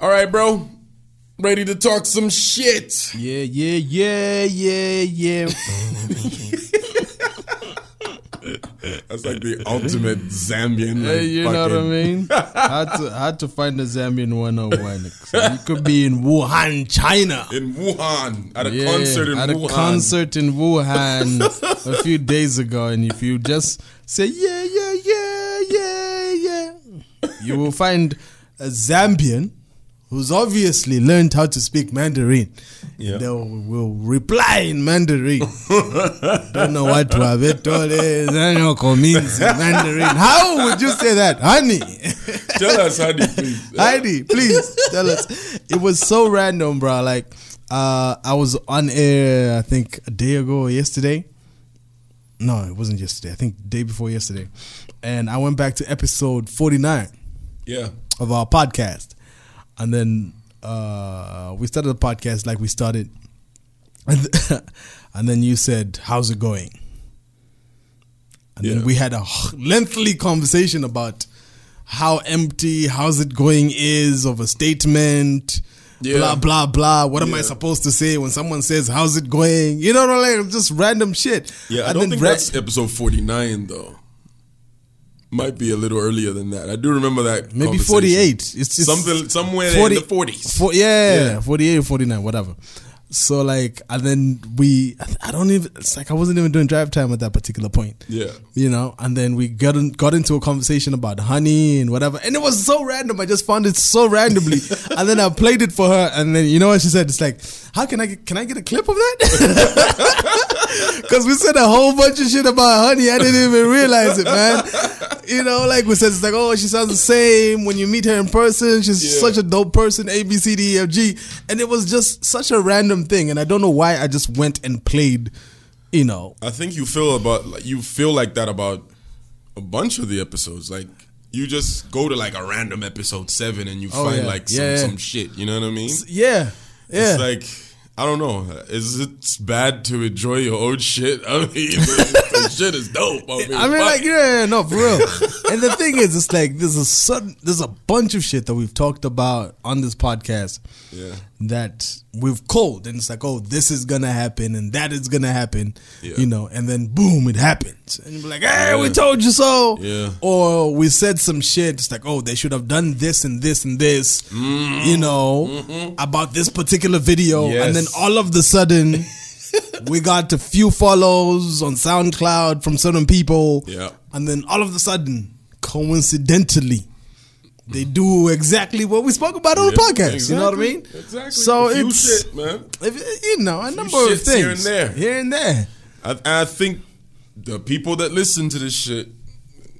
All right, bro. Ready to talk some shit. Yeah, yeah, yeah, yeah, yeah. That's like the ultimate Zambian. Hey, like, you know what I mean? Had to, had to find the Zambian 101. So you could be in Wuhan, China. In Wuhan, at a Yeah, concert in at Wuhan. a concert in Wuhan a few days ago, and if you just say yeah, yeah, yeah, yeah, yeah, you will find a Zambian who's obviously learned how to speak Mandarin. Yeah. They will, reply in Mandarin. Don't know what Wabetole is. I don't know what means in Mandarin. How would you say that, honey? Tell us, honey, please. Heidi, please tell us. It was so random, bro. Like, uh, I was on air, I think a day ago or yesterday. No, it wasn't yesterday. I think day before yesterday. And I went back to episode 49 Yeah. of our podcast. And then uh, we started the podcast like we started. And, and then you said, How's it going? And Yeah. then we had a lengthy conversation about how empty how's it going is of a statement. Yeah. Blah blah blah. What am I supposed to say when someone says how's it going? You know like just random shit. Yeah, I And don't think ra- that's episode 49, though. Might be a little earlier than that. I do remember that. maybe 48. It's, it's Something somewhere 40 in the 40s. For, yeah, Yeah. 48 or 49, whatever. So like, and then we, I don't even, it's like I wasn't even doing drive time at that particular point. Yeah. You know, and then we got in, got into a conversation about honey and whatever, and it was so random. I just found it so randomly, and then I played it for her, and then you know what she said? It's like, how can I get, can I get a clip of that? Because we said a whole bunch of shit about honey, I didn't even realize it, man. You know, like we said, it's like, oh, she sounds the same when you meet her in person. She's Yeah. such a dope person, A B C D E F G, and it was just such a random thing, and I don't know why I just went and played. You know, I think you feel about like you feel like that about a bunch of the episodes. Like you just go to like a random episode seven and you Oh, find yeah. like some, Yeah, yeah. some shit. You know what I mean? yeah, yeah. It's like I don't know. Is it bad to enjoy your own shit? I mean, the shit is dope. I mean, I mean, like, yeah, yeah, no, for real. and the thing is, it's like there's a sudden, there's a bunch of shit that we've talked about on this podcast yeah, that we've called, and it's like, oh, this is gonna happen, and that is gonna happen, Yeah. you know, and then boom, it happens, and you're like, hey, we told you so, Yeah. or we said some shit. It's like, oh, they should have done this and this and this, mm-hmm. you know, mm-hmm. about this particular video, and then All of the sudden. we got a few follows on SoundCloud from certain people. Yeah. And then all of a sudden, coincidentally, they do exactly what we spoke about on the podcast. You know what I mean? Exactly. So A few it's shit, man. if- you know a number of things here and there. Here and there. I, I think the people that listen to this shit,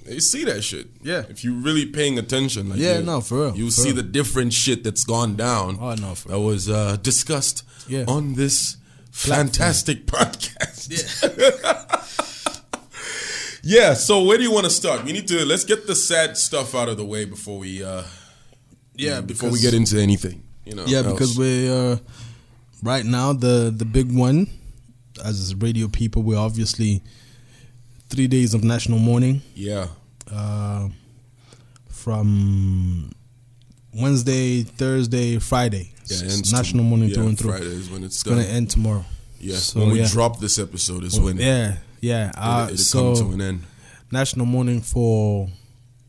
they see that shit. Yeah. If you're really paying attention, like Yeah, you- no, for real, you for see real. the different shit that's gone down. Oh, no, for that was uh, discussed Yeah. on this fantastic podcast. Yeah. yeah. So where do you want to start? We need to let's get the sad stuff out of the way before we uh Yeah, before we get into anything. You know. Yeah, else. because we uh, right now the the big one as radio people, we're obviously three days of national mourning. yeah. Uh, from Wednesday, Thursday, Friday. Yeah, It's national tom- morning yeah, through and through. Friday is when it's It's gonna gonna end tomorrow. Yeah, So, when we yeah. drop this episode is when Yeah, yeah. Uh, it, it'll so come to an end. national mourning for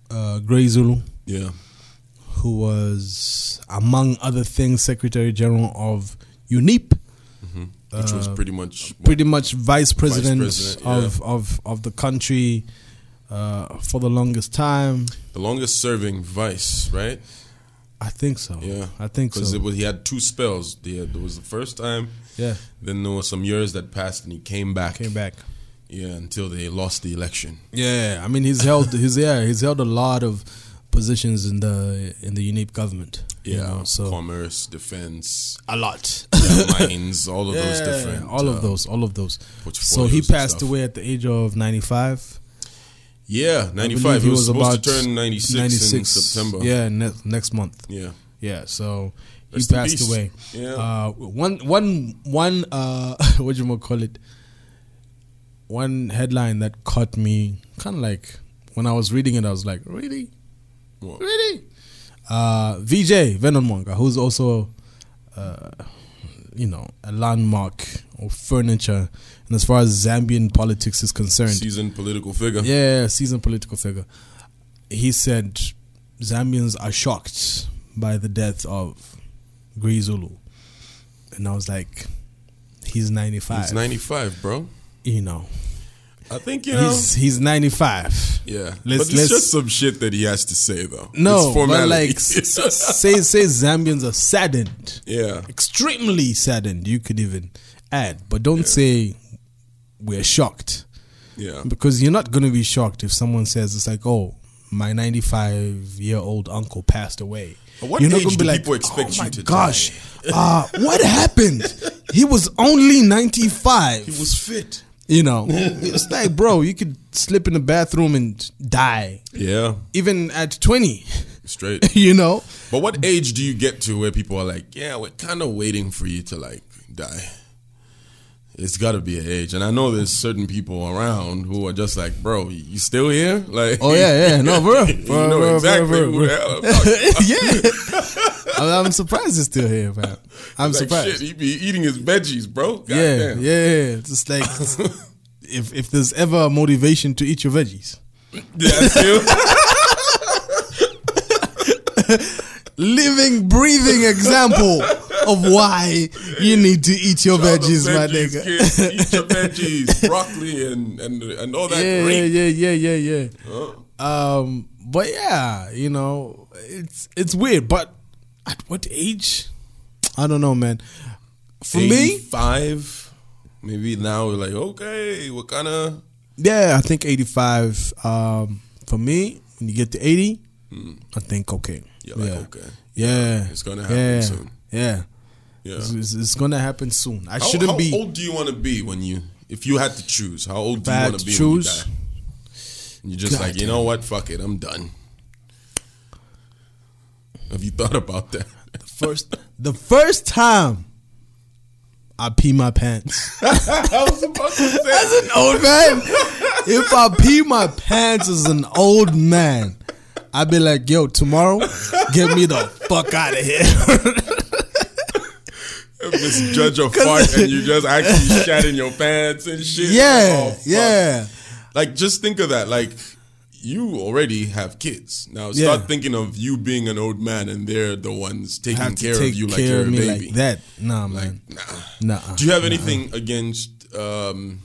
uh, Grey Zulu, Yeah, who was among other things Secretary General of UNIP. which was Uh, pretty much pretty much vice president, president, of, of of the country uh, for the longest time. the longest serving vice, right? I think so. Yeah, I think because so. it was he had two spells. He had, there was the first time, yeah, then there was some years that passed, and he came back. came back. Yeah, until they lost the election. Yeah, I mean he's held he's yeah he's held a lot of positions in the in the UNIP government. you Yeah, know, so commerce, defense, a lot. mines, all of those Yeah, different. all uh, of those, all of those. So he passed away at the age of ninety five. Yeah, ninety five. He was, supposed to turn ninety six in September. Yeah, ne- next month. yeah. Yeah, so he Rest passed away. Yeah. Uh, one one one uh what you call it? One headline that caught me kind of like when I was reading it, I was like, really, What? really. Uh, VJ Vernon Mwaanga, who's also, uh, you know, a landmark or furniture, and as far as Zambian politics is concerned, Seasoned political figure. yeah, seasoned political figure. He said Zambians are shocked by the death of Grey Zulu. And I was like, he's 95. He's 95, bro. You know, I think, you know. he's, he's 95. yeah. let's- but it's let's- just some shit that he has to say, though. No, but like, say, say Zambians are saddened. yeah. Extremely saddened, you could even add. But don't say we're shocked. Yeah. Because you're not going to be shocked if someone says, it's like, oh, my 95 year old uncle passed away. At what You're age gonna do people expect oh you to gosh, uh, what happened? He was only 95. He was fit. you know, it's like, bro, you could slip in the bathroom and die, Yeah. even at 20, Straight. you know? But what age do you get to where people are like, yeah, we're kind of waiting for you to like die? It's got to be an age, and I know there's certain people around who are just like, bro, you still here? Like, Oh, yeah, yeah, no, bro. you know exactly hell I'm talking about. yeah. I'm, surprised he's still here, man. I'm Like, surprised. shit, he be eating his veggies, bro. God yeah, damn. yeah. It's just like if if there's ever a motivation to eat your veggies, Yeah, still. Living, breathing example of why you need to eat your the veggies, my nigga. kids, eat your veggies, broccoli, and and and all that. Yeah, great. yeah, yeah, yeah, yeah. Huh? Um, but yeah, you know, it's it's weird. But at what age? I don't know, man. For me, five, maybe now we're like, okay, what kind of? yeah, I think eighty-five. Um, for me, when you get to eighty, I think okay. You're like, yeah. okay, Yeah, It's gonna happen yeah. soon. Yeah, yeah. It's, it's, it's gonna happen soon. I How, shouldn't how be. How old do you want to be when you, if you had to choose? How old do you want to to be choose? when you die? And you're just God like, you know what? Fuck it, I'm done. Have you thought about that? The First, the first time I pee my pants. I was about to say. As an old man, if I pee my pants as an old man, I'd be like, yo, tomorrow, get me the fuck out of here. misjudge a fart and you just actually shat in your pants and shit. yeah, Oh, yeah. Like, just think of that. Like, you already have kids. Now, Yeah. start thinking of you being an old man and they're the ones taking care of you like you're a me baby. like that. Nah, man. Nah. Nah. Do you have anything against um,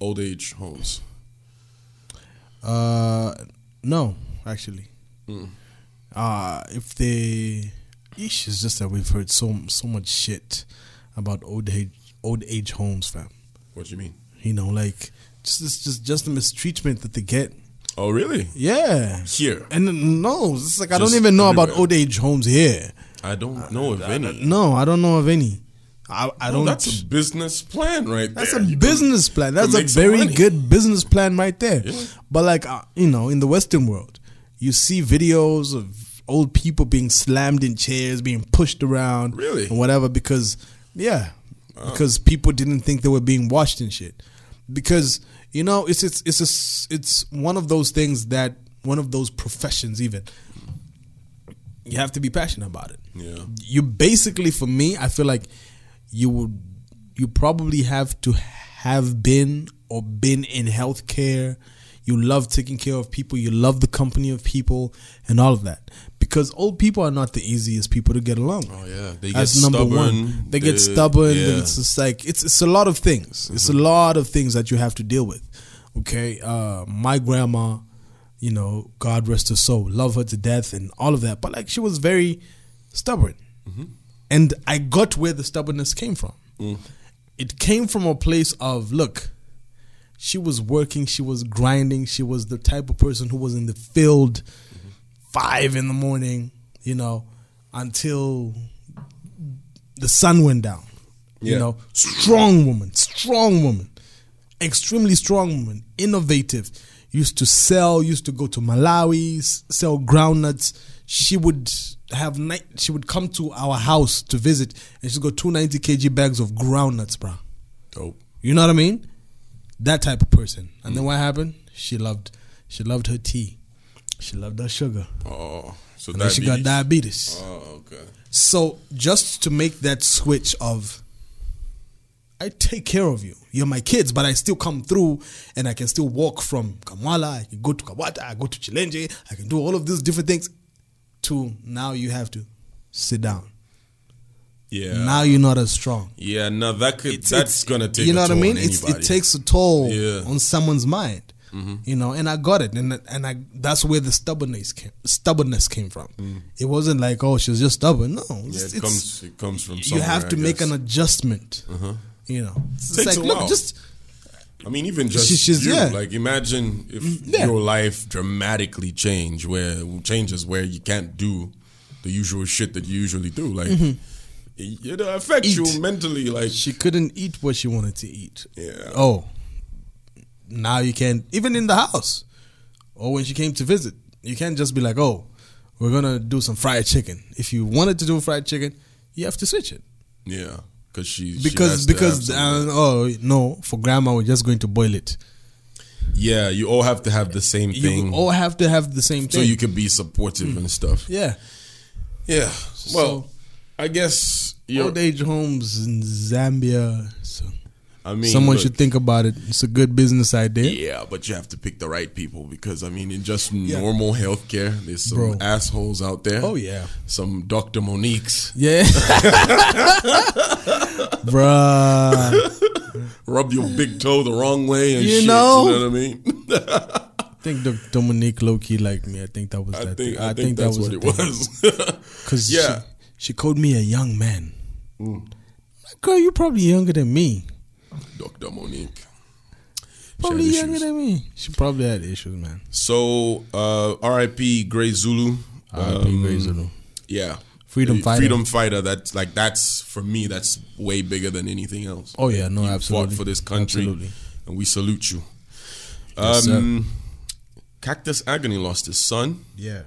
old age homes? Uh, no, actually. Hmm. Uh, if they, ish, it's just that we've heard so so much shit about old age old age homes, fam. What do you mean? You know, like just just just, just the mistreatment that they get. Oh, really? Yeah. Here. And no, it's like I don't even know about old age homes here. I don't know of any. No, I don't know of any. I, I don't. that's a business plan right That's there. That's a You business plan. That's a very money. good business plan right there. Yeah. But like uh, you know, in the Western world, you see videos of old people being slammed in chairs, being pushed around, Really? and whatever. Because yeah, oh. because people didn't think they were being watched and shit. Because you know, it's it's it's a it's one of those things that one of those professions even you have to be passionate about it Yeah. you basically for me i feel like you would you probably have to have been or been in healthcare you love taking care of people you love the company of people and all of that because old people are not the easiest people to get along with Oh yeah, they get that's number stubborn. one. They get stubborn. Yeah. It's just like it's it's a lot of things. It's a mm-hmm. lot of things that you have to deal with. Okay, uh, my grandma, you know, God rest her soul, love her to death and all of that. But like she was very stubborn, mm-hmm. and I got where the stubbornness came from. Mm. It came from a place of look. She was working. She was grinding. She was the type of person who was in the field five in the morning, you know, until the sun went down. You know, strong woman, strong woman, extremely strong woman, innovative. Used to sell, used to go to Malawi, sell groundnuts. She would have night. She would come to our house to visit, and she'd go two ninety kg bags of groundnuts, bro. Dope. You know what I mean? That type of person. And then mm. what happened? She loved she loved her tea. She loved her sugar. Oh, So and then she got diabetes. Oh, okay. So just to make that switch of I take care of you. You're my kids, but I still come through and I can still walk from Kamwala, I can go to Kabwata, I go to Chilenje, I can do all of these different things. To now you have to sit down. Yeah. Now you're not as strong. Yeah, no, that could It's- that's it's- gonna take. You know what I mean? It's, it takes a toll Yeah. Mm-hmm. on someone's mind. You know, and I got it, and and I that's where the stubbornness came, stubbornness came from. It wasn't like oh she was just stubborn. No, Mm. Yeah, it comes. It comes from. you have to make an adjustment. You know, it's Takes like a look, while. just I mean, even just She- she's- you. yeah. Like, imagine if yeah. your life dramatically change, where changes where you can't do the usual shit that you usually do. Like, it, it affects. Eat. you mentally. Like, she couldn't eat what she wanted to eat. yeah, Oh, now you can't even in the house or when she came to visit. You can't just be like, oh, we're gonna do some fried chicken. If you wanted to do fried chicken, you have to switch it yeah, because she she because to because uh, oh no, for grandma we're just going to boil it. yeah, you all have to have the same You thing, all have to have the same so thing. you can be supportive and stuff. yeah. Yeah, well, So- I guess you're. Old age homes in Zambia. So I mean, someone look, should think about it. It's a good business idea. Yeah, but you have to pick the right people because I mean, in just normal healthcare, there's some Bro. assholes out there. Oh yeah. some Dr. Monique's Yeah. Bruh. rub your big toe the wrong way and You shit. know? You know what I mean? I think the Dominique low key liked me. I think that was I that. think thing. I, think, that's what it was. Because Yeah. Mm. she, called me a young man. Like, girl, you're probably younger than me. Dr. Monique. Probably younger issues. than me. She probably had issues, man. So, uh, R.I.P. Grey Zulu. R.I.P. Grey Zulu. Yeah, Freedom fighter. Freedom fighter. That's like that's for me. That's way bigger than anything else. Oh yeah, no, You absolutely. fought for this country, Absolutely. and we salute you. Yes, sir. um, Cactus Agony lost his son. Yeah.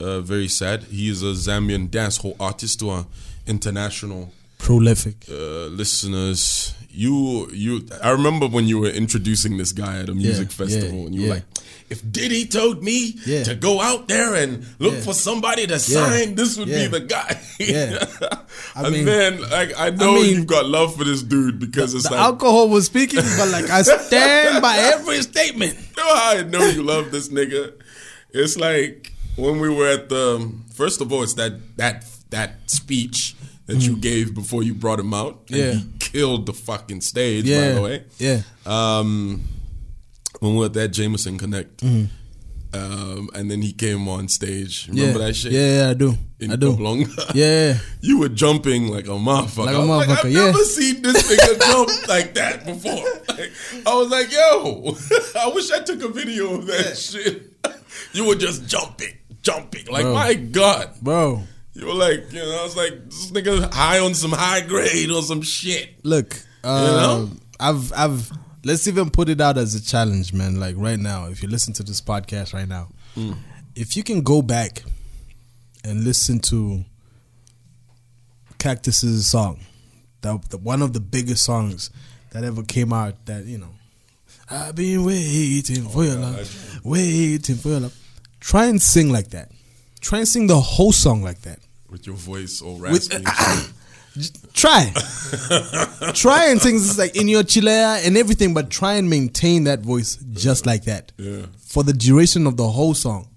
Uh, very sad. He is a Zambian dancehall artist to our international Prolific. uh, listeners. You, you. I remember when you were introducing this guy at a music Yeah, festival, yeah, and you were like, "If Diddy told me Yeah. to go out there and look Yeah. for somebody to Yeah. sign, this would Yeah. be the guy." Yeah. I and mean- then, like, I know mean- you've got love for this dude because it's The like, alcohol was speaking, but like I stand by every statement. You know how I know you love this nigga? It's like when we were at the first of all, it's that that that speech that you gave before you brought him out. And Mm. Yeah. he killed the fucking stage, Yeah. by the way. Yeah. Um when we were at that Jameson Connect. Mm-hmm. Um, and then he came on stage. Remember yeah. that shit? Yeah, yeah, I do. In I do. Yeah. You were jumping like a motherfucker. Like a motherfucker, I've yeah. never seen this nigga jump like that before. Like, I was like, yo, I wish I took a video of that shit. You were just jumping, jumping. Like, Bro. my God. Bro, You were like, you know, I was like, this nigga high on some high grade or some shit. look, uh, know? I've I've let's even put it out as a challenge, man. Like right now, if you listen to this podcast right now, Hmm. if you can go back and listen to Cactus's song, the, the one of the biggest songs that ever came out. That you know, I've been waiting for your love, waiting for your love. Try and sing like that. Try and sing the whole song like that. With your voice all raspy. and ah, ah, shit. Try. try and sing this like in your chilea and everything, but try and maintain that voice just like that. Yeah. For the duration of the whole song.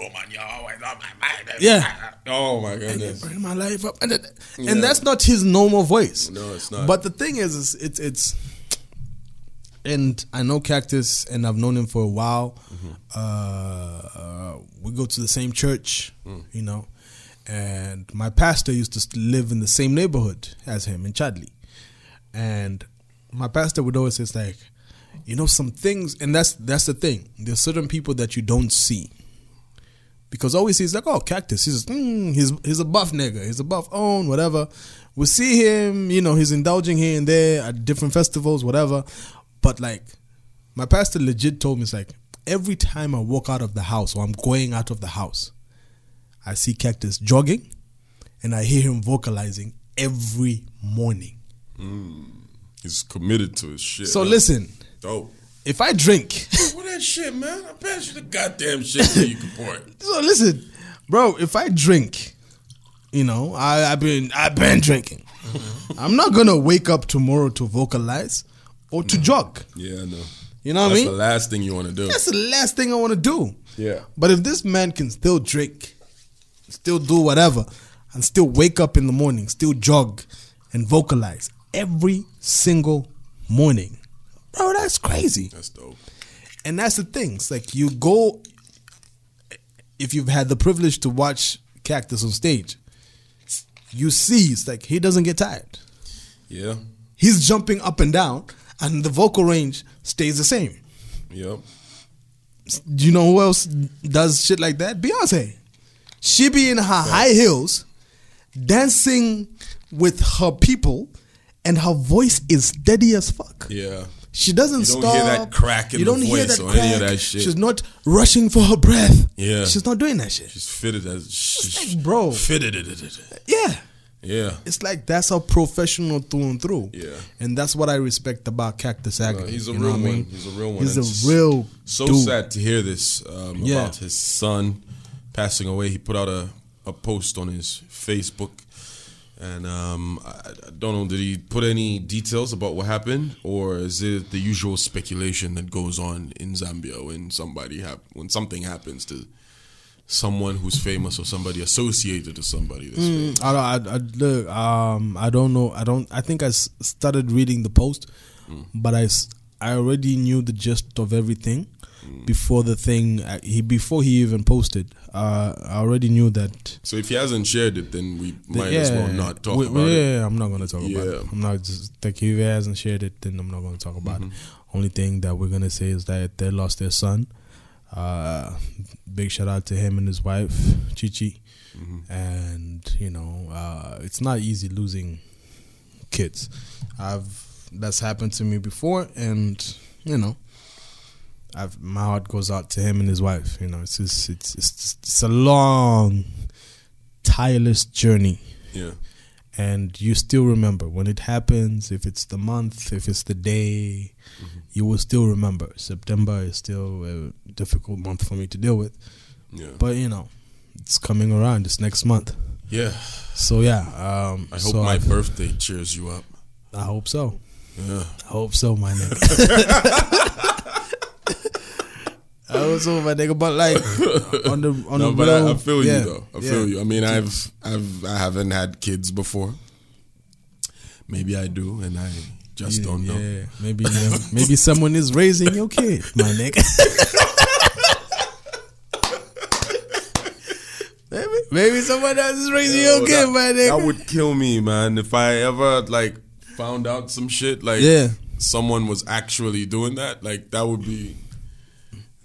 Oh, Woman, you always on my mind. Yeah. Oh, my goodness. Burn my life up. And, Yeah. that's not his normal voice. No, it's not. But the thing is, is it's it's and I know Cactus and I've known him for a while. Mm-hmm. Uh, uh, we go to the same church, Mm. you know. And my pastor used to live in the same neighborhood as him in Chudleigh. And my pastor would always say, like, you know, some things, and that's that's the thing. There's certain people that you don't see because always he's like, oh, cactus. He's mm, he's he's a buff nigga. He's a buff own whatever. We see him, you know, he's indulging here and there at different festivals, whatever. But like, my pastor legit told me it's like every time I walk out of the house or I'm going out of the house, I see cactus jogging, and I hear him vocalizing every morning. Mm. He's committed to his shit. So huh? listen, Dope. if I drink, What that shit, man? I pass you the goddamn shit so you can pour so listen, bro. If I drink, you know, I, I've been I've been drinking. Mm-hmm. I'm not gonna wake up tomorrow to vocalize or to jog. Yeah, I know. You know what I mean? That's I the last thing you want to do. That's the last thing I want to do. Yeah. But if this man can still drink, still do whatever, and still wake up in the morning, still jog and vocalize every single morning, bro, that's crazy. That's dope. And that's the thing. It's like you go, if you've had the privilege to watch Cactus on stage, you see it's like he doesn't get tired. Yeah. He's jumping up and down, and the vocal range stays the same. Yep. Do you know who else does shit like that? Beyonce. She be in her high heels, dancing with her people, and her voice is steady as fuck. Yeah. She doesn't You don't stop. hear that crack in you the don't hear voice that or any of that shit. She's not rushing for her breath. Yeah. She's not doing that shit. She's fitted as she's like, bro. Fitted it. Yeah. Yeah. It's like that's a professional through and through. Yeah. And that's what I respect about Cactus Agony. He's a real what I one. mean? He's a real one. He's It's a real So dude. sad to hear this um, Yeah. about his son passing away. He put out a, a post on his Facebook, and um, I, I don't know. Did he put any details about what happened, or is it the usual speculation that goes on in Zambia when somebody hap- when something happens to someone who's famous or somebody associated to somebody that's famous? I, I, I look. Um, I don't know. I don't. I think I s- started reading the post, but I, s- I already knew the gist of everything before the thing. uh, He before he even posted. Uh, I already knew that. So if he hasn't shared it, then we might as well not talk We- about yeah, it. I'm not gonna talk about it. I'm not just like if he hasn't shared it, then I'm not gonna talk about Mm-hmm. it. Only thing that we're gonna say is that they lost their son. Uh, big shout out to him and his wife, Chichi. Mm-hmm. And you know, uh, it's not easy losing kids. I've that's happened to me before, and you know, I've my heart goes out to him and his wife. You know, it's just, it's it's it's a long, tireless journey Yeah, and you still remember when it happens if it's the month if it's the day you will still remember september is still a difficult month for me to deal with yeah, but you know it's coming around it's next month yeah. so yeah um I hope so my I, birthday cheers you up. I hope so Yeah. i hope so my nigga I hope so, my nigga. But like on the on no, the but I, real- I feel yeah, you though. I yeah. feel you. I mean, I've I've I haven't had kids before. Maybe I do, and I just Yeah, don't know. Yeah, maybe uh, maybe someone is raising your kid, my nigga. maybe maybe someone else is raising your kid, that, my nigga. that would kill me, man. If I ever like found out some shit, like Yeah. someone was actually doing that, like that would be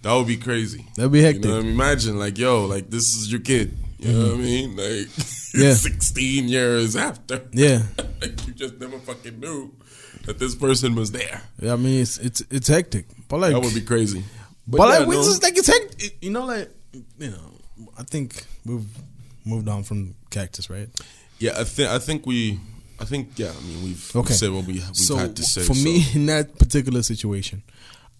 that would be crazy. That'd be You hectic. know what I mean? Imagine, like, yo, like this is your kid. You know what I mean? Like, Yeah. 16 years after. yeah, like, you just never fucking knew that this person was there. yeah. I mean, it's it's it's hectic, but like, That would be crazy. but, yeah, like, no. it's just like it's hectic. You know, like you know, I think we've moved on from cactus, right? Yeah, I think I think we, I think yeah. I mean, we've, we've Okay. said what we, we've so had to say. for so. me in that particular situation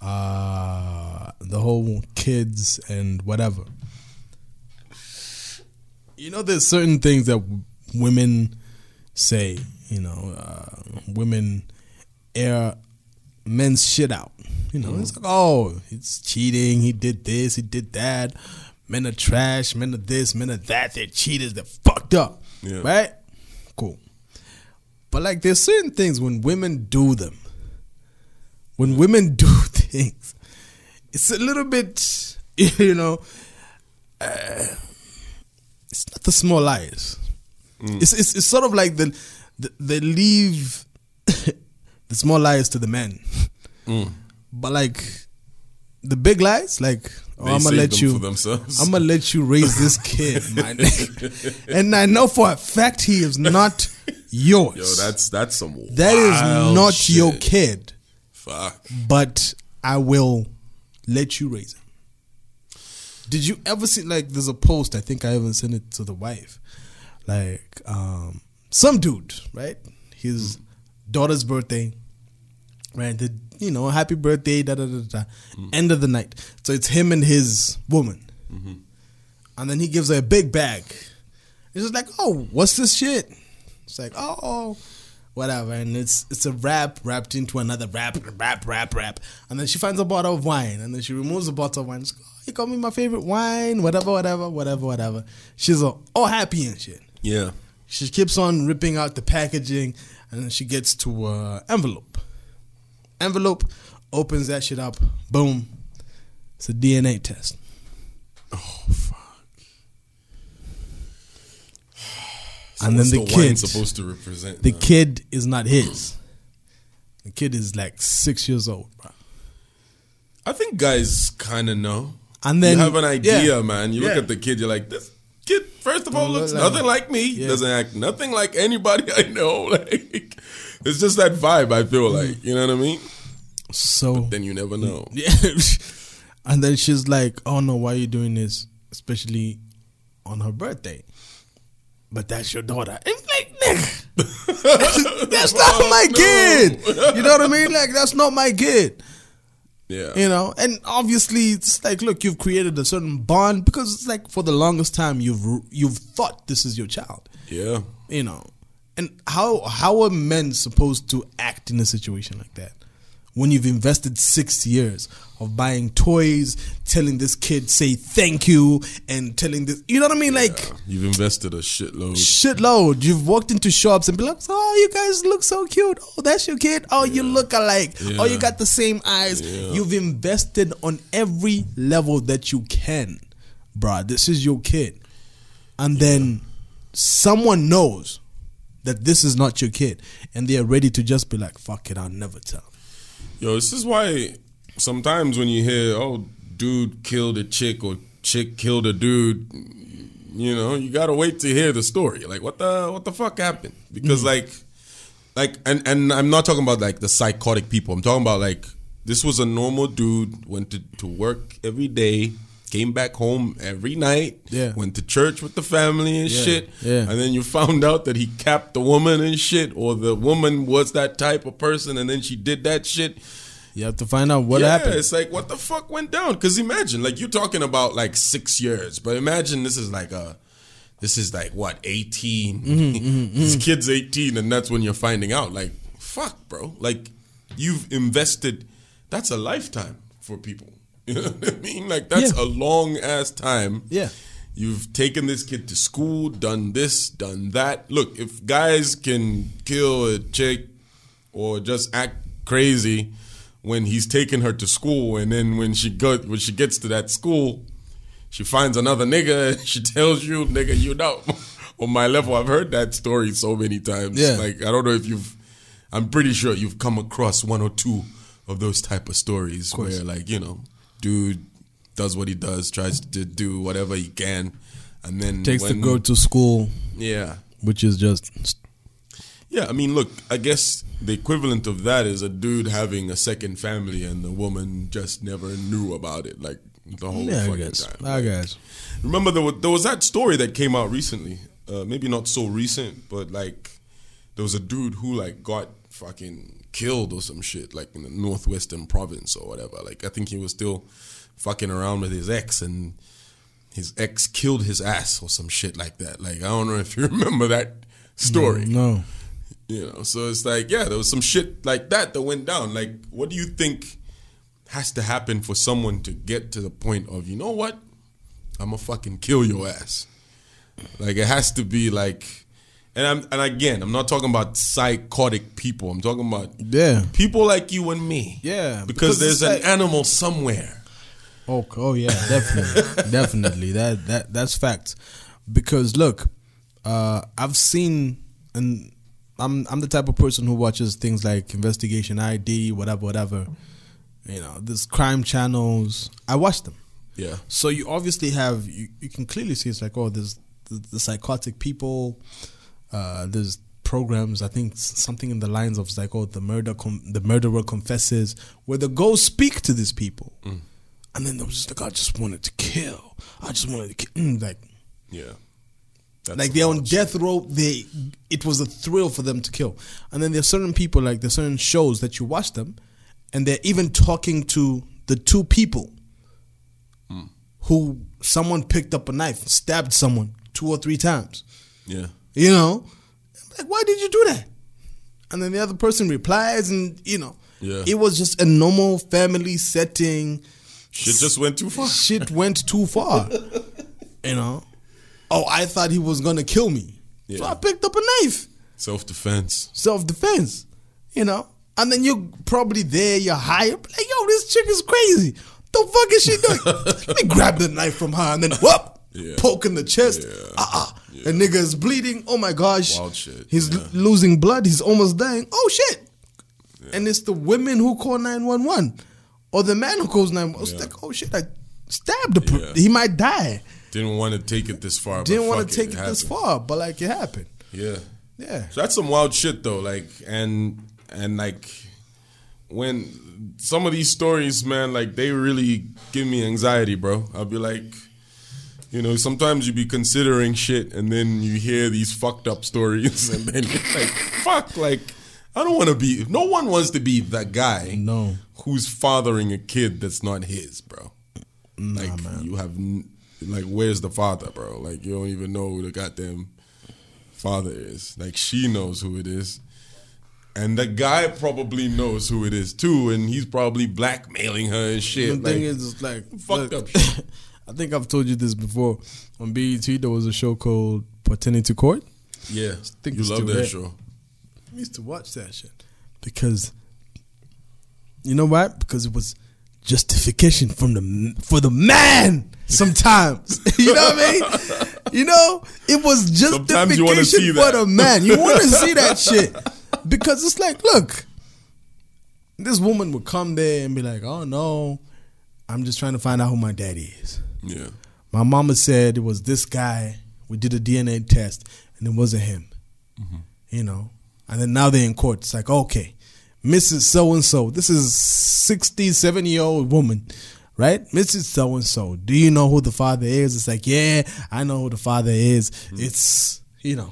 uh the whole kids and whatever you know there's certain things that w- women say you know uh, women air men's shit out. You know it's like oh it's cheating. He did this. He did that. Men are trash. Men are this. Men are that. They're cheaters. They're fucked up. Yeah. right? Cool. But like there's certain things when women do them. When women do things it's a little bit you know uh, it's not the small liars. It's, it's it's sort of like the, the they leave the small lies to the men Mm. but like the big lies like oh, i'm gonna let you i'm gonna let you raise this kid my nigga. and i know for a fact he is not yours Yo, that's that's some. that is not shit. your kid Fuck. but I will let you raise him. Did you ever see like there's a post? I think I even sent it to the wife. Like um, some dude, right? His daughter's birthday, right? The, you know, happy birthday, da da da da. End of the night. So it's him and his woman. and then he gives her a big bag. It's just like, oh, what's this shit? It's like, oh, oh, whatever, and it's it's a wrap wrapped into another wrap, wrap, wrap, wrap, and then she finds a bottle of wine, and then she removes the bottle of wine. She's like, oh, you got me my favorite wine, whatever, whatever, whatever, whatever. She's all, all happy and shit. Yeah. She keeps on ripping out the packaging, and then she gets to uh, envelope. Envelope opens that shit up. Boom. It's a DNA test. Oh fuck. So and then what's the, kid, supposed to represent the now? kid is not his. The kid is like six years old, bro. I think guys kind of know. And then you have an idea, yeah, man. You look at the kid, you're like, this kid, first of all, looks look like nothing like me. Yeah. Doesn't act nothing like anybody I know. Like, it's just that vibe. I feel Mm. like, you know what I mean. So Then you never know. yeah, and then she's like, "Oh no, why are you doing this? Especially on her birthday." But that's your daughter. I'm like, nigga, that's not my no. kid. You know what I mean? Like, that's not my kid. Yeah, You know, and obviously it's like, look, you've created a certain bond because it's like for the longest time you've you've thought this is your child. yeah. You know, and how how are men supposed to act in a situation like that? When you've invested six years of buying toys, telling this kid say thank you, and telling this, you know what I mean? Like You've invested a shitload. shitload. You've walked into shops and be like, "Oh, you guys look so cute. Oh, that's your kid. Oh, you look alike. Oh, you got the same eyes. Yeah. You've invested on every level that you can, bruh. This is your kid, and then someone knows that this is not your kid, and they are ready to just be like, "Fuck it, I'll never tell." Yo, this is why sometimes when you hear, oh, dude killed a chick or chick killed a dude, you know, you gotta wait to hear the story. Like, what the what the fuck happened? Because mm. like, like, and and I'm not talking about like the psychotic people. I'm talking about like this was a normal dude went to to work every day. Came back home every night. Yeah. Went to church with the family and Yeah, shit. yeah. And then you found out that he capped the woman and shit, or the woman was that type of person, and then she did that shit. You have to find out what happened. yeah, happened. it's like what the fuck went down? Because imagine, like you're talking about like six years, but imagine this is like a, this is like what 18 Mm-hmm, This kid's eighteen, and that's when you're finding out. Like, fuck, bro. Like, you've invested. That's a lifetime for people. You know what I mean? Like that's Yeah. a long ass time. Yeah. You've taken this kid to school, done this, done that. Look, if guys can kill a chick or just act crazy when he's taking her to school, and then when she go when she gets to that school, she finds another nigga and she tells you, nigga, you know. On my level, I've heard that story so many times. Yeah. Like I don't know if you've I'm pretty sure you've come across one or two of those type of stories course. where like, you know, dude does what he does, tries to do whatever he can, and then Takes when, to go to school, Yeah. which is just Yeah, I mean, look, I guess the equivalent of that is a dude having a second family and the woman just never knew about it, like the whole yeah, I fucking guess. time. I guess. Remember, there was, there was that story that came out recently. Uh, maybe not so recent, but like there was a dude who like got fucking killed or some shit, like in the northwestern province or whatever. Like I think he was still fucking around with his ex, and his ex killed his ass or some shit like that. Like I don't know if you remember that story. Mm, no. You know, so it's like, yeah, there was some shit like that that went down. Like, what do you think has to happen for someone to get to the point of, you know what? I'm gonna fucking kill your ass. Like, it has to be like, and I'm, and again, I'm not talking about psychotic people. I'm talking about Yeah. people like you and me. Yeah, because, because there's an like- animal somewhere. Oh, oh yeah, definitely, definitely. That that that's fact. Because look, uh, I've seen, and I'm I'm the type of person who watches things like Investigation ID, whatever, whatever. You know, these crime channels. I watch them. Yeah, So you obviously have you, you can clearly see it's like oh there's the, the psychotic people. Uh, there's programs I think something in the lines of like oh the murder com- the murderer confesses where the ghosts speak to these people, and then they was just like I just wanted to kill. I just wanted to kill. Mm, like yeah. That's like they're on death row. They it was a thrill for them to kill. And then there's certain people like there's certain shows that you watch them, and they're even talking to the two people who someone picked up a knife stabbed someone two or three times. Yeah. You know, like why did you do that? And then the other person replies, and you know, Yeah. it was just a normal family setting. Shit just went too far. Shit went too far. you know. Oh, I thought he was gonna kill me, so I picked up a knife, Self defense. self defense. You know, and then you're probably there, you're high, like yo, this chick is crazy. The fuck is she doing? Let me grab the knife from her and then whoop, Yeah. poke in the chest. Yeah. Ah, ah. The nigga is bleeding. Oh my gosh. Wild shit. He's Yeah. l- losing blood. He's almost dying. Oh shit. And it's the women who call 911 or the man who calls 911. It's Yeah. like, oh shit, I stabbed Yeah. He might die. Didn't want to take it this far. Didn't want want to take it, this far, but like it happened. Yeah. Yeah. So that's some wild shit though. Like and and like when some of these stories, man, like they really give me anxiety, bro. I'll be like, you know, sometimes you be considering shit and then you hear these fucked up stories and then you're like, fuck, like I don't want to be. No one wants to be that guy. No. Who's fathering a kid that's not his, bro? Nah, like man. you have, like, where's the father, bro? Like you don't even know who the goddamn father is. Like she knows who it is. And the guy probably knows who it is too, and he's probably blackmailing her and shit. The shit. thing Like, is, it's like fucked look, up shit. I think I've told you this before. On BET, there was a show called Paternity Court. yeah, I think you love that show. I used to watch that shit because you know what? Because it was justification from the for the man. Sometimes you know what I mean. You know, it was Sometimes you wanna justification see for the man. You want to see that shit because it's like, look, this woman would come there and be like, "Oh no, I'm just trying to find out who my daddy is." Yeah, My mama said it was this guy. We did a DNA test, and it wasn't him. Mm-hmm. You know, and then now they're in court. It's like, okay, Mrs. So and So. This is sixty-seven year old woman, right? Mrs. So and So. Do you know who the father is? It's like, yeah, I know who the father is. Mm. It's you know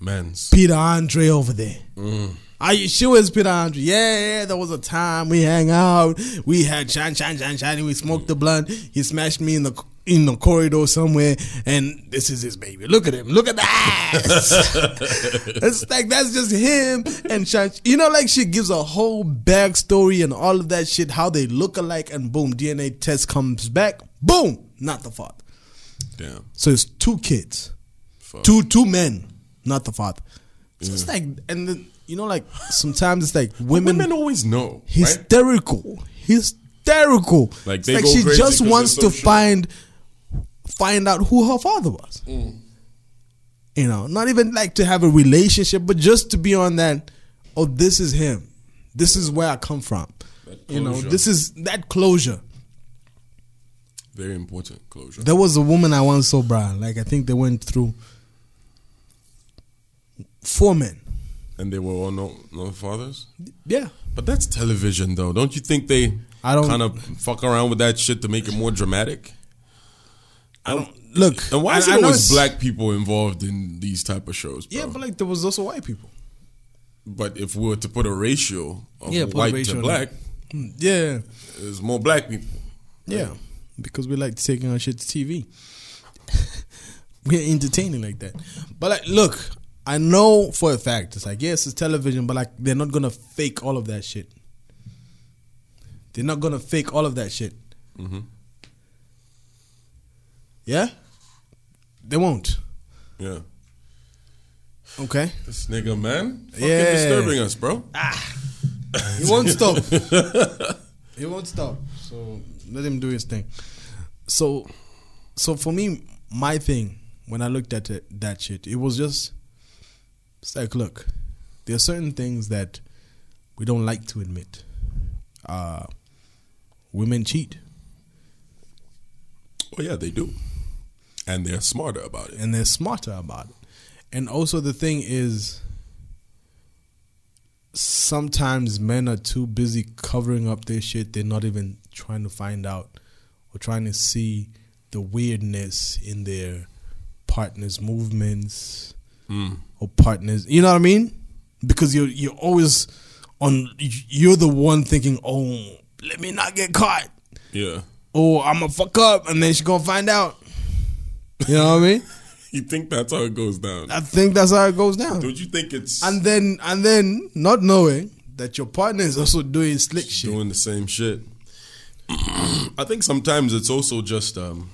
man's. Peter Andre over there. Mm. Are you sure it's Peter Andre? Yeah, yeah, there was a time we hang out. We had shine, shine, shine, shine, and we smoked mm. the blunt. He smashed me in the in the corridor somewhere, and this is his baby. Look at him. Look at that. it's like that's just him and. You know, like she gives a whole backstory and all of that shit, how they look alike, and boom, DNA test comes back. Boom, not the father. Damn. So it's two kids, Fuck. two two men, not the father. So it's like, and then you know, like sometimes it's like women, Women always know, right? hysterical, hysterical. Like, like she just wants to find find out who her father was. Mm. You know, not even like to have a relationship, but just to be on that. Oh, this is him. This is where I come from. You know, this is that closure. Very important closure. There was a woman I once saw, Brian. Like I think they went through four men. and they were all no no fathers. Yeah, But that's television, though. Don't you think they I don't- kind of fuck around with that shit to make it more dramatic? I don't look. And why is it always black people involved in these type of shows? Bro? Yeah, but like there was also white people. But if we were to put a ratio of Yeah, white ratio to black, Mm, Yeah, there's more black people. yeah, because we like taking our shit to TV. We're entertaining like that. But like, look, I know for a fact it's like yes, it's television, but like they're not gonna fake all of that shit. They're not gonna fake all of that shit. Mhm. Yeah, they won't. Yeah. Okay, This nigga, man. Fucking Yeah. disturbing us, bro. Ah. he won't stop. he won't stop. So let him do his thing. So, so for me, my thing when I looked at it, that shit, it was just it's like, look, there are certain things that we don't like to admit. Uh, women cheat, Oh, yeah, they do. And they're smarter about it. and they're smarter about it. And also, the thing is, sometimes men are too busy covering up their shit. They're not even trying to find out or trying to see the weirdness in their partner's movements Mm. or partners. You know what I mean? Because you're you're always on. You're the one thinking, "Oh, let me not get caught." Yeah. Oh, I'm gonna fuck up, and then she gonna find out. You know what I mean? You think that's how it goes down? I think that's how it goes down. Don't you think it's And then, and then, not knowing that your partner is also doing slick shit. doing the same shit? I think sometimes it's also just um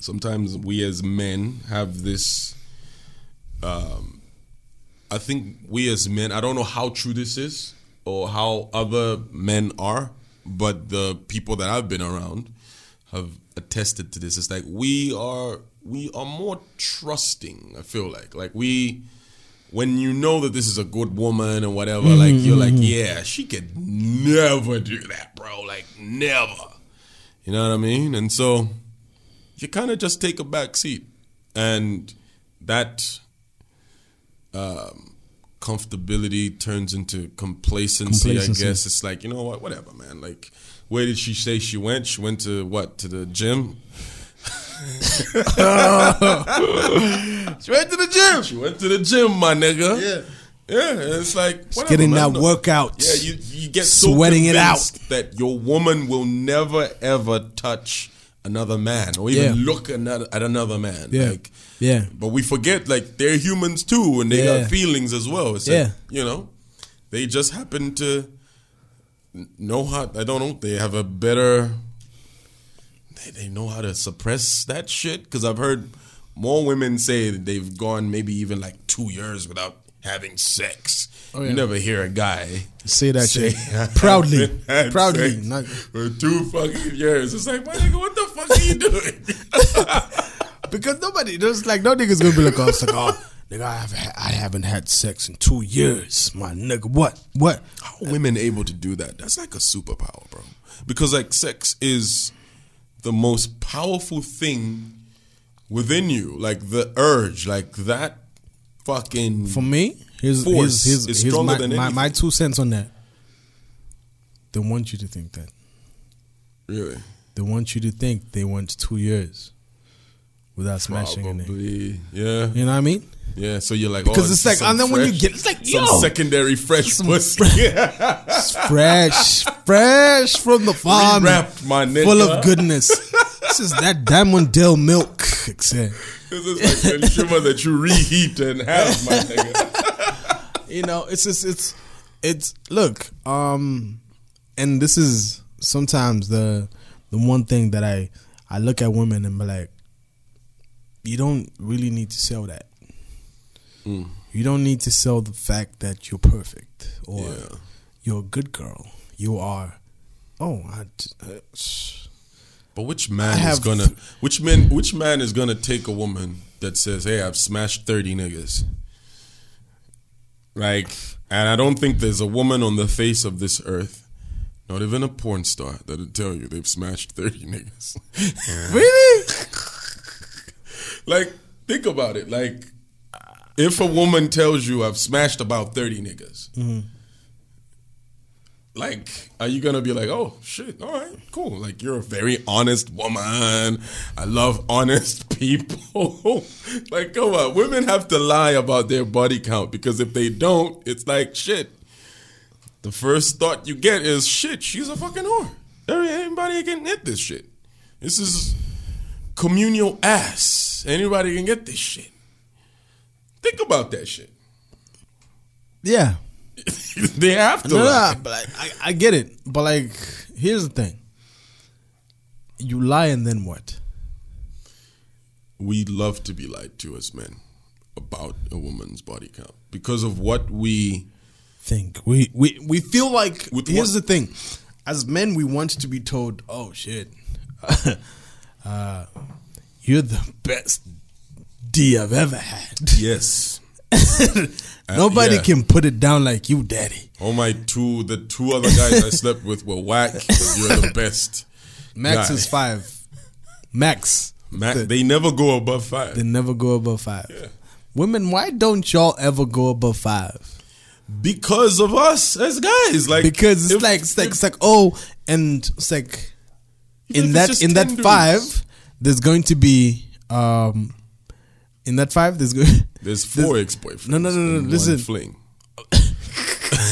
sometimes we as men have this um I think we as men I don't know how true this is or how other men are, but the people that I've been around have attested to this. It's like we are we are more trusting, I feel like. Like we when you know that this is a good woman and whatever, like you're like, yeah, she could never do that, bro. Like never. You know what I mean? And so you kind of just take a back seat, and that um, comfortability turns into complacency. Complacency. I guess it's like you know what, whatever, man. Like, where did she say she went? She went to what? To the gym. She went to the gym. She went to the gym, my nigga. Yeah. Yeah, it's like whatever, Getting man. that No- workout. Yeah, you you get so Sweating it out that your woman will never ever touch another man or even Yeah. look another, at another man. Yeah. Like, Yeah. but we forget like they're humans too, and they Yeah. got feelings as well. It's Yeah. like, you know, they just happen to know how. I don't know. They have a better. They, they know how to suppress that shit because I've heard more women say that they've gone maybe even like two years without having sex. Oh, yeah. You never hear a guy Say that say, shit proudly, "I haven't proudly. Not, for two fucking years. It's like, my nigga, what the fuck are you doing? because nobody, there's like no niggas gonna be like, oh, it's like, oh, nigga, I haven't, had, I haven't had sex in two years, my nigga. What? What? How are women able to do that? That's like a superpower, bro. Because like sex is the most powerful thing within you. Like the urge, like that fucking For me, here's Force here's, here's, is here's stronger my, my, my two cents on that. They want you to think that. really They want you to think they went two years without smashing a nigga. probably yeah You know what I mean? Yeah. So you're like Because oh, it's like, and then when you get, it's like, some yo, secondary fresh Some pussy, fresh, fresh from the farm, wrapped my nigga. full of goodness. this is that Diamond Dale milk. Except, This is like sugar that you reheat and have, my nigga. you know, it's just it's it's look, um, and this is sometimes the the one thing that I I look at women and be like, you don't really need to sell that. Mm. You don't need to sell the fact that you're perfect or Yeah. you're a good girl. You are. Oh, I. Uh, sh- But which man I is gonna which man which man is gonna take a woman that says, "Hey, I've smashed thirty niggas," like, and I don't think there's a woman on the face of this earth, not even a porn star, that'll tell you they've smashed thirty niggas. really? like, think about it. Like, if a woman tells you, "I've smashed about thirty niggas," mm-hmm. like are you gonna be like oh shit all right cool like you're a very honest woman. I love honest people. Like come on women have to lie about their body count because if they don't it's like shit the first thought you get is shit she's a fucking whore. Every- anybody can get this shit. This is communal ass. Anybody can get this shit think about that shit Yeah. they have to No, lie. no, but like, I, I get it. But like, here's the thing. You lie and then what? we love to be lied to as men about a woman's body count because of what we Think we we we feel like. Here's what- the thing. As men, we want to be told, "Oh shit, uh, you're the best D I've ever had." yes Nobody yeah. can put it down like you, daddy. Oh my two the two other guys i slept with were whack you're the best Max Guy. is five. Max. Ma- The- they never go above five They never go above five. Women, why don't y'all ever go above five? because of us as guys like Because it's if- like it's like if- it's like oh, and it's like in that in that dudes. five, there's going to be um, in that five, there's going. there's four ex-boyfriends No, no, no, no, one listen. fling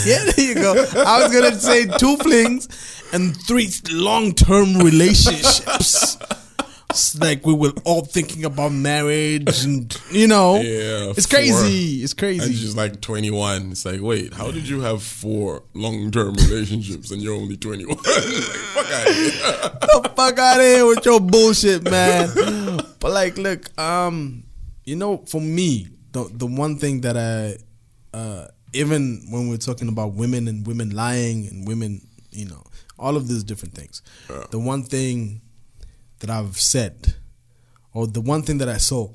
yeah, there you go. I was gonna say two flings, and three long term relationships. It's like we were all thinking about marriage and you know Yeah, it's four. crazy. It's crazy And she's like 21. It's like, wait, how did you have four long term relationships and you're only 21? like, fuck out of here. the fuck out of here with your bullshit, man. but like, look, um, you know, for me, the the one thing that I, uh, even when we're talking about women and women lying and women, you know, all of these different things, Yeah. the one thing that I've said, or the one thing that I saw,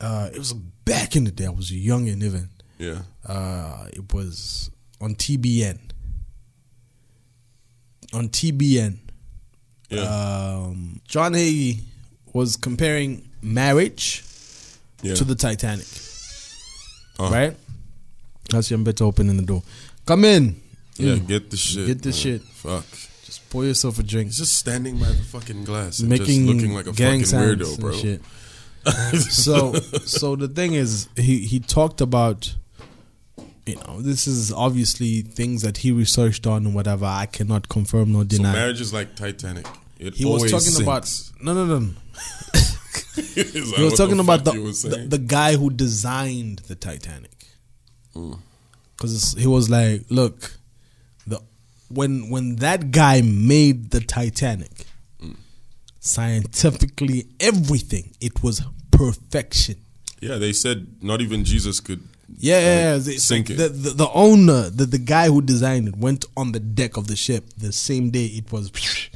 uh, it was back in the day. I was young and even. Yeah. Uh, it was on TBN. On TBN, Yeah. um, John Hagee was comparing marriage yeah. to the Titanic. Uh. Right? That's your better opening the door. Come in. yeah, Mm. get the shit. Get the shit. Fuck. Just pour yourself a drink. He's just standing by the fucking glass and Making just looking like a fucking weirdo, bro. shit. so so the thing is he he talked about you know this is obviously things that he researched on and whatever i cannot confirm nor So deny marriage is like Titanic. It he was always talking about sinks. no no no no. He was talking the about the, the the guy who designed the titanic Mm. because he was like look the when when that guy made the titanic Mm. scientifically everything it was perfection yeah, they said not even Jesus could. Yeah, yeah, yeah. It's sink it. The, the the owner, the the guy who designed it, went on the deck of the ship the same day it was.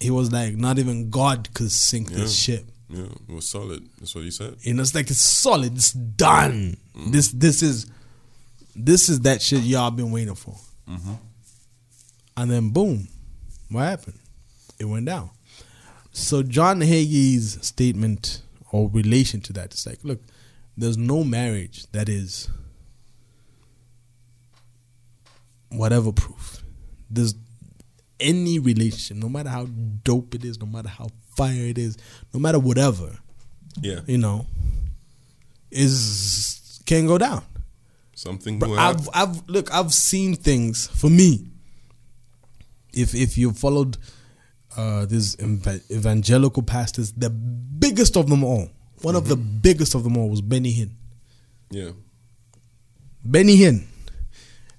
He was like, not even God could sink this ship. Yeah, it was solid. That's what he said. You know, it's like it's solid. It's done. Mm-hmm. This this is this is that shit y'all been waiting for. Mm-hmm. And then boom, what happened? It went down. So John Hagee's statement or relation to that is like, look, there's no marriage that is whatever proof. There's any relationship, no matter how dope it is, no matter how fire it is, no matter whatever, Yeah, you know, is can go down. something. I've. I've look I've seen things for me. If if you followed uh, these evangelical pastors, the biggest of them all, one of the biggest of them all was Benny Hinn. yeah, Benny Hinn.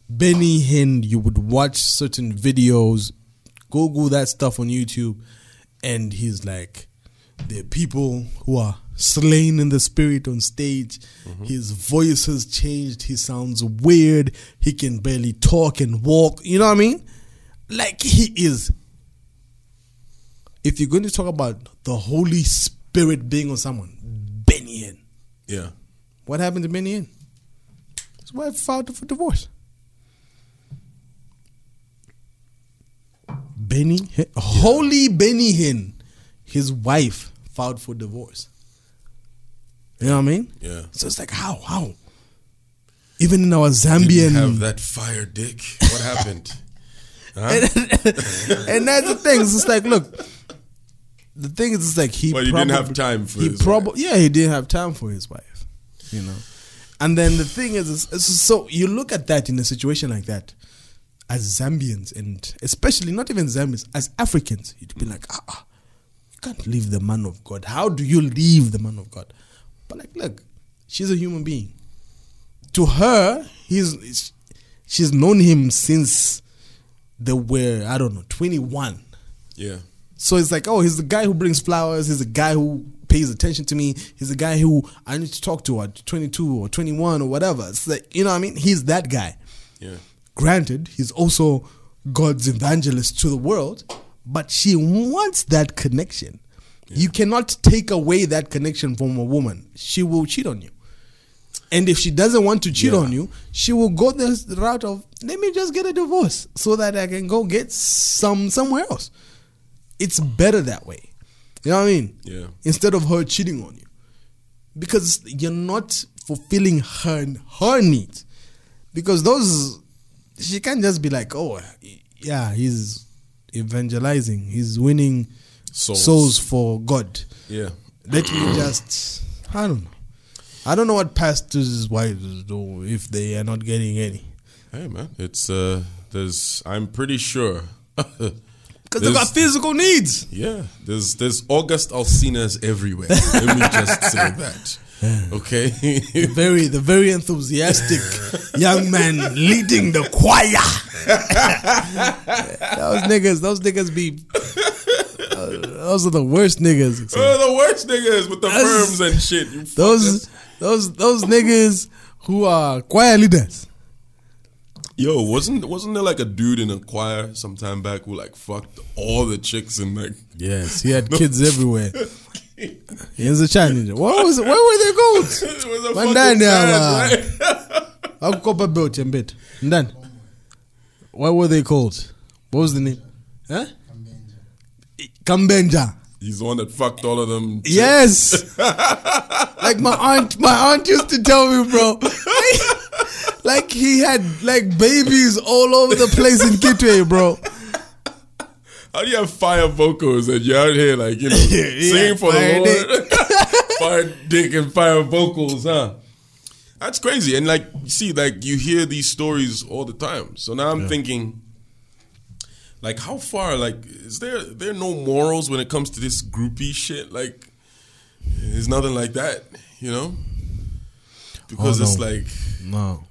Benny Hinn, you would watch certain videos, Google that stuff on YouTube, and he's like, there are people who are slain in the spirit on stage. Mm-hmm. His voice has changed. He sounds weird. He can barely talk and walk. You know what I mean? Like he is. If you're going to talk about the Holy Spirit being on someone, Benny Hinn. yeah. What happened to Benny Hinn? His wife filed for divorce. Benny Hinn, holy Benny Hinn, his wife filed for divorce. You know what I mean? Yeah. So it's like how how? Even in our Didn't Zambian, have that fire dick. What happened? Huh? and that's the thing. It's like look, the thing is, it's like he. Well, he didn't have time for He his probably yeah, he didn't have time for his wife. You know, and then the thing is so you look at that in a situation like that, as Zambians and especially not even Zambians, as Africans, you'd be like, ah, ah, you can't leave the man of God. How do you leave the man of God? But like, look, she's a human being. To her, he's she's known him since they were I don't know twenty one. Yeah. So it's like, oh, he's the guy who brings flowers. He's the guy who pays attention to me. He's the guy who I need to talk to at 22 or 21 or whatever. It's like, you know what I mean? He's that guy. Yeah. Granted, he's also God's evangelist to the world, but she wants that connection. You cannot take away that connection from a woman. She will cheat on you. And if she doesn't want to cheat Yeah. on you, she will go the route of let me just get a divorce so that I can go get some somewhere else. It's better that way. You know what I mean? Yeah. Instead of her cheating on you. Because you're not fulfilling her her needs. Because those she can't just be like, oh yeah, he's evangelizing, he's winning Souls. souls for God. Yeah. Let me just I don't know. I don't know what pastors' wives do if they are not getting any. Hey man, it's uh there's I'm pretty sure Because they've got physical needs. Yeah, there's there's August Alsinas everywhere. Let me just say that. Okay. The very, the very enthusiastic young man leading the choir. those niggas, those niggas be. uh, those are the worst niggas. The worst niggas with the That's- firms and shit. Those, those, those niggas who are choir leaders. Yo, wasn't wasn't there like a dude in a choir some time back who like fucked all the chicks and like Yes, he had kids everywhere. He was a challenger. What was? Where were they called? it was a Mandani fucking aba. band. Akukopa belt and bit. Then, what were they called? What was the name? Huh? Kambenja. He's the one that fucked all of them. chicks. Yes. like my aunt, my aunt used to tell me, bro. like he had like babies all over the place in Kitwe, bro. How do you have fire vocals and you're out here like you know Yeah, singing for the Lord? fire dick and fire vocals, huh? That's crazy. And like see, like you hear these stories all the time. So now I'm thinking, like, how far? Like, is there there no morals when it comes to this groupie shit? Like, there's nothing like that, you know? Because Oh, it's like No.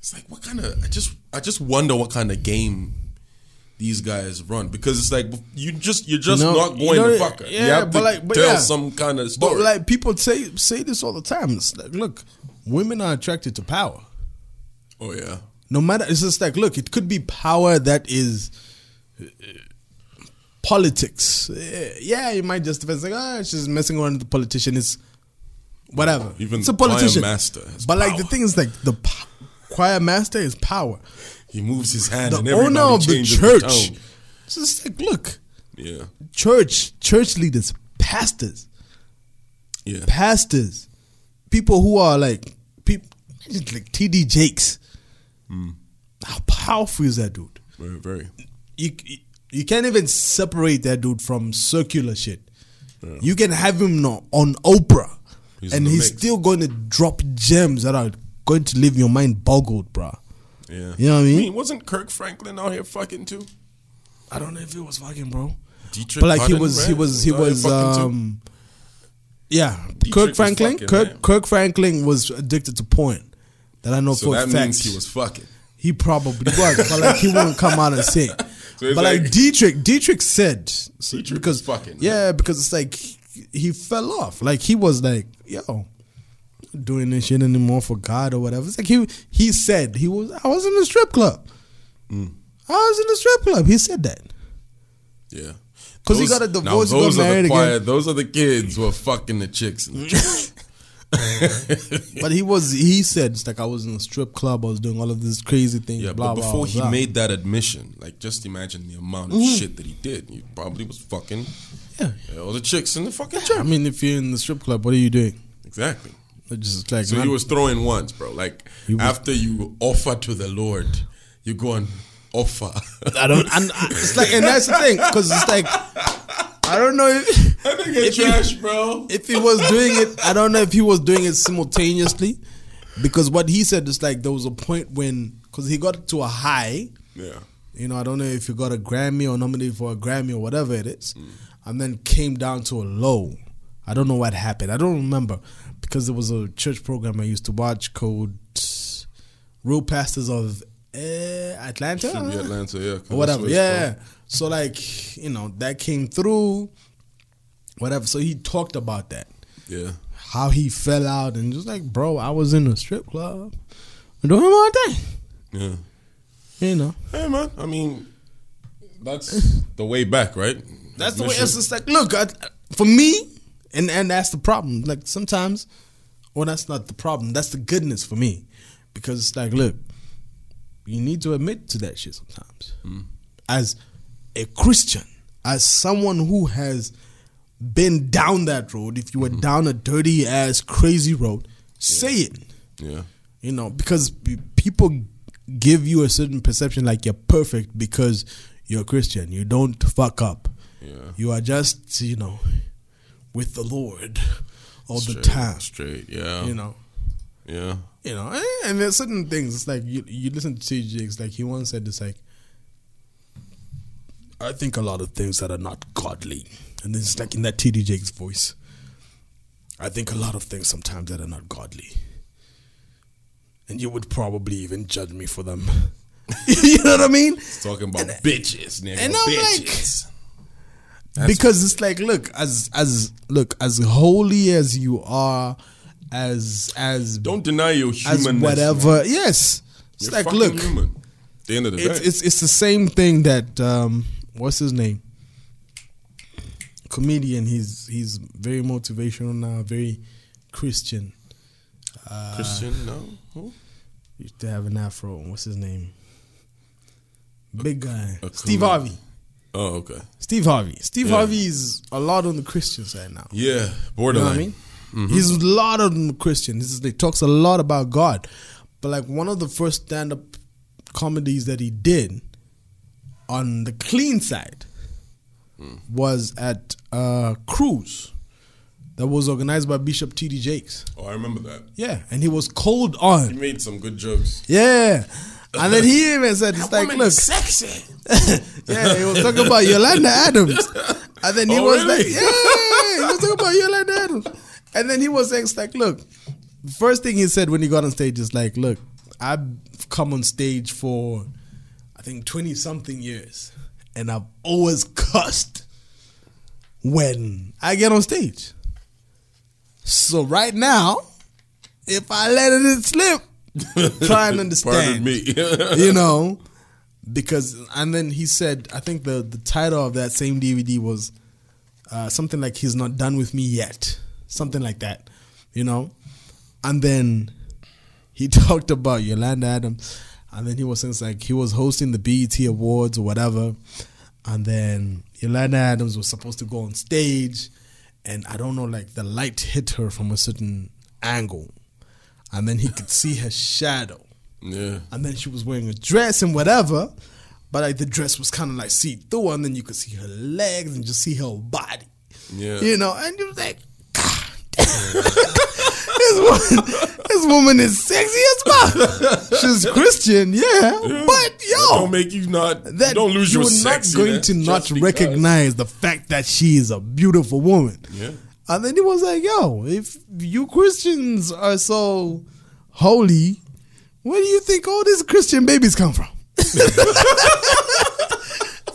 it's like what kind of I just I just wonder what kind of game these guys run because it's like you just you're just not you going know, to fuck her. you yeah, have to but like- but tell yeah. some kind of But story. like people say say this all the time. It's like, look, women are attracted to power. oh yeah, No matter, it's just like, look, it could be power that is uh, politics. Uh, Yeah, you might just defend like, ah, she's messing around with the politician. It's whatever. Even it's a politician. choir master but like the thing is, like the choir master is power. He moves his hand and The everybody owner of the church. tone. It's just like, look, Yeah, church, church leaders, pastors, yeah, pastors, people who are like people like TD Jakes. Hmm. How powerful is that dude? very, very. You you can't even separate that dude from circular shit. You can have him no- on Oprah, He's and he's mix. still going to drop gems that are going to leave your mind boggled, bruh. Yeah, You know what I mean? wasn't Kirk Franklin out here fucking too? I don't know if it was fucking, bro. Deitrick But like he was, he was, he out here was, fucking too? um, yeah. Deitrick Kirk Franklin, fucking, Kirk, man. Kirk Franklin was addicted to porn. That I know so for a that fact. means he was fucking. He probably was, but like he wouldn't come out and say. it. So but like, like- Deitrick, Deitrick said so- Deitrick because was fucking, yeah, because it's like he, he fell off. Like he was like, yo, not doing this shit anymore for God or whatever. It's like he he said he was. I was in the strip club. Mm. I was in the strip club. He said that. Yeah. Because he got a now divorce, he got those are the married again. Those are the kids who are fucking the chicks. in the church. But he was. He said it's like I was in a strip club. I was doing all of this crazy things. Yeah, blah, but before blah, he blah. made that admission, like just imagine the amount of Mm-hmm. shit that he did. He probably was fucking yeah. all the chicks in the fucking I mean, if you're in the strip club, what are you doing? Exactly. Just like So not- he was throwing once, bro. Like He was- after you offer to the Lord, you go and offer. I don't. And I, it's like, and that's the thing, because it's like, I don't know if, That nigga If you- trash, bro. if he was doing it. I don't know if he was doing it simultaneously, because what he said is like there was a point when, because he got to a high. Yeah. You know, I don't know if he got a Grammy or nominated for a Grammy or whatever it is, mm. and then came down to a low. I don't know what happened. I don't remember because there was a church program I used to watch called Real Pastors of uh, Atlanta. Should be Atlanta, yeah. or whatever. Yeah, yeah. So like you know that came through, whatever. So he talked about that. Yeah. how he fell out, and just like, bro, I was in a strip club, doing my thing. Yeah. You know, Hey man, I mean, that's the way back, right? that's the way. It's just like, look, I, for me, and and that's the problem. Like sometimes, well, that's not the problem. That's the goodness for me, because it's like, look, you need to admit to that shit sometimes. Hmm. As a Christian, as someone who has been down that road, if you were mm-hmm. down a dirty ass crazy road, say it. Yeah. You know, because people give you a certain perception like you're perfect because you're a Christian. You don't fuck up. Yeah. You are just, you know, with the Lord all Straight, the time. Straight, yeah. You know. Yeah. You know, and- and there's certain things. It's like you you listen to TJ like he once said, it's like I think a lot of things that are not godly. And then it's like in that TD Jakes voice. I think a lot of things sometimes that are not godly. And you would probably even judge me for them. you know what I mean? Talking about bitches, nigga. and I'm bitches. That's- because it's like, look, as as look, as holy as you are, as as Don't deny your as human. whatever. Yes. It's You're like, look, human. At the end of the it's, day, it's it's the same thing that um what's his name comedian he's he's very motivational now very christian Christian. No, Who? used to have an afro what's his name big guy a steve harvey Oh, okay. steve harvey steve Yeah. harvey is a lot on the christian side now Yeah, you know borderline. what I mean? Mm-hmm. He's a lot of them Christian. Is, he talks a lot about God. But like one of the first stand up comedies that he did on the clean side hmm. was at uh, a cruise that was organized by Bishop T.D. Jakes. Oh, I remember that. Yeah, and he was cold on. He made some good jokes. Yeah. And then he even said, it's like, look, sexy. yeah, he was talking about Yolanda Adams. And then he Oh, was really? like, yeah, he was talking about Yolanda Adams. And then he was saying, it's like, look, first thing he said when he got on stage is like, look, I've come on stage for, I think, 20 something years. And I've always cussed when I get on stage. So right now, if I let it slip, try and understand Pardon me. you know, because and then he said, I think the the title of that same DVD was uh, something like "He's not done with me yet," something like that, you know, and then he talked about Yolanda Adams, and then he was saying like he was hosting the BET Awards or whatever, and then Yolanda Adams was supposed to go on stage, and I don't know, like the light hit her from a certain angle, and then he could see her shadow yeah. and then she was wearing a dress and whatever, but like the dress was kind of like see through, and then you could see her legs and just see her body, Yeah. you know, and you was like, God, this woman, this woman is sexy as fuck. She's Christian, yeah, but That yo, don't make you not. that don't lose your sexiness. you're not going to not because. recognize the fact that she is a beautiful woman. Yeah. And then he was like, yo, if you Christians are so holy, where do you think all these Christian babies come from? it's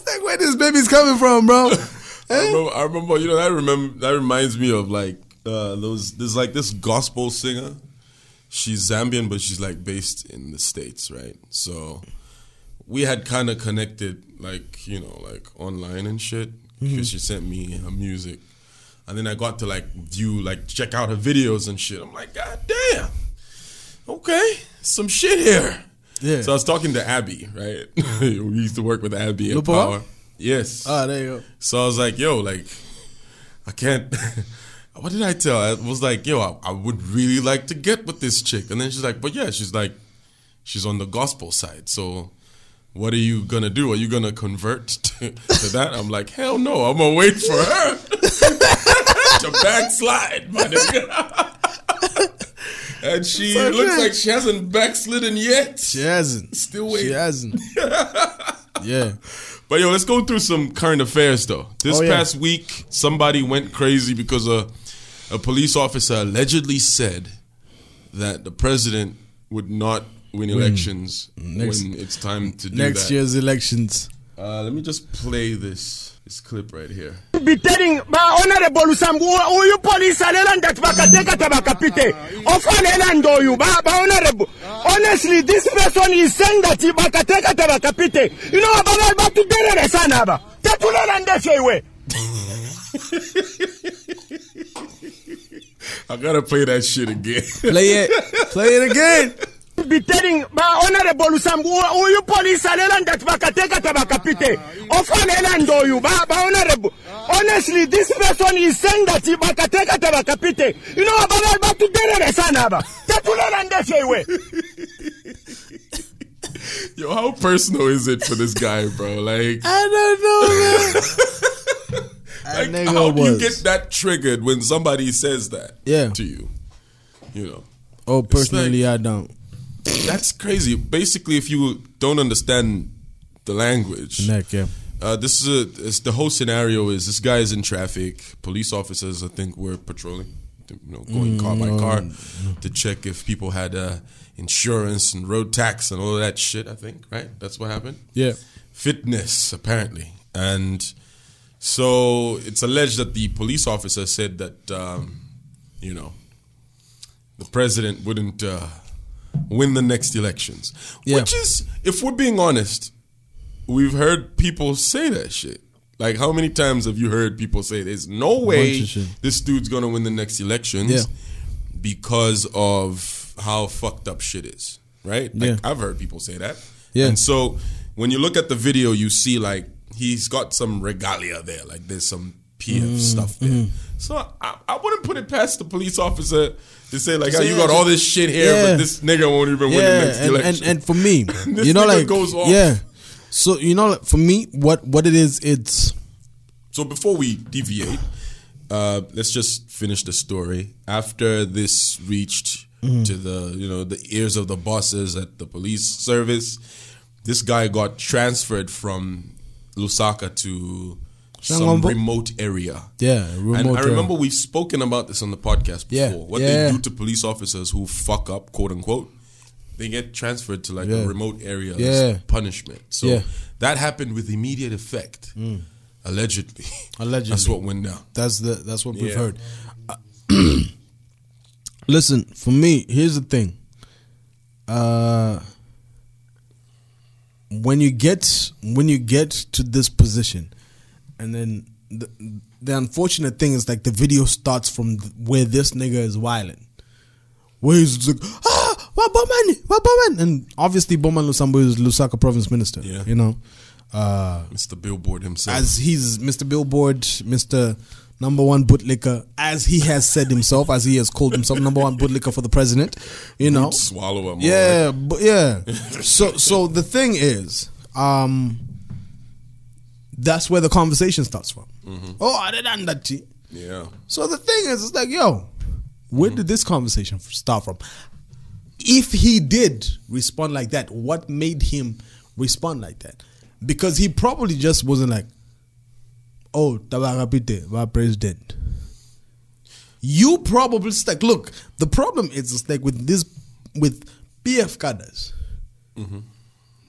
like, where these babies coming from, bro? I remember, I remember, you know, that remember that reminds me of like uh, those. There's like this gospel singer. She's Zambian, but she's like based in the states, right? So we had kind of connected, like you know, like online and shit. Because she sent me her music, and then I got to like view, like check out her videos and shit. I'm like, God damn, okay, some shit here. Yeah. So I was talking to Abby, right? we used to work with Abby at? Power. Yes. Ah, there you go. So I was like, yo, like, I can't. what did I tell? I was like, yo, I, I would really like to get with this chick. And then she's like, but yeah, she's like, she's on the gospel side. So what are you going to do? Are you going to convert to, to that? I'm like, hell no, I'm going to wait for her to backslide, my nigga. and she So looks good. like she hasn't backslidden yet. She hasn't. Still waiting. She hasn't. yeah. But yo, let's go through some current affairs though. This Oh, yeah. past week, somebody went crazy because a a police officer allegedly said that the president would not win elections Next- when it's time to do Next that. year's elections. Uh, let me just play this this clip right here. be telling ba honorable usambu uyu police alela ndati bakateka tabakapite ah, ah, ofalela ndoyu ba ba honorable ah. honestly this person is saying that bakateka tabakapite you know ababa batuderere sana aba tetulela ndefe iwe I gotta play that shit again. Play it. Play it again. be telling ba honorable usambu oh, uyu police alela ndati bakateka tabakapite ofalela ndoyu oh, ba ba honorable honestly this person is saying that bakateka tabakapite you know ababa batuderere sana aba tetulela ndefe iwe Yo, how personal is it for this guy, bro? Like, I don't know, man. like nigga how do you get that triggered when somebody says that Yeah. to you? You know. Oh, personally, I don't. That's crazy. Basically, if you don't understand the language, Neck, yeah. Uh, this is a. It's the whole scenario is this guy is in traffic. Police officers, I think, were patrolling, you know, going car by car to check if people had uh, insurance and road tax and all that shit. I think, right? That's what happened. Yeah. Fitness, apparently, and so it's alleged that the police officer said that, um, you know, the president wouldn't uh, win the next elections. Yeah. Which is, if we're being honest, we've heard people say that shit. Like, how many times have you heard people say there's no way Bunch of shit. this dude's gonna win the next elections Yeah. because of how fucked up shit is, right? Like, Yeah. I've heard people say that. Yeah. And so when you look at the video, you see like he's got some regalia there, like there's some PF Mm-hmm. stuff there. So I, I wouldn't put it past the police officer to say like, "Oh, you yeah, got all this shit here, yeah. but this nigga won't even win the yeah, next and, election." and and for me, This you know, like goes off. yeah. So you know, like, for me, what what it is, it's So before we deviate, uh, let's just finish the story. After this reached Mm-hmm. to the you know the ears of the bosses at the police service, this guy got transferred from Lusaka to some remote area. yeah, And. I remember we've spoken about this on the podcast Yeah, before. What yeah. they do to police officers who fuck up, quote unquote, they get transferred to like Yeah. a remote area as Yeah. punishment. So Yeah. that happened with immediate effect, allegedly. Allegedly. That's what went down. That's the that's what we've Yeah. heard. Uh, listen, for me, here's the thing. Uh, when you get when you get to this position, and then the, the unfortunate thing is like the video starts from where this nigga is violent, where he's like ah Wabomani Wabomani, and obviously Bowman Lusambo is Lusaka province minister. Yeah. you know. Uh, Mr. Billboard himself. as he's Mr. Billboard, Mr. Number One Bootlicker, as he has said himself, as he has called himself Number One Bootlicker for the president. You know, swallow him. yeah, but yeah. so, so the thing is, um, that's where the conversation starts from. Mm-hmm. Oh, I didn't that. G. Yeah. So the thing is, it's like, yo, where mm-hmm. did this conversation start from? If he did respond like that, what made him respond like that? Because he probably just wasn't like, oh, Tabarapite, our president. You probably like, look, the problem is like with this, with PF cadres, mm-hmm.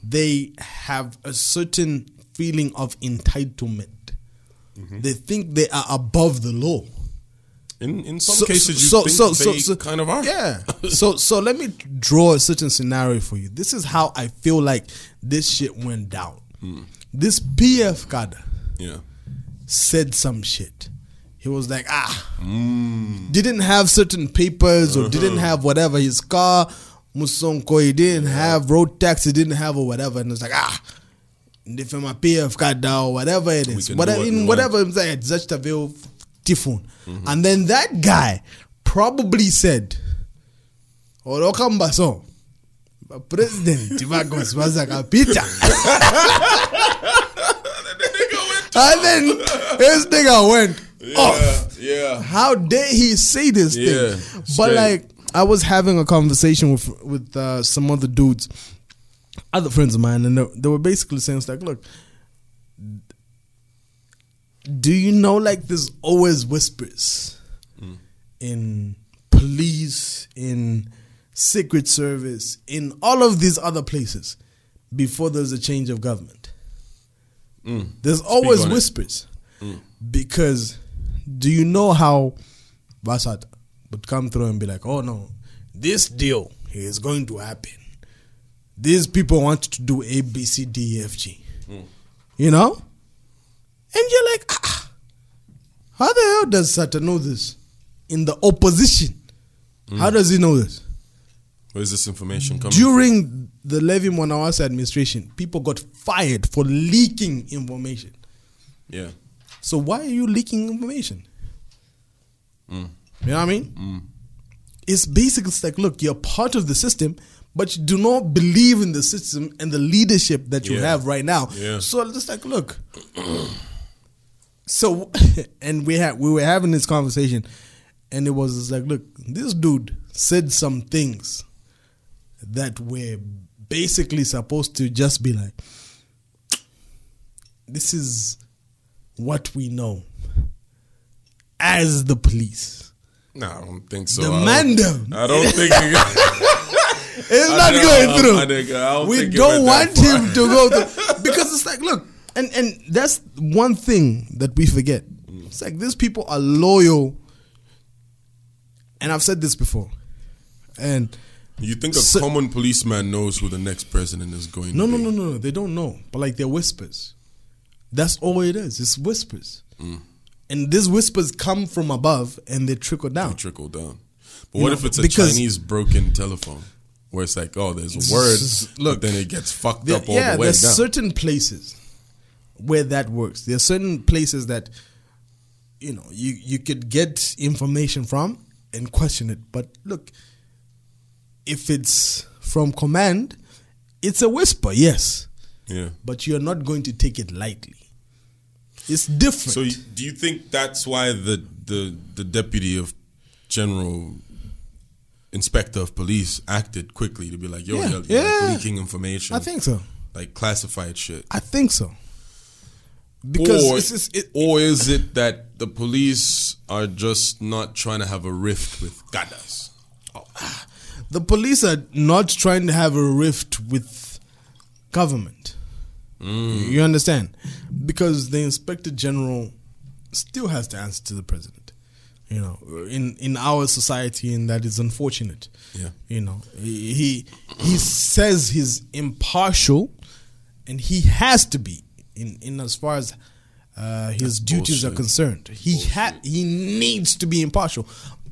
they have a certain feeling of entitlement. They think they are above the law. In in some So- cases, you so- think so- so- they so- kind of are. Yeah. so so let me draw a certain scenario for you. This is how I feel like this shit went down. Hmm. This PF cadre Yeah. said some shit. He was like, ah, Hmm. didn't have certain papers or Uh-huh. didn't have whatever. His car, Musonko, he didn't have road tax, he didn't have or whatever. And it's like, ah, if I'm a PF card or whatever it is, whatever, what in whatever, such a veil typhoon. Mm-hmm. And then that guy probably said, Orokamba so. President Tivagos was like a Peter. and then this nigga went off. Yeah. How dare he say this Yeah, thing? But like, I was having a conversation with with uh, some other dudes, other friends of mine, and they, they were basically saying, "It's like, look, do you know like there's always whispers mm. in police, in secret service, in all of these other places before there's a change of government. Mm. There's always on it. whispers mm. because do you know how Basat would come through and be like, "Oh no, this deal is going to happen. These people want to do A, B, C, D, E, F, G." You know, and you're like, ah, ah. how the hell does Sata know this? In the opposition, how does he know this? Where's this information coming? During the Levy Mwanawasa administration, people got fired for leaking information. yeah. So why are you leaking information? Mm. You know what I mean? Mm. It's basically it's like, look, you're part of the system, but you do not believe in the system and the leadership that you Yeah. have right now. Yeah. So just like, look. so, and we had we were having this conversation, and it was just like, look, this dude said some things that were basically supposed to just be like, this is what we know as the police. No, I don't think so. The I don't-. I don't think. It's I not going through. I I don't we don't want him to go through because it's like, look, and and that's one thing that we forget. It's like these people are loyal, and I've said this before, and you think a So- common policeman knows who the next president is going no, to no, be? no, no, no, they don't know, but like they're whispers. That's all it is. It's whispers, Mm. and these whispers come from above and they trickle down. Trickle down. But You what know, if it's a Chinese broken telephone? Where it's like, oh, there's a word, Look, then it gets fucked There- up all yeah, the way there's down. certain places where that works. There are certain places that you know you you could get information from and question it. But look, if it's from command, it's a whisper, yes, yeah. but you're not going to take it lightly. It's different. So, do you think that's why the the the deputy of general inspector of police acted quickly to be like, yo, Yeah, you're, you're like leaking information. I think so. like classified shit. I think so. Because or, it's, it's, it, or is it that the police are just not trying to have a rift with gadas? the police are not trying to have a rift with government. Mm. You understand? Because the inspector general still has to answer to the president. You know, in in our society, and that is unfortunate. Yeah. You know, he he, says he's impartial, and he has to be in in as far as uh, his duties are concerned. He had he needs to be impartial,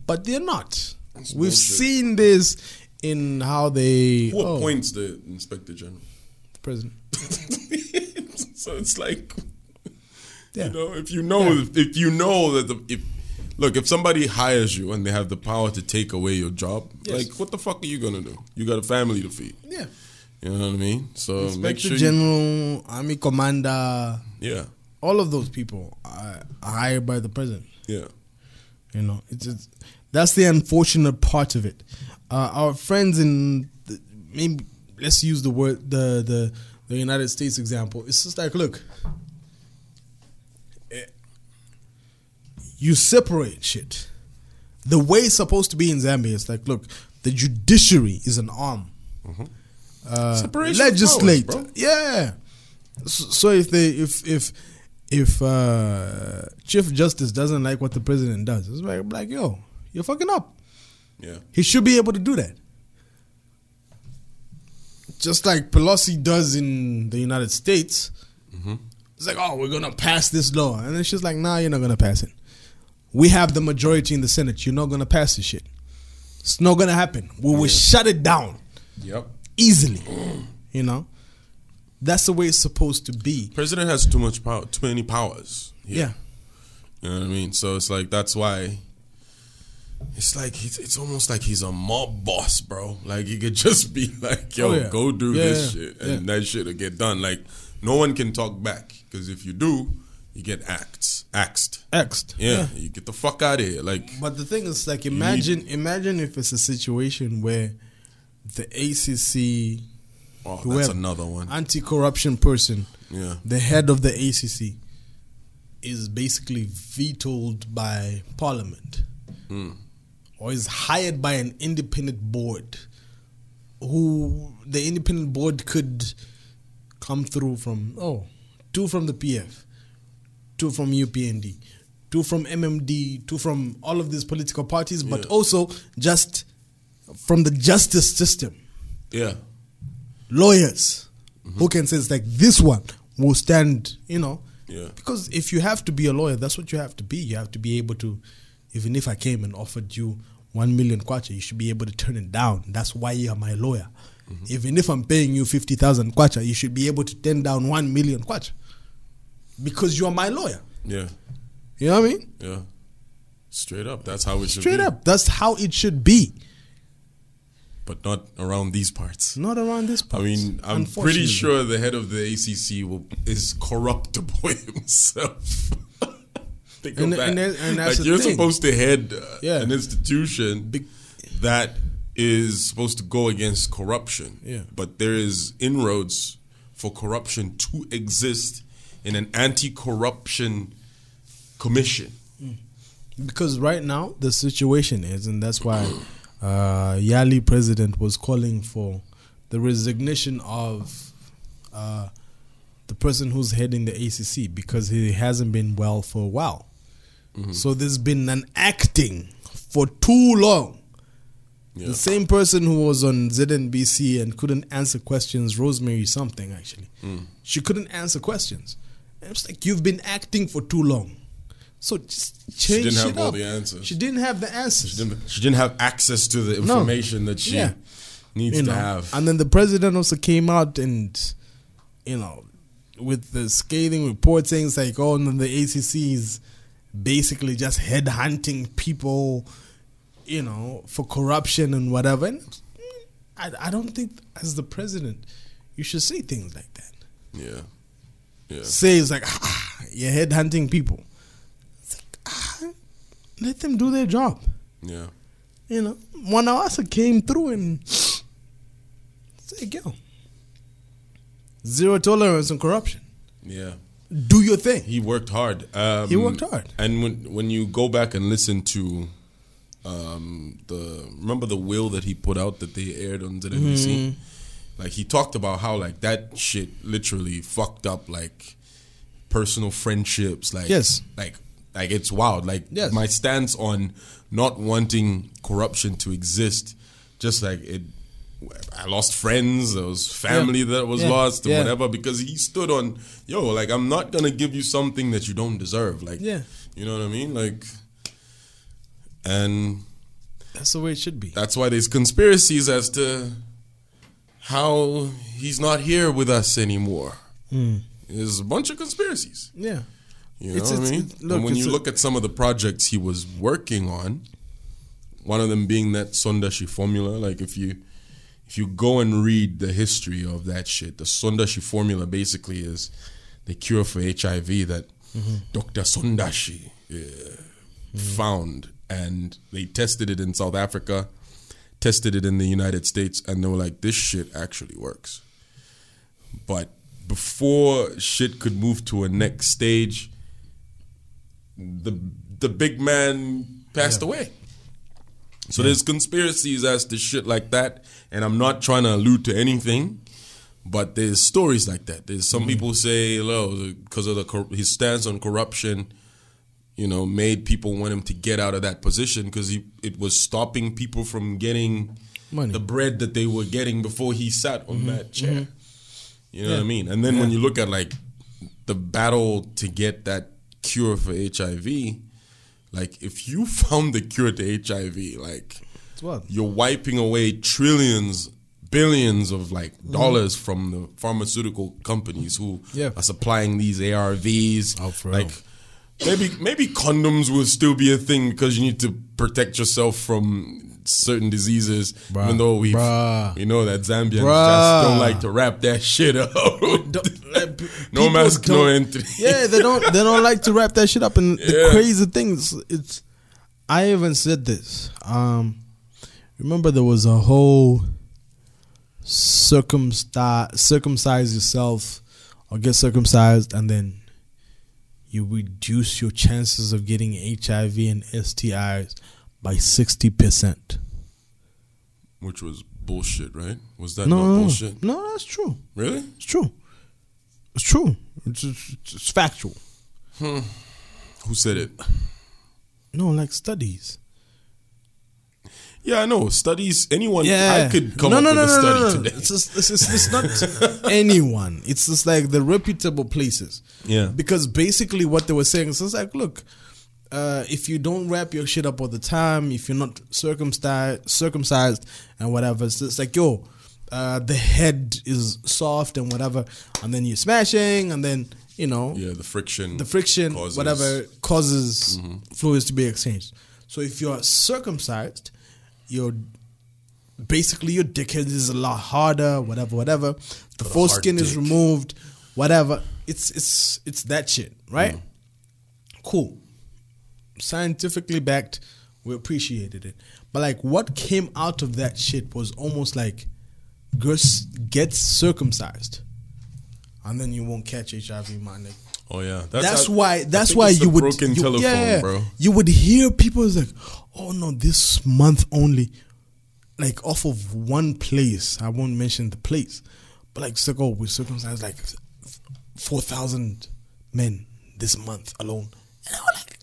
but they're not. We've bullshit. seen this in how they Who oh, appoints the inspector general? president. so it's like, Yeah. you know, if you know, if you know that the if look, if somebody hires you and they have the power to take away your job, Yes. like what the fuck are you gonna do? You got a family to feed. Yeah. You know what I mean? So make Inspector sure, you, General, Army Commander, yeah, all of those people are, are hired by the president. yeah, You know, it's just, that's the unfortunate part of it. Uh, our friends in the, maybe let's use the word the the the United States example. It's just like, look, you separate shit. The way it's supposed to be in Zambia is like, look, the judiciary is an arm. Uh, Separation legislate, powers, yeah. So, so if they if if if uh, Chief Justice doesn't like what the president does, it's like, like yo, you're fucking up. yeah, He should be able to do that. Just like Pelosi does in the United States. It's like, oh, we're gonna pass this law, and then she's like, nah, you're not gonna pass it. We have the majority in the Senate. You're not gonna pass this shit. It's not gonna happen. We will shut it down yep. easily. You know, that's the way it's supposed to be. President has too much power, too many powers. Yeah. You know what I mean? So it's like that's why it's like it's, it's almost like he's a mob boss, bro. Like he could just be like, "Yo, Oh, yeah. go do Yeah, this yeah, shit," and that shit will get done. Like no one can talk back because if you do, you get axed. Axed. Xed. Yeah, you get the fuck out of here. Like But the thing is, like, imagine, imagine if it's a situation where the ACC, oh, that's another one. anti-corruption person, Yeah, the head of the ACC, is basically vetoed by Parliament, hmm. or is hired by an independent board, who the independent board could come through from oh, two from the PF, two from UPND, two from MMD, two from all of these political parties, but Yeah. also just from the justice system yeah, lawyers who mm-hmm. can say it's like this one will stand, you know. Yeah. Because if you have to be a lawyer, that's what you have to be. You have to be able to, even if I came and offered you one million kwacha, you should be able to turn it down. That's why you are my lawyer. Mm-hmm. Even if I'm paying you fifty thousand kwacha, you should be able to turn down one million kwacha because you are my lawyer. yeah, You know what I mean? yeah. Straight up, that's how it should Straight be. up, that's how it should be. but not around these parts. Not around this part. I mean, I'm pretty sure the head of the ACC will, is corruptible himself. Think And- of that. and like you're thing. supposed to head uh, Yeah. an institution Big- that is supposed to go against corruption. Yeah. But there is inroads for corruption to exist in an anti-corruption commission. Because right now the situation is, and that's why uh, Yali president was calling for the resignation of uh, the person who's heading the ACC because he hasn't been well for a while. So there's been an acting for too long. Yeah. The same person who was on ZNBC and couldn't answer questions, Rosemary something actually, she couldn't answer questions. And it's like you've been acting for too long, so just change She didn't have all up. the answers. She didn't have the answers. She didn't, she didn't have access to the No. information that she Yeah. needs you to know. have. And then the president also came out and, you know, with the scathing report saying it's like, oh, and the ACC is basically just headhunting people, you know, for corruption and whatever. And I, I don't think, as the president, you should say things like that. yeah, yeah, Say it's like, ah, you're headhunting people. It's like, ah, let them do their job. yeah. You know, Mwanawasa came through and say, yo, zero tolerance on corruption. Yeah, Do your thing. he worked hard. Um, He worked hard. And when when you go back and listen to um, the remember the will that he put out that they aired on ZNBC, Mm-hmm. Like he talked about how like that shit literally fucked up like personal friendships. Like Yes. like like it's wild. Like Yes. my stance on not wanting corruption to exist, just like it. I lost friends. There was family Yeah. that was Yeah. lost, and Yeah. whatever, because he stood on, yo, like I'm not gonna give you something that you don't deserve. Like, Yeah. you know what I mean? Like, and That's the way it should be. that's why there's conspiracies as to how he's not here with us anymore. There's a bunch of conspiracies. Yeah. You know It's- what I mean? it's- look, and when you a- look at some of the projects he was working on, one of them being that Sondashi formula, like if you if you go and read the history of that shit, the Sondashi formula basically is the cure for HIV that Mm-hmm. Dr. Sondashi uh, found, and they tested it in South Africa, tested it in the United States, and they were like, "This shit actually works." But before shit could move to a next stage, the the big man passed away. So there's conspiracies as to shit like that, and I'm not trying to allude to anything, but there's stories like that. There's some mm-hmm. people say, "Oh, because of the his stance on corruption, you know, made people want him to get out of that position because he it was stopping people from getting Money. the bread that they were getting before he sat on mm-hmm. that chair." Mm-hmm. You know what I mean? And then when you look at like the battle to get that cure for HIV, like if you found the cure to HIV, like you're wiping away trillions, billions of like mm-hmm. dollars from the pharmaceutical companies who Yeah. are supplying these ARVs. Oh, for like real. Maybe maybe condoms will still be a thing because you need to protect yourself from certain diseases. Bruh. Even though we we know that Zambians Bruh. just don't like to wrap that shit up. Like, no mask, no entry. yeah, they don't they don't like to wrap that shit up. And the crazy thing is, it's I even said this. Um, remember there was a whole circumcise circumcise yourself or get circumcised, and then you reduce your chances of getting HIV and STIs by sixty percent. Which was bullshit, right? Was that No, bullshit? no, that's true. Really? It's true. It's true. It's, it's, it's factual. Hmm. Who said it? No, like studies. Yeah, I know. Studies. Anyone. I could come no, up no, with no, a study no, no. today. It's, just, it's, it's, it's not anyone. It's just like the reputable places. Yeah. Because basically what they were saying is it's like, look, uh, if you don't wrap your shit up all the time, if you're not circumcised, circumcised and whatever, it's just like, yo, uh, the head is soft and whatever, and then you're smashing, and then, you know, Yeah, the friction. the friction, causes- whatever, causes fluids to be exchanged. So if you're circumcised, your basically your dickhead is a lot harder, whatever, whatever. The Got foreskin is removed, whatever. It's it's it's that shit, right? Mm. Cool. Scientifically backed, we appreciated it. But like what came out of that shit was almost like Gus gets circumcised. And then you won't catch HIV, my nigga. Oh yeah, That's, how- why. That's why you would. broken you, telephone, yeah, bro. You would hear people like, "Oh no, this month only." Like off of one place, I won't mention the place, but like like, oh, we circumcised like four thousand men this month alone, and I was like,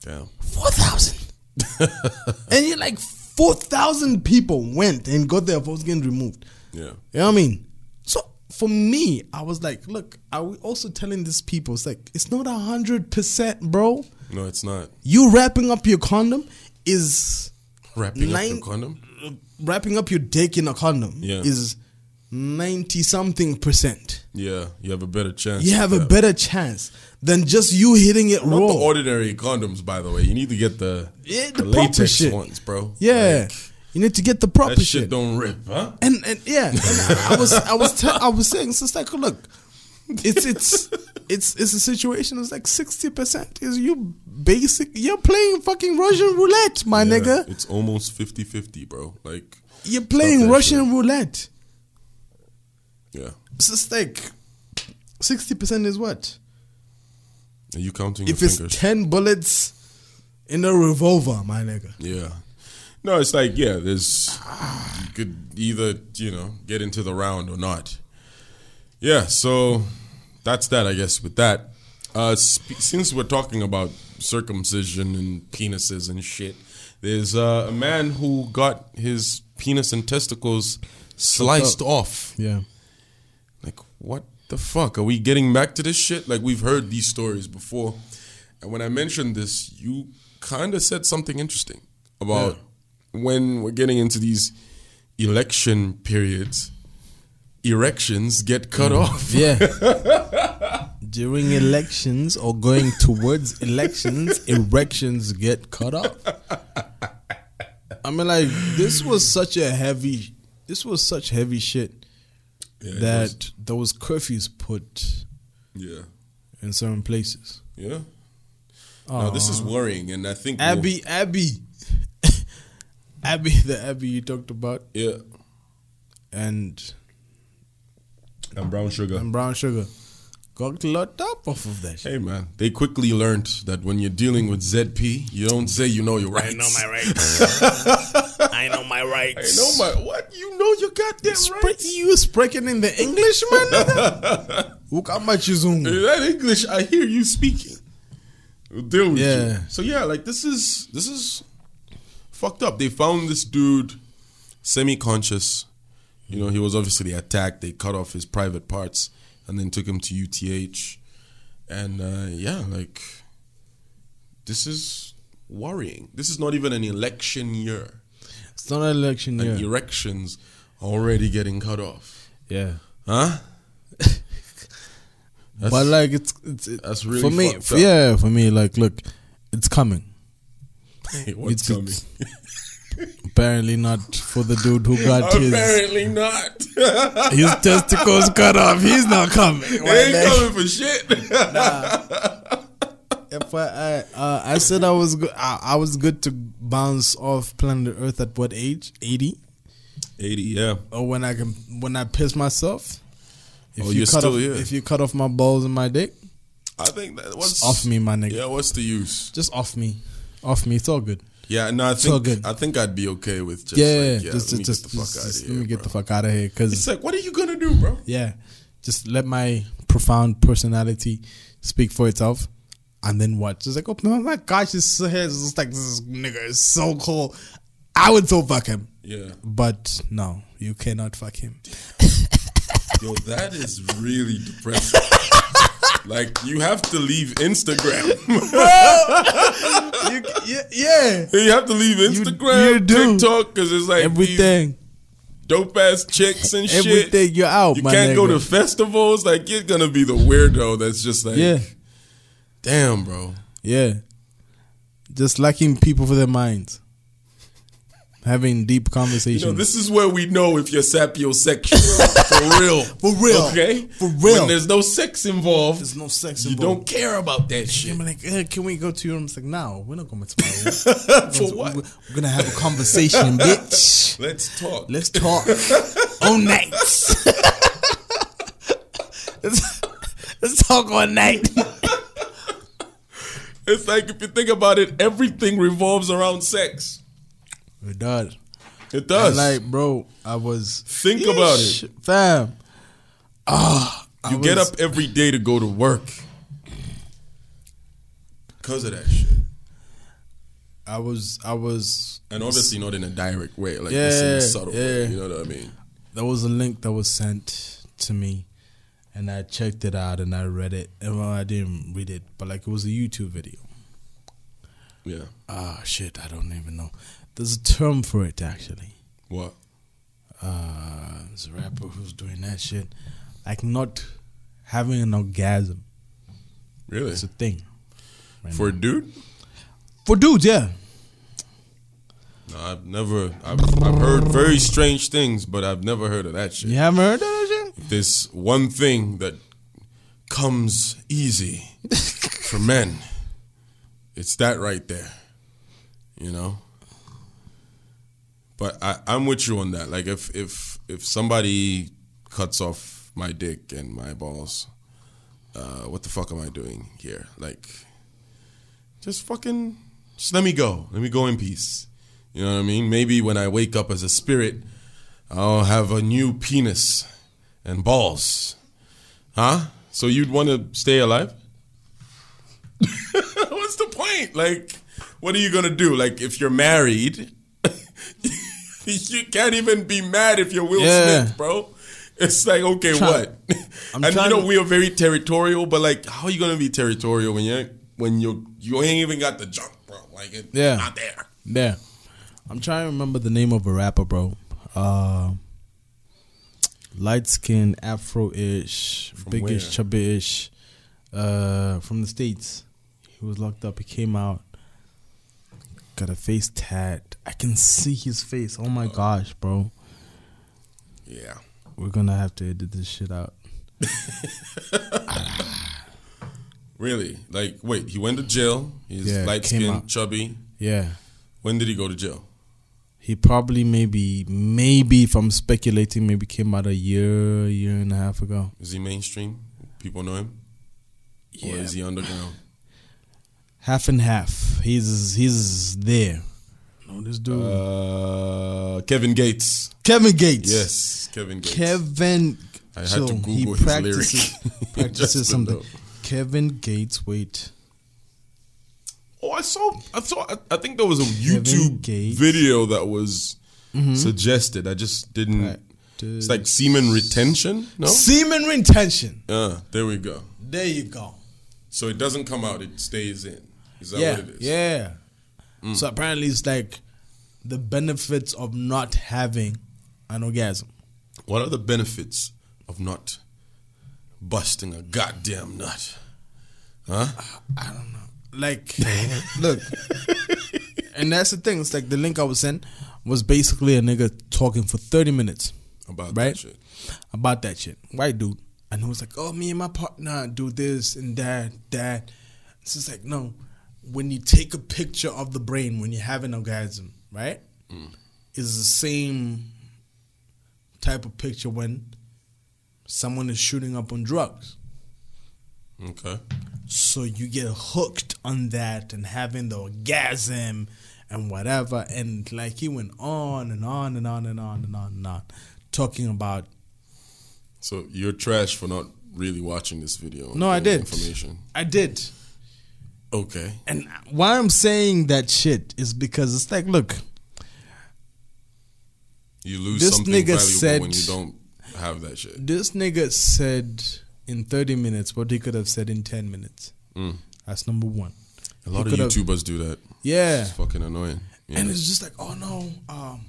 Damn. four thousand, and you're like four thousand people went and got their votes getting removed. Yeah. You know what I mean? So for me, I was like, look, are we also telling these people it's like it's not a hundred percent, bro. No, it's not You wrapping up your condom is wrapping up Nine- the condom. wrapping up your dick in a condom Yeah. is ninety something percent. Yeah, you have a better chance. You have a that. better chance than just you hitting it Not raw. the ordinary condoms, by the way. You need to get the, Yeah, the the latex shit. ones, bro. yeah, Like, you need to get the proper that shit, shit. don't rip, huh? and and yeah, and I was I was te- I was saying, like, look, it's it's it's it's a situation. It's like sixty percent is you basic. You're playing fucking Russian roulette, my Yeah, nigga. It's almost 50-50, bro. Like, You're playing Russian roulette. yeah. It's just like sixty percent is what? Are you counting If it's fingers? ten bullets in a revolver, my nigga. Yeah. No, it's like yeah. There's you could either you know get into the round or not. Yeah. So that's that, I guess. With that, uh, sp- since we're talking about circumcision and penises and shit, there's uh, a man who got his penis and testicles sliced off. Yeah. Like, what the fuck? Are we getting back to this shit? Like, we've heard these stories before. And when I mentioned this, you kind of said something interesting about when we're getting into these election periods, erections get cut mm. off. Yeah. During elections or going towards elections, erections get cut off. I mean, like this was such a heavy, this was such heavy shit Yeah, that those curfews put yeah. in certain places. Yeah. Now, this is worrying, and I think. we'll- Abby, Abby, Abby, the Abby you talked about, yeah. and And brown sugar. and brown sugar got locked up off of that. Hey man, they quickly learned that when you're dealing with ZP, you don't say you know your rights. I know my rights. I know my rights. I know my what? You know your goddamn Spre- rights. you speaking in the English, man? Look how much you zoom. That English, I hear you speaking. We'll deal with Yeah. you. So yeah, like this is this is fucked up. They found this dude semi-conscious. You know, he was obviously attacked. They cut off his private parts and then took him to UTH. And uh, yeah, like this is worrying. This is not even an election year. It's not an election year. And erections already getting cut off. Yeah. Huh? But like it's it's it, that's really for me. For, yeah, for me, like look, it's coming. What's It's- coming? Apparently not for the dude who got his Apparently not. his testicles cut off. He's not coming. They ain't coming for shit. If I I, uh, I said I was good, I, I was good to bounce off planet Earth at what age? Eighty. 80, yeah. Or when I can when I piss myself. If Oh, you you're cut still off, here. If you cut off my balls and my dick, I think that what's off me, my nigga. Yeah, what's the use? Just off me, off me. It's all good. Yeah, no, I think good. I think I'd be okay with just yeah, like, yeah, just let me just, get the fuck just- out just of let here. me get bro. the fuck out of here, because It's like, what are you gonna do, bro? yeah, just let my profound personality speak for itself, and then what? Just like, oh my gosh, this head is just like this nigga is so cool. I would so fuck him, Yeah, but no, you cannot fuck him. yo, that is really depressing. like, you have to leave Instagram. You- yeah, yeah, you have to leave Instagram, you do. TikTok, because it's like everything, dope ass chicks and shit. everything. You're out. You can't go to festivals. Like, you're gonna be the weirdo that's just like, yeah, damn, bro. yeah. Just lacking people for their minds, having deep conversations. You know, this is where we know if you're sapiosexual. for real. For real. Okay? For real. When there's no sex involved, There's no sex you involved. don't care about that shit. I'm like, eh, can we go to your room? It's like, no, we're not going to my room. For what? We're, we're gonna have a conversation, bitch. Let's talk. Let's talk all night. let's, let's talk all night. It's like if you think about it, everything revolves around sex. It does. It does. And like, bro, I was Think about it, fam. Ah, you get up every day to go to work because of that shit. I was, I was. And obviously not in a direct way, like Yeah, this in a subtle way. You know what I mean? There was a link that was sent to me, and I checked it out and I read it. And well, I didn't read it, but like it was a YouTube video. Yeah. Ah, shit, I don't even know. There's a term for it actually. What? Uh, there's a rapper who's doing that shit, like not having an orgasm. Really? It's a thing For a dude? for dudes. Yeah, No, I've never. I've, I've heard very strange things, but I've never heard of that shit. you haven't heard of that shit? There's one thing that comes easy for men, it's that right there. You know. But I, I'm with you on that. Like if if if somebody cuts off my dick and my balls, uh, what the fuck am I doing here? Like, just fucking, just let me go. Let me go in peace. You know what I mean? Maybe when I wake up as a spirit, I'll have a new penis and balls. Huh? So you'd want to stay alive? What's the point? Like, what are you gonna do? Like, if you're married, you can't even be mad if you're Will Yeah. Smith, bro. It's like, okay, Try- what? I'm and you know to- we are very territorial, but like, how are you gonna be territorial when you when you you ain't even got the junk, bro? Like, it's Yeah. not there. Yeah. I'm trying to remember the name of a rapper, bro. Uh, light skin, afro ish, From biggish, where? chubby ish. Uh, from the States. He was locked up. He came out. Got a face tat. I can see his face. Oh my gosh, bro. Yeah. We're gonna have to edit this shit out. Really? Like, wait, he went to jail. He's Yeah, light skinned, chubby. Yeah. When did he go to jail? He probably maybe maybe if I'm speculating, maybe came out a year, year and a half ago. Is he mainstream? People know him? Or is he underground? Half and half. He's he's there. No, this dude. Uh, Kevin Gates. Kevin Gates. Yes, Kevin Gates. Kevin. I had so to he Google his practices, practices something. Kevin Gates. Wait. Oh, I saw. I saw. I, think there was a Kevin YouTube Gates. video that was suggested. I just didn't. Practice. It's like semen retention. No. Semen retention. Uh, there we go. There you go. So it doesn't come out; it stays in. Is that yeah. what it is? Yeah. Mm. So apparently it's like the benefits of not having an orgasm. What are the benefits of not busting a goddamn nut? Huh? I don't know. Like, look, and that's the thing. It's like the link I was sent was basically a nigga talking for thirty minutes About Right? that shit. about that shit. White dude, and he was like, "Oh, me and my partner do this and that, that." It's just like no. When you take a picture of the brain when you have an orgasm, right, mm. is the same type of picture when someone is shooting up on drugs. Okay. So you get hooked on that and having the orgasm and whatever. And like he went on and on and on and on and on and on, talking about. So you're trash for not really watching this video. No, I did. Information. I did. Okay. And why I'm saying that shit is because it's like, look, You lose This something nigga valuable said- when you don't have that shit. this nigga said in 30 minutes what he could have said in 10 minutes. Mm. That's number one. A lot He of could have- YouTubers do that. Yeah. It's fucking annoying. Yeah. And it's just like, oh no, um,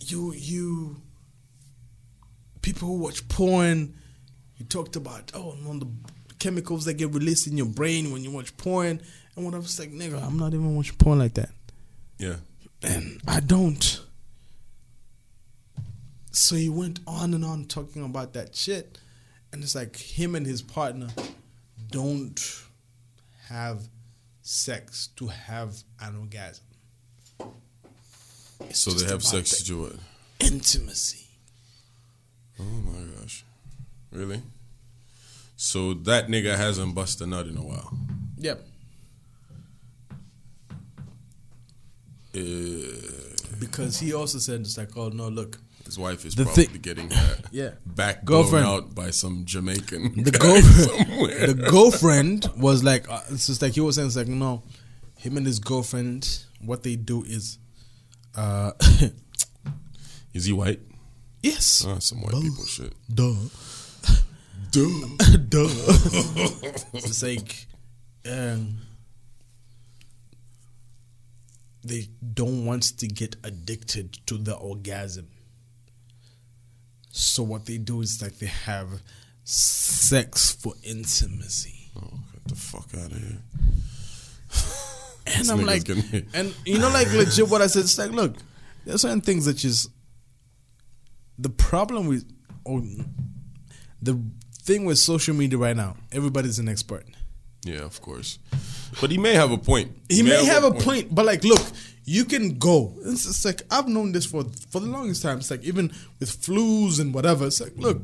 you you people who watch porn, you talked about oh I'm on the chemicals that get released in your brain when you watch porn, and I was like, nigga, I'm not even watching porn like that, yeah. and I don't. So he went on and on talking about that shit, and it's like him and his partner don't have sex to have an orgasm. It's So they have sex to do it. intimacy. Oh my gosh. Really? So that nigga hasn't busted a nut in a while. Yep. Uh, Because he also said it's like, oh no, look, his wife is The probably thi- getting that Yeah. back Girlfriend. blown out by some Jamaican the girlfriend, the girlfriend was like, uh, it's just like he was saying, it's like, no, him and his girlfriend, what they do is, uh, Is he white? yes, Oh, some white people shit. duh, Duh. duh. it's like, um, they don't want to get addicted to the orgasm. So what they do is like they have sex for intimacy. Oh, get the fuck out of here. And I'm like, and you know, like legit, what I said. It's like, look, there's certain things that just the problem with, or the thing with social media right now. Everybody's an expert. Yeah, of course. But he may have a point. He may have a point, but like, look, you can go. It's, it's like I've known this for for the longest time. It's like even with flus and whatever. It's like, look,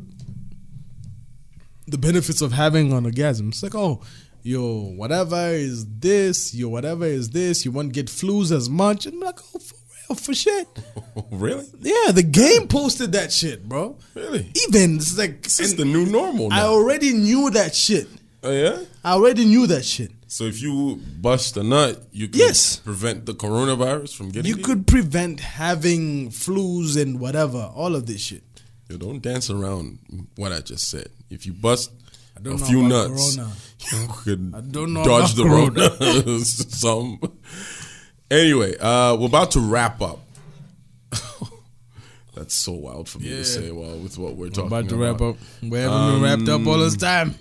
the benefits of having an orgasm. It's like, oh, your whatever is this, your whatever is this. You won't get flus as much. And I'm like, oh, for shit. really? Yeah, the game posted that shit, bro. Really? Even it's like and the new normal I already knew that shit. oh, yeah? I already knew that shit. So if you bust a nut, you can Yes. prevent the coronavirus from getting You could prevent having flus and whatever, all of this shit. You don't dance around what I just said. If you bust a few nuts, corona. you could I don't know dodge the about road. Some. Anyway, uh, we're about to wrap up. That's so wild for me Yeah. to say. Well, with what we're talking About to about, wrap up. We haven't been wrapped up all this time.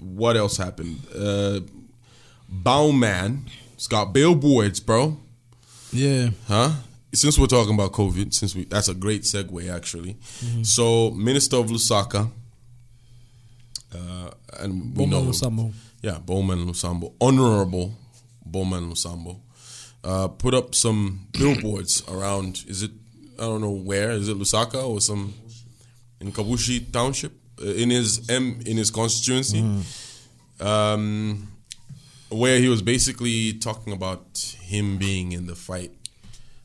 What else happened? Uh, Bowman, got billboards, bro. Yeah. Huh? Since we're talking about COVID, since we that's a great segue actually. Mm-hmm. So Minister of Lusaka, uh, and we Bowman know Lusambo. yeah, Bowman Lusambo, Honorable Bowman Lusambo, uh, put up some billboards around. Is it I don't know where is it Lusaka or some in Kabushi Township uh, in his M in his constituency, um, where he was basically talking about him being in the fight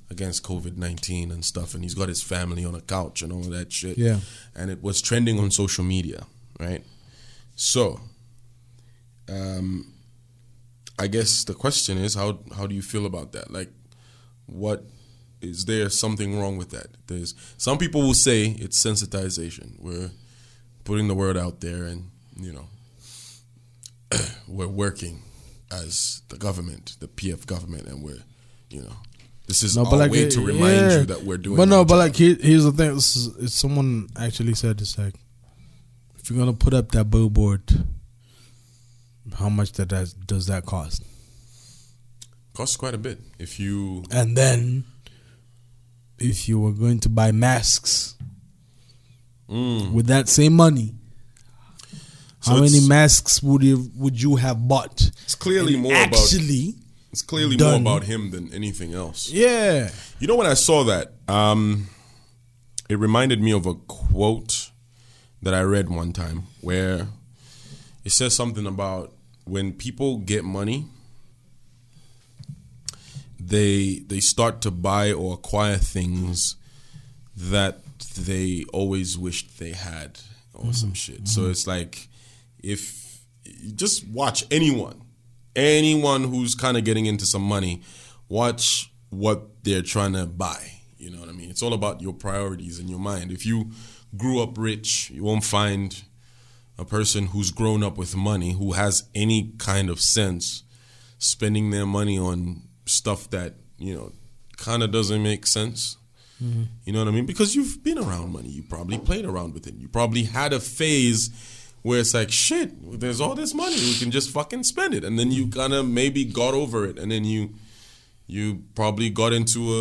against COVID nineteen and stuff, and he's got his family on a couch and all that shit. Yeah. and it was trending on social media, right? So, um, I guess the question is how how do you feel about that? Like, what is there something wrong with that? There's some people will say it's sensitization. We're putting the word out there, and you know, we're working as the government, the PF government, and we're you know, this is No, our like way it- to remind yeah. you that we're doing. But no, but job. like here, here's the thing. This is, someone actually said it's like if you're gonna put up that billboard, how much that does, does that cost? costs quite a bit if you And then if you were going to buy masks Mm. with that same money, So how many masks would you would you have bought? It's clearly And more about actually, it's clearly done. more about him than anything else. yeah. You know when I saw that, um, it reminded me of a quote that I read one time where it says something about when people get money, they they start to buy or acquire things that they always wished they had or mm-hmm. some shit. So mm-hmm. it's like if just watch anyone, anyone who's kind of getting into some money, watch what they're trying to buy. You know what I mean? It's all about your priorities in your mind. If you grew up rich, you won't find a person who's grown up with money who has any kind of sense spending their money on stuff that, you know, kind of doesn't make sense. Mm-hmm. You know what I mean? Because you've been around money. You probably played around with it. You probably had a phase where it's like, shit, there's all this money. We can just fucking spend it. And then you kind of maybe got over it. And then you you probably got into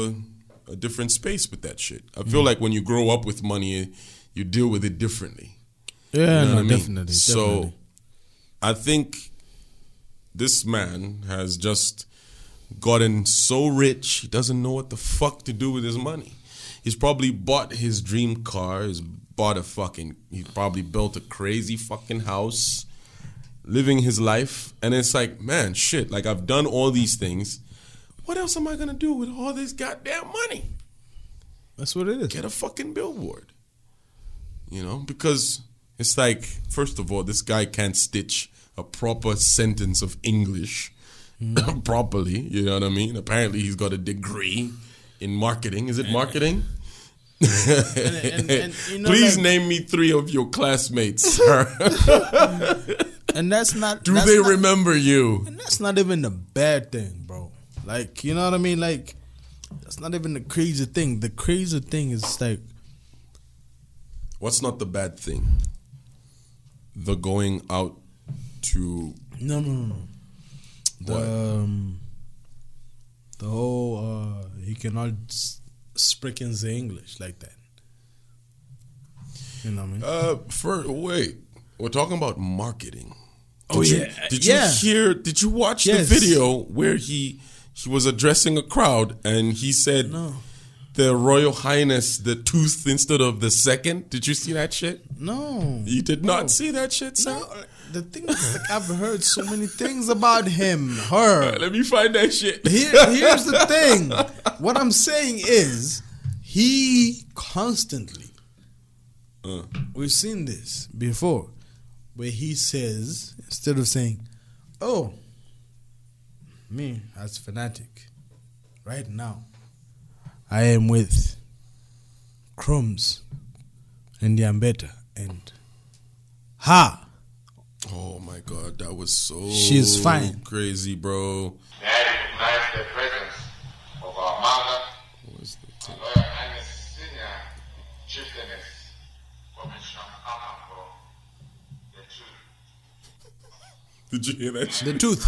a, a different space with that shit. I feel mm-hmm. like when you grow up with money, you deal with it differently. Yeah, You know no, I mean? definitely, So definitely. I think this man has just gotten so rich, he doesn't know what the fuck to do with his money. He's probably bought his dream car, he's bought a fucking. He probably built a crazy fucking house, living his life, and it's like, man, shit. Like I've done all these things. What else am I gonna do with all this goddamn money? That's what it is. Get a fucking billboard. You know, because it's like, first of all, this guy can't stitch a proper sentence of English mm. properly. You know what I mean? Apparently, he's got a degree in marketing. Is it marketing? and- and, you know, Please like- name me three of your classmates, sir. And that's not. Do that's they not- remember you? And that's not even the bad thing, bro. Like, you know what I mean? Like, that's not even the crazy thing. The crazy thing is like, What's not the bad thing? The going out to no, no, no, no. The um, the whole uh, he cannot speak in the English like that. You know what I mean? Uh, for wait, we're talking about marketing. Oh, Did you- yeah. Did you Yeah. hear? Did you watch Yes. the video where he he was addressing a crowd and he said No. The Royal Highness the tooth instead of the second? Did you see that shit? no, You did not see that shit, sir. no. The thing is, like, I've heard so many things about him, her. Let me find that shit. Here, here's the thing. What I'm saying is, he constantly. Uh. We've seen this before, where he says instead of saying, "Oh, me as Fanatik, right now, I am with Chromez and Yambeta and Ha." Oh my god, that was so She's fine. crazy, bro. May I recognize the presence of our mother, What was the thing? Royal Highness Senior Chieftainess, Commissioner Amambo, the truth. Did you hear that? The tooth.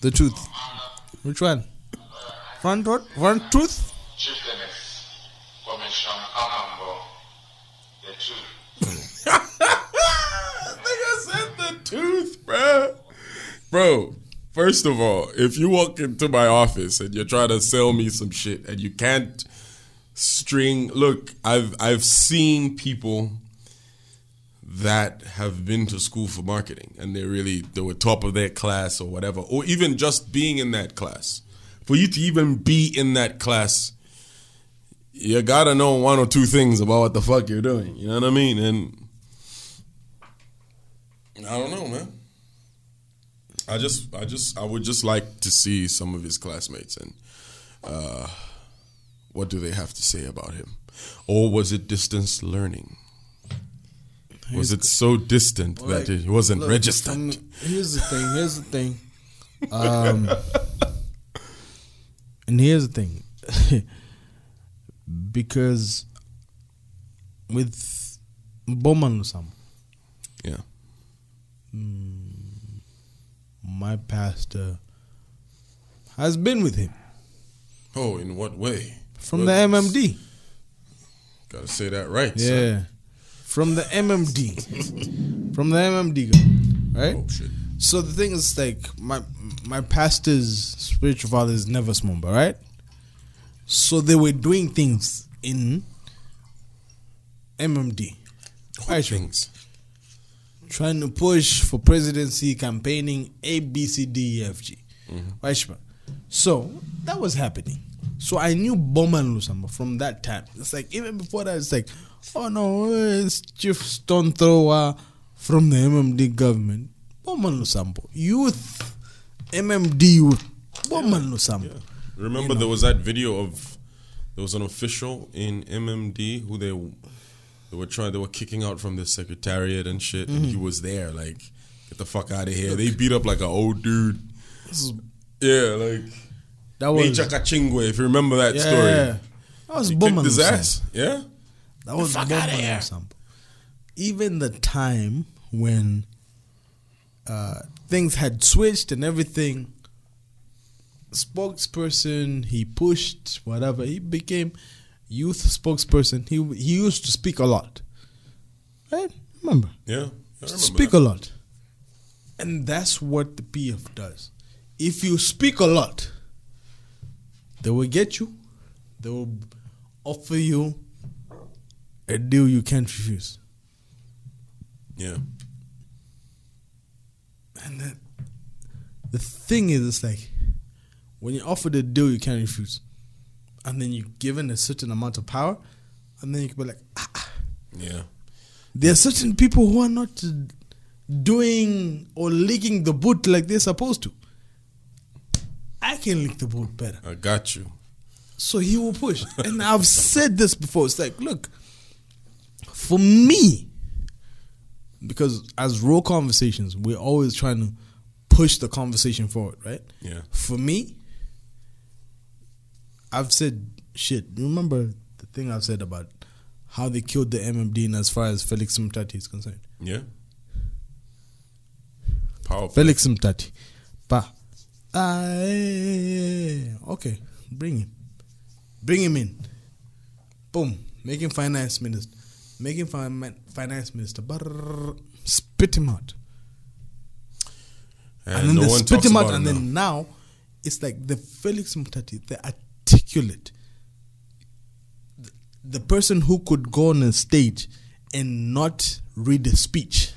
The tooth. Which one? Front what? Front tooth? Chieftainess, Commissioner Amambo, the truth. Nigga said the tooth, bro. Bro, first of all, if you walk into my office and you're trying to sell me some shit and you can't string, look, I've I've seen people that have been to school for marketing and they're really they were top of their class or whatever, or even just being in that class. For you to even be in that class, you gotta know one or two things about what the fuck you're doing. You know what I mean? And I don't know, man. I just, I just, I would just like to see some of his classmates and uh, what do they have to say about him, or was it distance learning? Was it so distant that it wasn't Look, registered? here's the thing. Here's the thing. Um, and here's the thing. because with Bowman Lusam, yeah, hmm, my pastor has been with him Oh, in what way? from Well, the MMD. Gotta say that right. son. Yeah. From the MMD. from the MMD, right? Oh shit. So the thing is, like my my pastor's spiritual father is Nevers Mumba, right? So they were doing things in MMD, What things? trying to push for presidency, campaigning A B C D E F G? Mm-hmm. Shima? So that was happening. So I knew Bowman Lusambo from that time. It's like even before that, it's like, oh no, it's Chief Stone Thrower from the MMD government. Bowman Lusambo, youth, MMD youth, Bowman Lusambo. Remember, there was that video of there was an official in MMD who they they were trying they were kicking out from the secretariat and shit, and Mm-hmm. he was there like, get the fuck out of here. They beat up like an old dude. This is- Yeah, like That was Major Kachingwe, if you remember that yeah, story. that was Bowman his ass. Yeah. That was Bowman. Even the time when uh, things had switched and everything, spokesperson, he pushed whatever. He became youth spokesperson. He he used to speak a lot, right? Remember, Yeah. I remember speak that. a lot, and that's what the PF does. If you speak a lot, they will get you. They will offer you a deal you can't refuse. Yeah. And then the thing is, it's like when you're offered a deal you can't refuse, and then you're given a certain amount of power, and then you can be like, ah, Yeah. there are certain people who are not doing or licking the boot like they're supposed to. I can lick the boot better. I got you. So he will push. and I've said this before. It's like, look, for me, because as raw conversations, we're always trying to push the conversation forward, right? Yeah. For me, I've said shit. Remember the thing I've said about how they killed the MMD in as far as Felix Mutati is concerned? Yeah. Powerful. Felix Mutati. Pa. Ah, okay, bring him. Bring him in. Boom. Make him finance minister. Make him fin- finance minister. Brrr. Spit him out. And, then no they spit him out, and now. then now it's like the Felix Mutati, the articulate, the, the person who could go on a stage and not read a speech,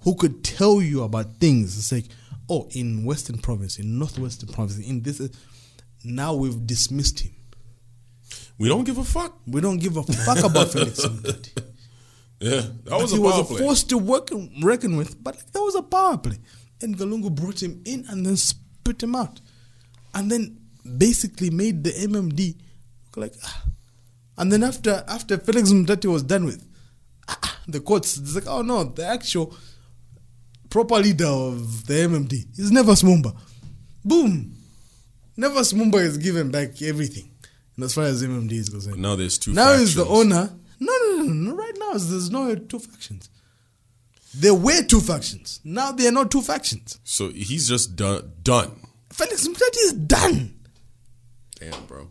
who could tell you about things. It's like, oh, in Western Province, in Northwestern Province, in this, now we've dismissed him. we don't give a fuck. We don't give a fuck about Felix Mutati. Yeah. That was he a was power a play. force to work, and reckon with, but like, that was a power play. And Galungu brought him in and then spit him out. And then basically made the MMD look like. ah. And then after after Felix Mutati was done with, ah, ah, the courts, it's like, oh no, the actual proper leader of the MMD is Nevers Mumba. Boom. Nevers Mumba is given back everything. And as far as MMD is concerned. Now there's two Now he's the owner. No, no, no, no. There's no two factions. There were two factions. Now there are not two factions. So he's just done. Done. Felix Mutati is done. Damn, bro.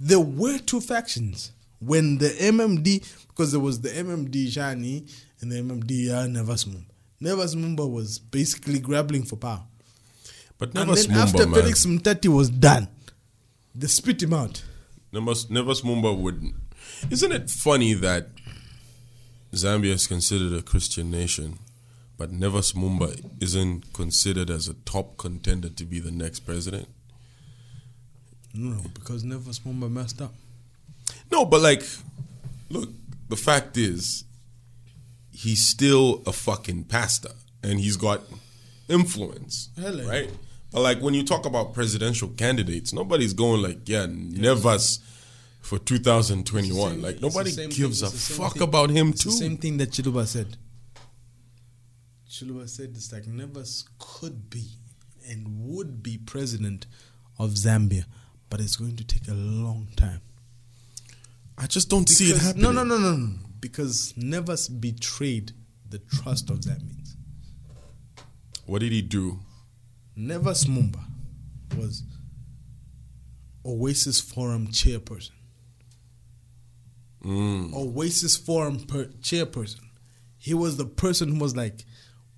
There were two factions when the MMD, because there was the MMD Shani and the MMD uh, Nevers Mumba. Nevers Mumba was basically grappling for power. But And never then after man. Felix Mutati was done, they spit him out. Never, Nevers Mumba would. Isn't it funny that Zambia is considered a Christian nation, but Nevers Mumba isn't considered as a top contender to be the next president? No, because Nevers Mumba messed up. No, but like, look, the fact is, he's still a fucking pastor, and he's got influence, Hello. right? But like, when you talk about presidential candidates, nobody's going like, yeah, Nevers for 2021. Like, nobody same gives thing- a same fuck thing. about him too. same thing that Chiluba said. Chiluba said it's like Nevers could be and would be president of Zambia, but it's going to take a long time. I just don't see it Because- happening. No, no, no, no, no. Because Nevers betrayed the trust of Zambians. What did he do? Nevers Mumba was Oasis Forum chairperson. Mm. Oasis Forum per- chairperson. He was the person who was like,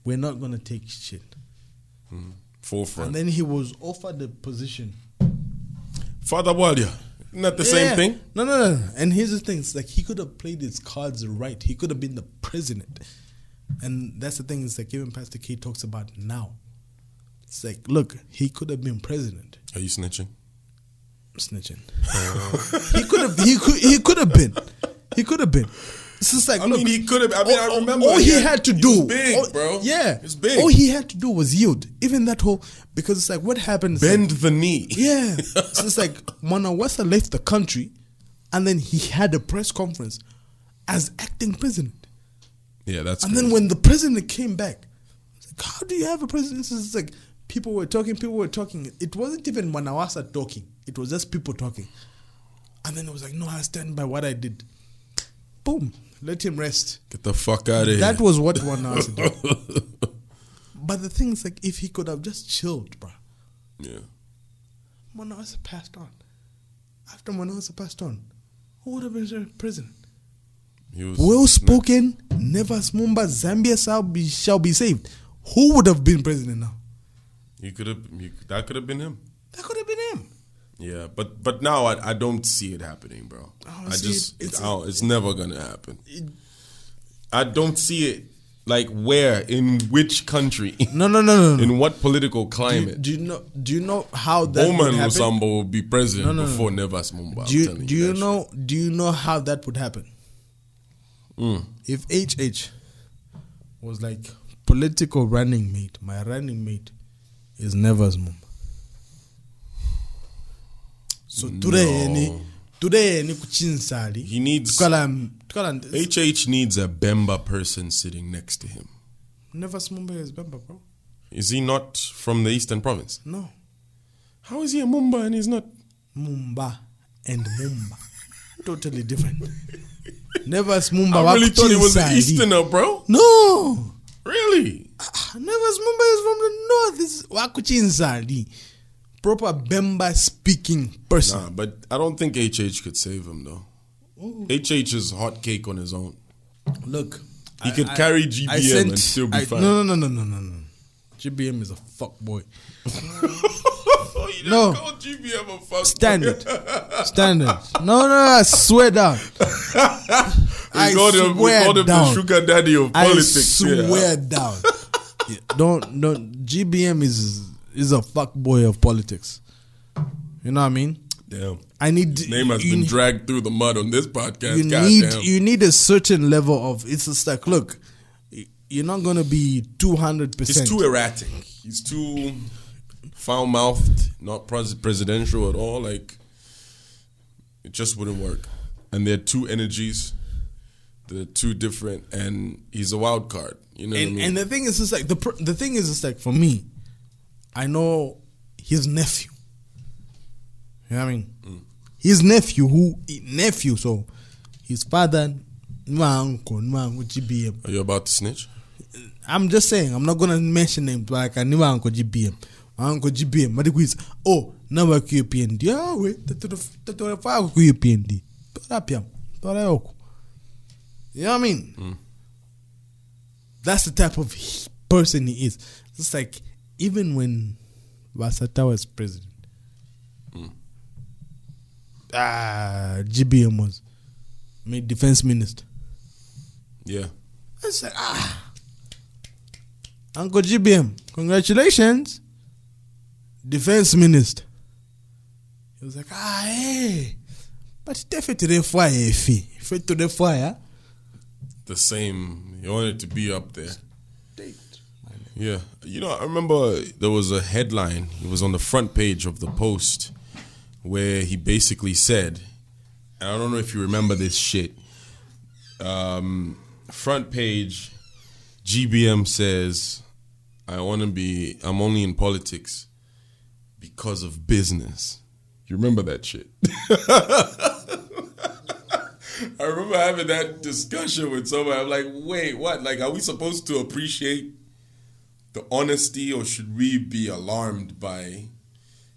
"We're not gonna take shit." Forefront. And then he was offered the position. Father Wadia. Isn't the Yeah. same thing? No, no, no. And here's the thing: it's like he could have played his cards right. He could have been the president. And that's the thing. It's like even Pastor K talks about now. It's like, look, he could have been president. Are you snitching? Snitching. he could have. He could. He could have been. He could have been. It's just like I look, mean, he could have. I mean, all, I remember. all he yeah, had to do, big, all- bro. Yeah, it's big. All he had to do was yield. Even that whole because it's like what happened. it's Bend like- the knee. yeah, so it's like Mwanawasa left the country, and then he had a press conference as acting president. Yeah, that's. And then when the president came back, like, how do you have a president? It's like people were talking, people were talking. It wasn't even Mwanawasa talking. It was just people talking. And then it was like, no, I stand by what I did. Boom. Let him rest. get the fuck out of here. That was what Mwanawasa did. But the thing is, like, if he could have just chilled, bruh, yeah. Mwanawasa passed on. After Mwanawasa passed on, who would have been president? He was Well spoken, never Mumba, Zambia shall be, shall be saved. Who would have been president now? He could have. That could have been him. That could have been him. Yeah, but but now I, I don't see it happening, bro. I see, just it's- it's, it's never gonna happen. I don't see it. Like where in which country No, no, no, no. no. in what political Do, you, climate do you know? Do you know how that would Bowman? Lusambo will be president No, no, before Nevers Mumba? Do you, do you know? Do you know how that would happen? Mm. If HH was like political running mate, my running mate is Never's mom. So today, No. today ni kuchinsali. He needs Tukala tukala HH needs a Bemba person sitting next to him. Never's mom is Bemba, bro. Is he not from the Eastern Province? No, How is he a Mumba and he's not? Mumba and Mumba, totally different. Nevers Mumba. I really thought he was an. Easterner, bro. No. Really? Ah, ah, Nevers Mumba is from the north. Is Wakuchinsali. Proper Bemba speaking person. Nah, but I don't think HH could save him though. Oh. HH is hot cake on his own. Look. He could carry GBM and still be I- fine. No, no, no, no, no, no, no. GBM is a fuck boy. No. GBM a fuck. Standard. Standard. No, no, I swear down. I we called him, we swear him down. the sugar daddy of I politics. yeah. swear down. Yeah, don't don't GBM is is a fuck boy of politics. You know what I mean? Damn. I need Name has been need- dragged through the mud on this podcast. you God need damn. you need a certain level of it's just like look you're not gonna be 200 He's too erratic. He's too foul mouthed, not pres- presidential at all. Like, it just wouldn't work. And they're two energies. They're two different, and he's a wild card. You know what I mean? and the thing is just like the pr- the thing is just like for me i know his nephew. You know what i mean? Mm. his nephew who nephew so his father my uncle my uncle gbm Are you about to snitch? i'm just saying i'm not gonna mention names but like i knew my uncle gbm my uncle gbm madikuiza oh na wa UPND ah we tatore fa ku UPND tora pia tora yoko you know what i mean? That's the type of person he is. It's like even when Vasata was president ah gbm was made defense minister Yeah. I said, ah, Uncle GBM, congratulations, defense minister. He was like, ah, hey, but definitely the fire, fee, fit to the fire. The same. He wanted to be up there. Yeah. You know, I remember there was a headline. It was on the front page of the Post where he basically said, and I don't know if you remember this shit. Um, front page, GBM says, I want to be, I'm only in politics because of business. You remember that shit? I remember having that discussion with someone. I'm like, wait, what? Like, are we supposed to appreciate the honesty or should we be alarmed by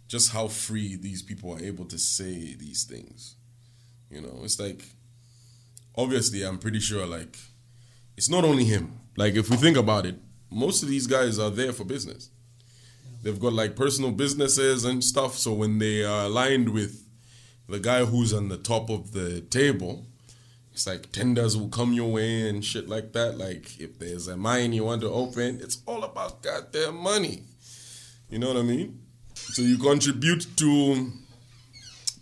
just how free these people are able to say these things? You know, it's like, obviously, I'm pretty sure, like, it's not only him. Like, if we think about it, most of these guys are there for business. They've got like personal businesses and stuff. So when they are aligned with the guy who's on the top of the table, it's like tenders will come your way and shit like that. Like if there's a mine you want to open, it's all about goddamn money. You know what I mean? So you contribute to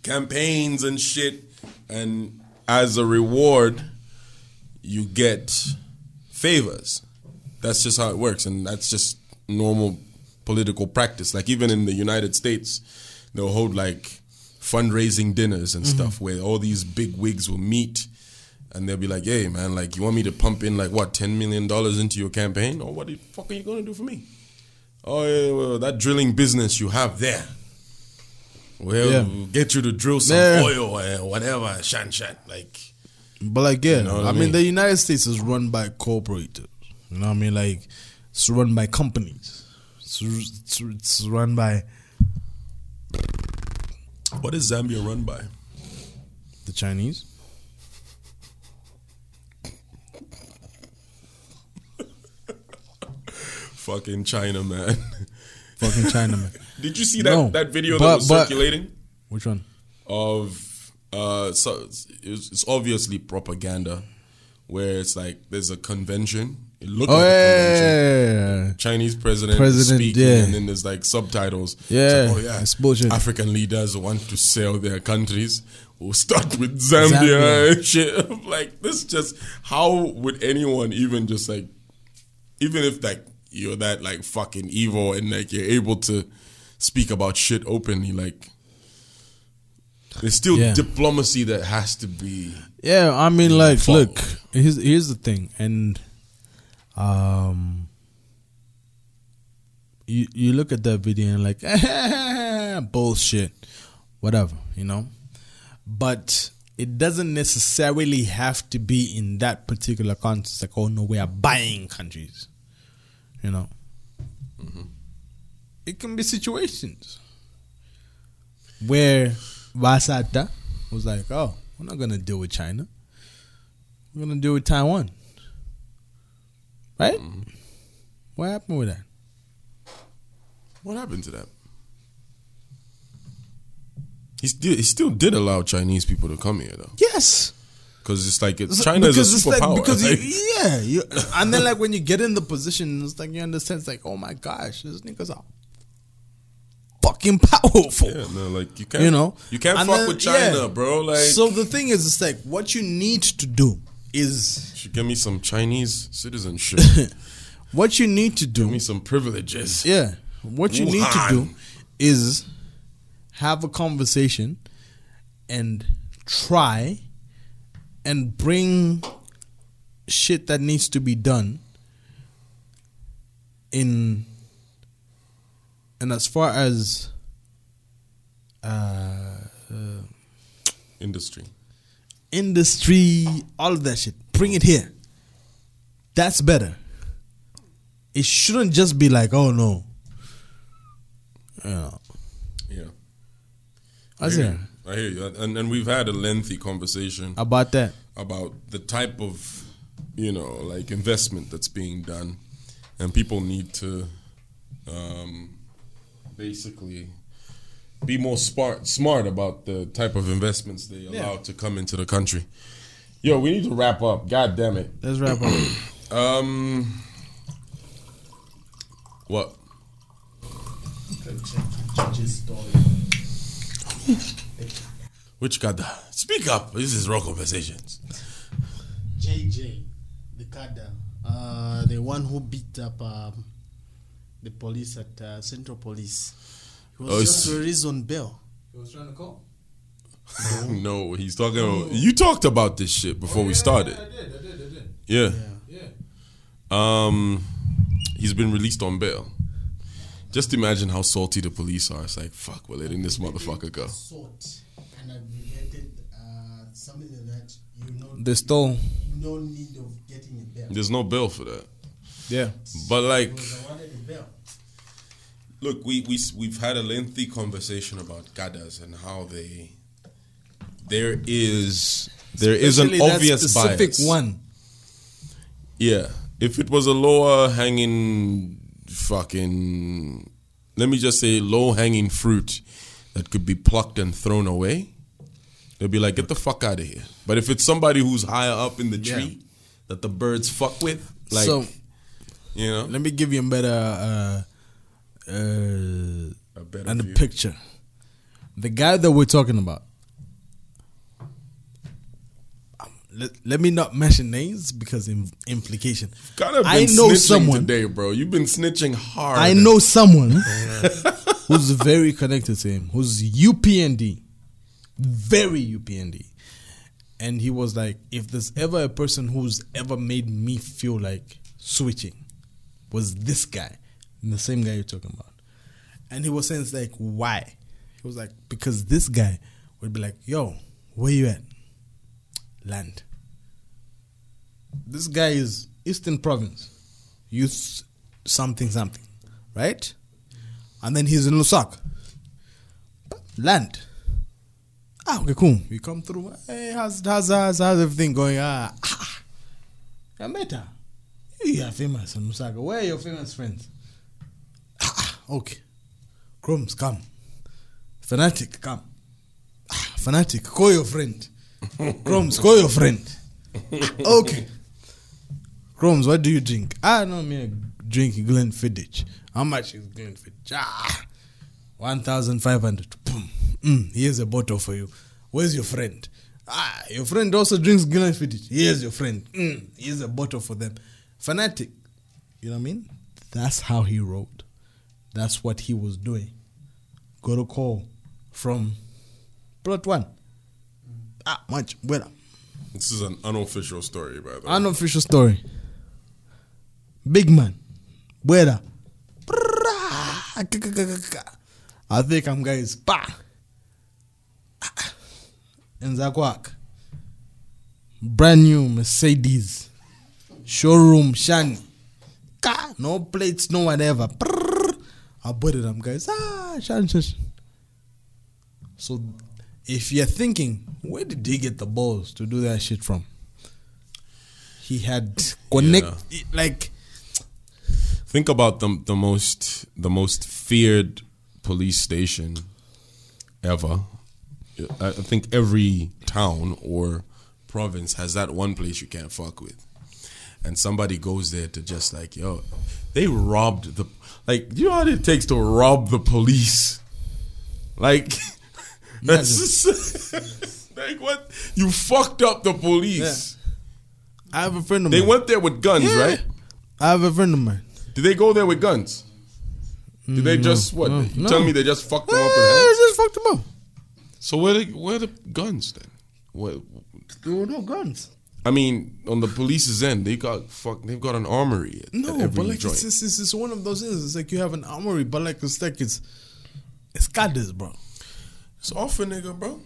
campaigns and shit, and as a reward, you get favors. That's just how it works, and that's just normal political practice. Like even in the United States, they'll hold like fundraising dinners and mm-hmm. stuff where all these big wigs will meet and they'll be like, "Hey, man, like you want me to pump in like what ten million dollars into your campaign, or what the fuck are you gonna do for me? Oh, yeah, well, that drilling business you have there." Well, Yeah. we'll get you to drill some Yeah. oil or whatever, shan shan. Like, But like, yeah, know I I mean, mean? the United States is run by corporators. You know what I mean? Like, it's run by companies. It's, it's, it's run by what is Zambia run by? the Chinese. Fucking China, man. Fucking China, man. Did you see that, No, that video but- that was but- circulating? Which one? of uh so it's, it's obviously propaganda where it's like there's a convention it looked Oh like yeah, a yeah, yeah, yeah. Chinese president, President, speaking, and then there's like subtitles. Yeah, like, oh yeah, it's bullshit. African leaders want to sell their countries. We'll start with Zambia, Zambia. and shit. Like, this just how would anyone even just like, even if like you're that like fucking evil and like you're able to speak about shit openly, like. There's still Yeah. diplomacy that has to be. Yeah, I mean, like, look, here's here's the thing, and um, you you look at that video and like bullshit, whatever, you know, but it doesn't necessarily have to be in that particular context. Like, oh no, we are buying countries, you know. Mm-hmm. It can be situations where Vasata was like, "Oh, we're not gonna deal with China. We're gonna deal with Taiwan." Right? Mm-hmm. What happened with that? What happened to that? He still, he still did allow Chinese people to come here though, Yes, because it's like it's, China is a Because it's like- superpower. because Like, you, yeah, you, and then like when you get in the position, it's like you understand. It's like, oh my gosh, these niggas are fucking powerful. yeah, no, like you can't, You know, you can't And fuck then- with China, yeah. bro. Like, so the thing is, it's like what you need to do is should give me some Chinese citizenship, what you need to do, give me some privileges. Yeah, what you need to do is have a conversation and try and bring shit that needs to be done in and as far as uh, Industry. industry, all of that shit. Bring it here. That's better. It shouldn't just be like, oh no. yeah Yeah, I I say hear you. I hear you. And and we've had a lengthy conversation about that. about the type of you know like investment that's being done, and people need to um, basically be more smart smart about the type of investments they allow to come into the country. Yo, we need to wrap up. God damn it. Let's wrap up. Um, what? Which God? Speak up. This is raw conversations. JJ, the cadre, uh, the one who beat up um, the police at uh, Central Police. He was Oh, just it's- released on bail. He was trying to call. No, he's talking. About, you talked about this shit before we started. I did, I did, I did. Yeah. Yeah. Um, he's been released on bail. Just imagine how salty the police are. It's like, fuck, we're letting this motherfucker go. Sought and aggravated uh, something that you know They stole. no need of getting a bail. There's no bail for that. Yeah. But like, Because I wanted a bail. look, we we we've had a lengthy conversation about gadas and how they there is there is an Especially that obvious specific bias. one. Yeah. If it was a lower hanging fucking let me just say low hanging fruit that could be plucked and thrown away, they'll be like, get the fuck out of here. But if it's somebody who's higher up in the tree that the birds fuck with, like so you know, let me give you a better uh, uh, a better and a picture. The guy that we're talking about. Um, Let, let me not mention names because im- implication. Gotta I know snitching someone. today, bro. You've been snitching hard. I know someone who's very connected to him, who's UPND, very UPND. And he was like, if there's ever a person who's ever made me feel like switching, was this guy, the same guy you're talking about. And he was saying, it's like, why? He was like, because this guy would be like, yo, where you at? Land. This guy is Eastern Province, youth something something, right? And then he's in Lusaka. Land. Ah, okay, cool. You come through. Hey, how's how's how's, how's everything going? Ah, ah. I met her. You are famous in Lusaka. Where are your famous friends? Ah, ah, okay. Chromez, come. Fanatik, come. Ah, Fanatik, call your friend. Chromez, call your friend. okay. Chromez, what do you drink? I know me I drink Glenfiddich. How much is Glenfiddich? Ah, 1,500. Boom. Mm, here's a bottle for you. Where's your friend? Ah, your friend also drinks Glenfiddich. Here's your friend. Mm, here's a bottle for them. Fanatik. You know what I mean? That's how he wrote. That's what he was doing. Got a call from plot one. Ah, much better. This is an unofficial story, by the way. Unofficial story. Big man. Buena. I think I'm guys. Pa. Enza kwak. Brand new Mercedes. Showroom shiny. Ka. No plates, no whatever. Prrr. I bought it. I'm guys. Ah, shan, shan, shan. So if you're thinking, where did he get the balls to do that shit from? He had connect like Think about the the most the most feared police station ever. I I think every town or province has that one place you can't fuck with, and somebody goes there to just like yo, they robbed the like. Do you know what it takes to rob the police? Like, that's just, like what you fucked up the police. I have a friend of They mine. They went there with guns, Yeah. right? I have a friend of mine. Did they go there with guns? Did they mm, just what? no, you no. tell me they just fucked them up? Head? just fucked him up. So where the where the guns then? What? There were no guns. I mean, on the police's end, they got fuck. They've got an armory. At, No, at every but like joint. it's, it's, it's, it's one of those things. It's like you have an armory, but like it's like it's it's got this, bro. It's off a nigga, bro.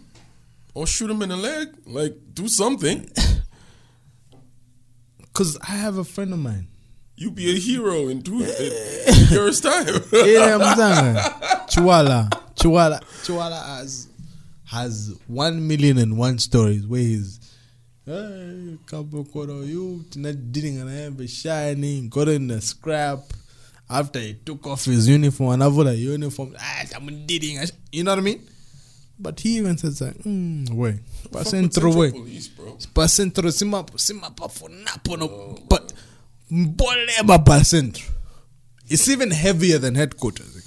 Or shoot him in the leg. Like do something. Cause I have a friend of mine. You be a hero in two in, in years time. Yeah, I'm saying. Chihuahua, Chihuahua, Chihuahua has has one million and one stories where he's hey, couple quarter you not dealing and I have shining, got in the scrap. After he took off his uniform, another uniform, ah, I'm dealing. You know what I mean? But he even says like, mm, with centro Central way. Police, bro. Pa centro sima sima pa for napo but mboleba pa centro. It's even heavier than headquarters.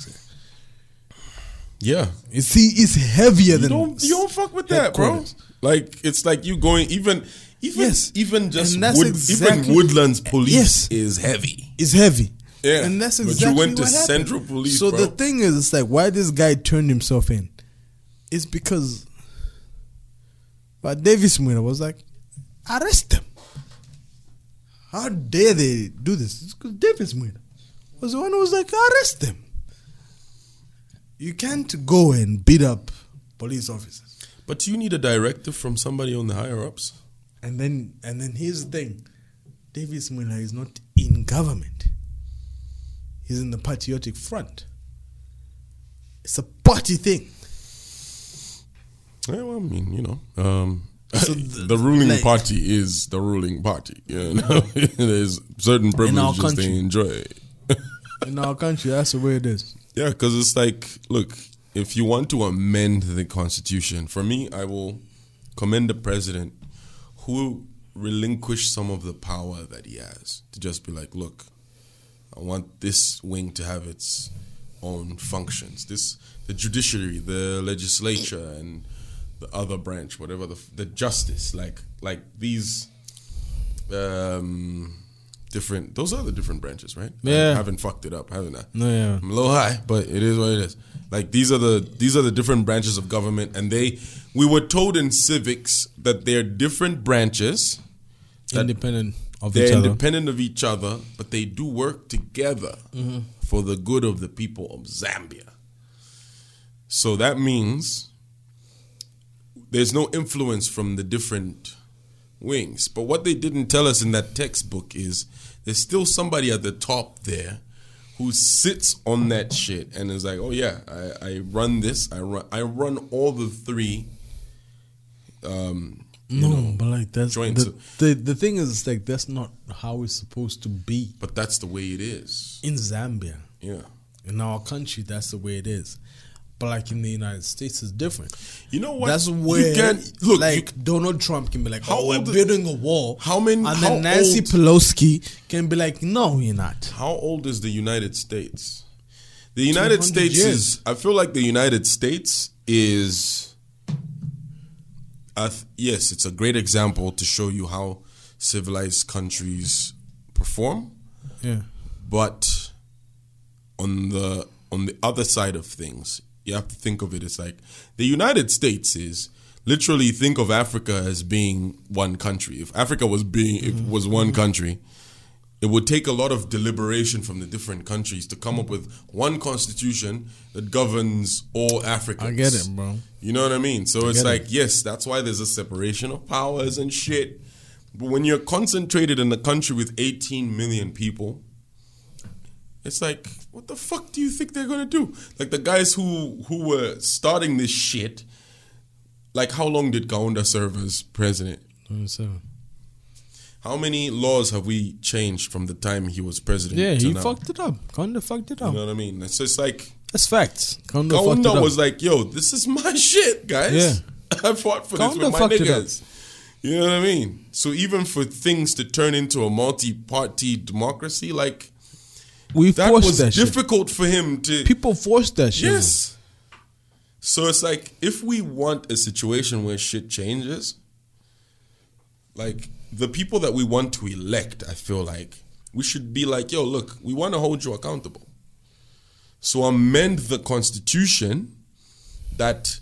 Yeah. You see, it's heavier You than don't you don't fuck with that, bro. Like it's like you going even even Yes. even just wood, exactly- even Woodlands police Yes. is heavy. It's heavy. Yeah, and that's exactly. but you went to happened. Central Police, So bro. the thing is, it's like why this guy turned himself in. It's because, but Davis Mwila was like, arrest them. How dare they do this? It's because Davis Mwila was the one who was like, arrest them. You can't go and beat up police officers. But you need a directive from somebody on the higher ups. And then and then here's the thing. Davis Mwila is not in government. He's in the patriotic front. It's a party thing. Yeah, well, I mean, you know, um, So the, the- ruling like- party is the ruling party. You know, there's certain privileges country. they enjoy. In our country, that's the way it is. Yeah, because it's like, look, if you want to amend the constitution, for me, I will commend the president who relinquished some of the power that he has to just be like, look, I want this wing to have its own functions. This, the judiciary, the legislature, and the other branch, whatever the the justice, like like these um, different. Those are the different branches, right? Yeah. I haven't fucked it up, haven't I? No, yeah. I'm a little high, but it is what it is. Like these are the these are the different branches of government, and they we were told in civics that they're different branches. Independent of they're each other. independent of each other, but they do work together Mm-hmm. for the good of the people of Zambia. So that means there's no influence from the different wings. But what they didn't tell us in that textbook is there's still somebody at the top there who sits on that shit and is like, oh yeah, I, I run this, I run, I run all the three. Um, no, know, but like that's the, the the thing is like that's not how it's supposed to be but that's the way it is. in Zambia. Yeah. In our country, that's the way it is. But like in the United States, it's different. You know what? That's You where can't- look, like you- Donald Trump can be like, How "Oh, we're building a wall." How many- And then Nancy old- Pelosi can be like, "No, you're not." How old is the United States? The United States years. is. I feel like the United States is. Th- yes, it's a great example to show you how civilized countries perform. Yeah. But on the on the other side of things, you have to think of it as like the United States is literally think of Africa as being one country. If Africa was being if it was one country, it would take a lot of deliberation from the different countries to come up with one constitution that governs all Africans. I get it, bro. You know what I mean? So it's get it. like, yes, that's why there's a separation of powers and shit. But when you're concentrated in a country with 18 million people, it's like, what the fuck do you think they're gonna do? Like the guys who who were starting this shit. Like, how long did Kaunda serve as president? How many laws have we changed from the time he was president? Yeah, he now? fucked it up. Kaunda fucked it up. You know what I mean? It's just like That's facts. Kaunda fucked it Kaunda was like, "Yo, this is my shit, guys. Yeah. I fought for Kaunda this with my fucked it up. niggas." You know what I mean? So even for things to turn into a multi-party democracy, like we that forced was that shit. difficult for him to. People forced that shit. yes. So it's like if we want a situation where shit changes, like the people that we want to elect, I feel like we should be like, yo, look, we want to hold you accountable. So amend the constitution that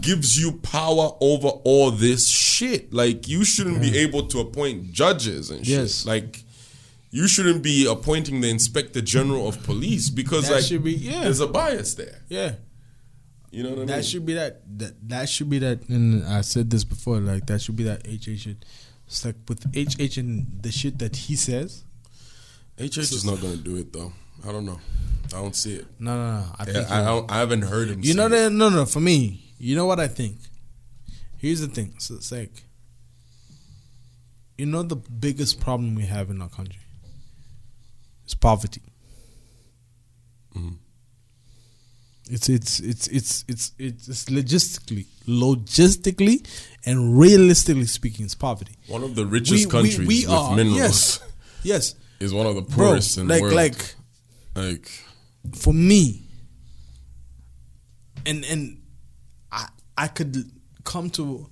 gives you power over all this shit. Like you shouldn't be able to appoint judges and shit. Yes. Like you shouldn't be appointing the inspector general of police because That like should be- yeah. there's a bias there. Yeah. You know what I mean? That should be that, that. That should be that. And I said this before. Like that should be that HH. It's like with HH and the shit that he says. HH is not going to do it though. I don't know. I don't see it. No, no, no. I Yeah, I, he- don't, I haven't heard him. You say know that? No, no. For me, you know what I think. Here's the thing. So it's like, you know, the biggest problem we have in our country is poverty. Mm-hmm. It's it's it's it's it's it's logistically, logistically, and realistically speaking, it's poverty. One of the richest countries with are minerals yes, yes, is one of the bro. poorest in Like the world. like like for me and and I I could come to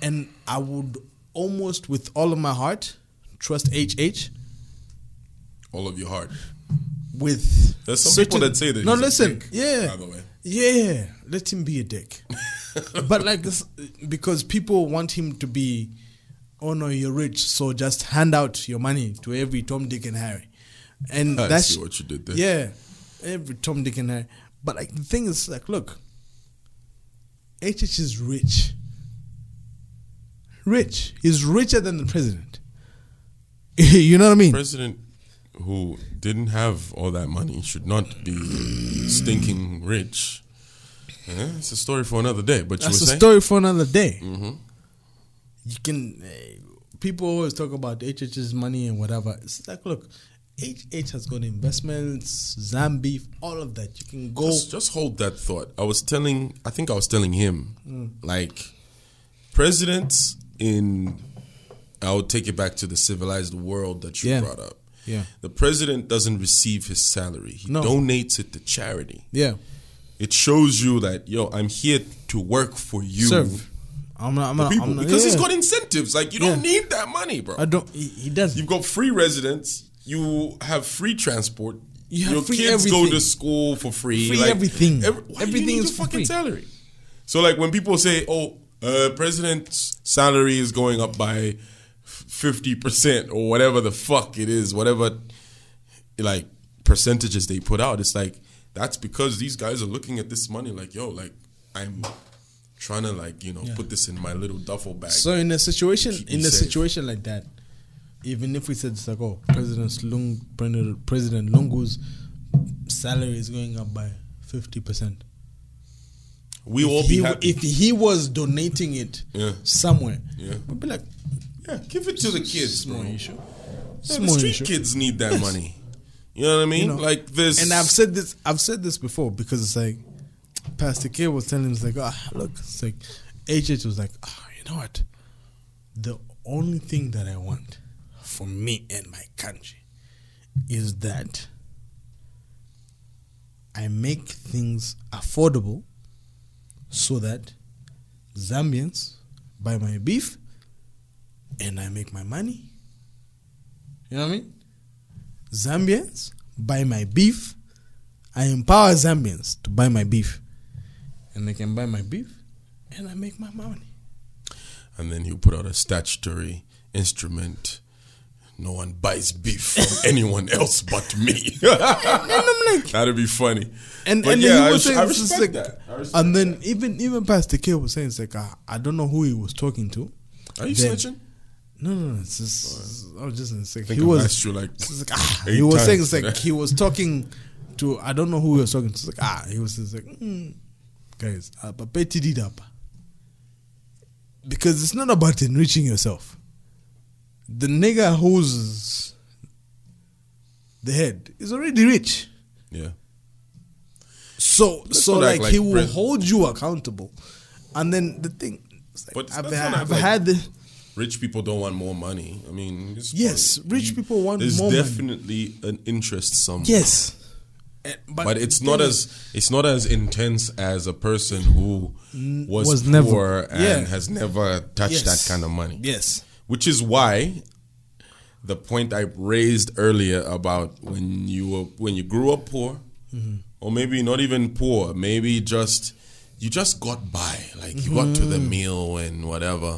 and I would almost with all of my heart trust HH all of your heart. with There's some people that say that no listen dick, yeah. by the way. yeah let him be a dick. But like this because people want him to be oh no you're rich so just hand out your money to every Tom Dick and Harry. And I that's see what you did there. yeah every Tom Dick and Harry. But like the thing is like look HH is rich. Rich. He's richer than the president. You know what I mean? President who didn't have all that money should not be stinking rich. Yeah, it's a story for another day. But That's you a saying? story for another day. You can. eh, people always talk about HH's money and whatever. It's like, look, HH has got investments, Zambi, all of that. You can go. Just, just hold that thought. I was telling, I think I was telling him, Mm. like, presidents in, I'll take it back to the civilized world that you Yeah. brought up. Yeah. The president doesn't receive his salary, he No. donates it to charity. yeah, It shows you that, yo, I'm here to work for you. serve. I'm not. I'm not. people I'm not because he's got incentives. Like you don't need that money, bro. I don't. He, he doesn't. You've got free residence. You have free transport. You have Your free kids go to school for free. Free like, everything. every- why do you Everything is fucking free. salary. So like when people say, "Oh, uh, president's salary is going up by fifty percent or whatever the fuck it is, whatever like percentages they put out," it's like that's because these guys are looking at this money like, "Yo, like I'm." Trying to like you know put this in my little duffel bag. So in a situation, in a safe. situation like that, even if we said it's like, oh, President Lung, President Lungu's salary is going up by fifty percent. we all be he, happy. if he was donating it Yeah. somewhere, Yeah. we'd be like, yeah, give it to the kids, small bro. issue. Yeah, the Small street issue. kids need that money. You know what I mean? Know, like this. And I've said this. I've said this before because it's like Pastor K was telling us like, ah, look, it's like HH was like, ah, you know what? The only thing that I want for me and my country is that I make things affordable so that Zambians buy my beef and I make my money. You know what I mean? Zambians buy my beef. I empower Zambians to buy my beef. And they can buy my beef and I make my money. and then he'll put out a statutory instrument. No one buys beef from anyone else but me. That'd be funny. And, But and yeah, then I was saying, I it's just respect like- that. I respect and then even even Pastor K was saying, it's like, ah, I don't know who he was talking to. Are you Then- snitching? No, no, no. It's just, I was just it's like, he was. you, like, like, ah, he was saying it's like he was talking to. I don't know who he was talking to. It's like ah, he was just like, mm, guys, uh, but petty did up because it's not about enriching yourself. The nigga who's the head is already rich. Yeah. So so not act like, like he will hold you accountable, and then the thing. like, But I've, let's had, I've had the, Rich people don't want more money. I mean, it's Yes, fine. rich people want there's more money. definitely an interest somewhere. yes, Eh, but it's not as it's not as intense as a person who was, was poor never- and yeah. has never touched Yes. that kind of money. Yes. Which is why the point I raised earlier about when you were when you grew up poor, Mm-hmm. or maybe not even poor, maybe just you just got by, like you got to the Mm-hmm. meal and whatever,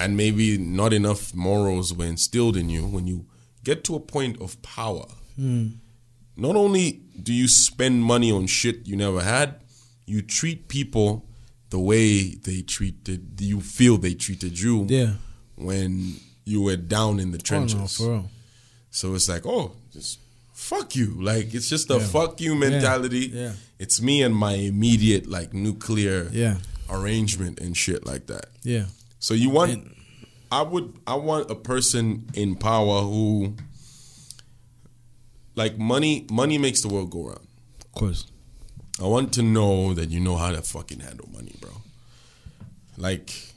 and maybe not enough morals were instilled in you. When you get to a point of power, Mm. not only do you spend money on shit you never had, you treat people the way they treated you feel they treated you Yeah. when you were down in the Oh, trenches. no, for real. So it's like, oh, just fuck you. Like it's just a Yeah. fuck you mentality. Yeah. It's me and my immediate like nuclear Yeah. arrangement and shit like that. Yeah. So you want I would I want a person in power who like money money makes the world go round. Of course. I want to know that you know how to fucking handle money, bro. Like,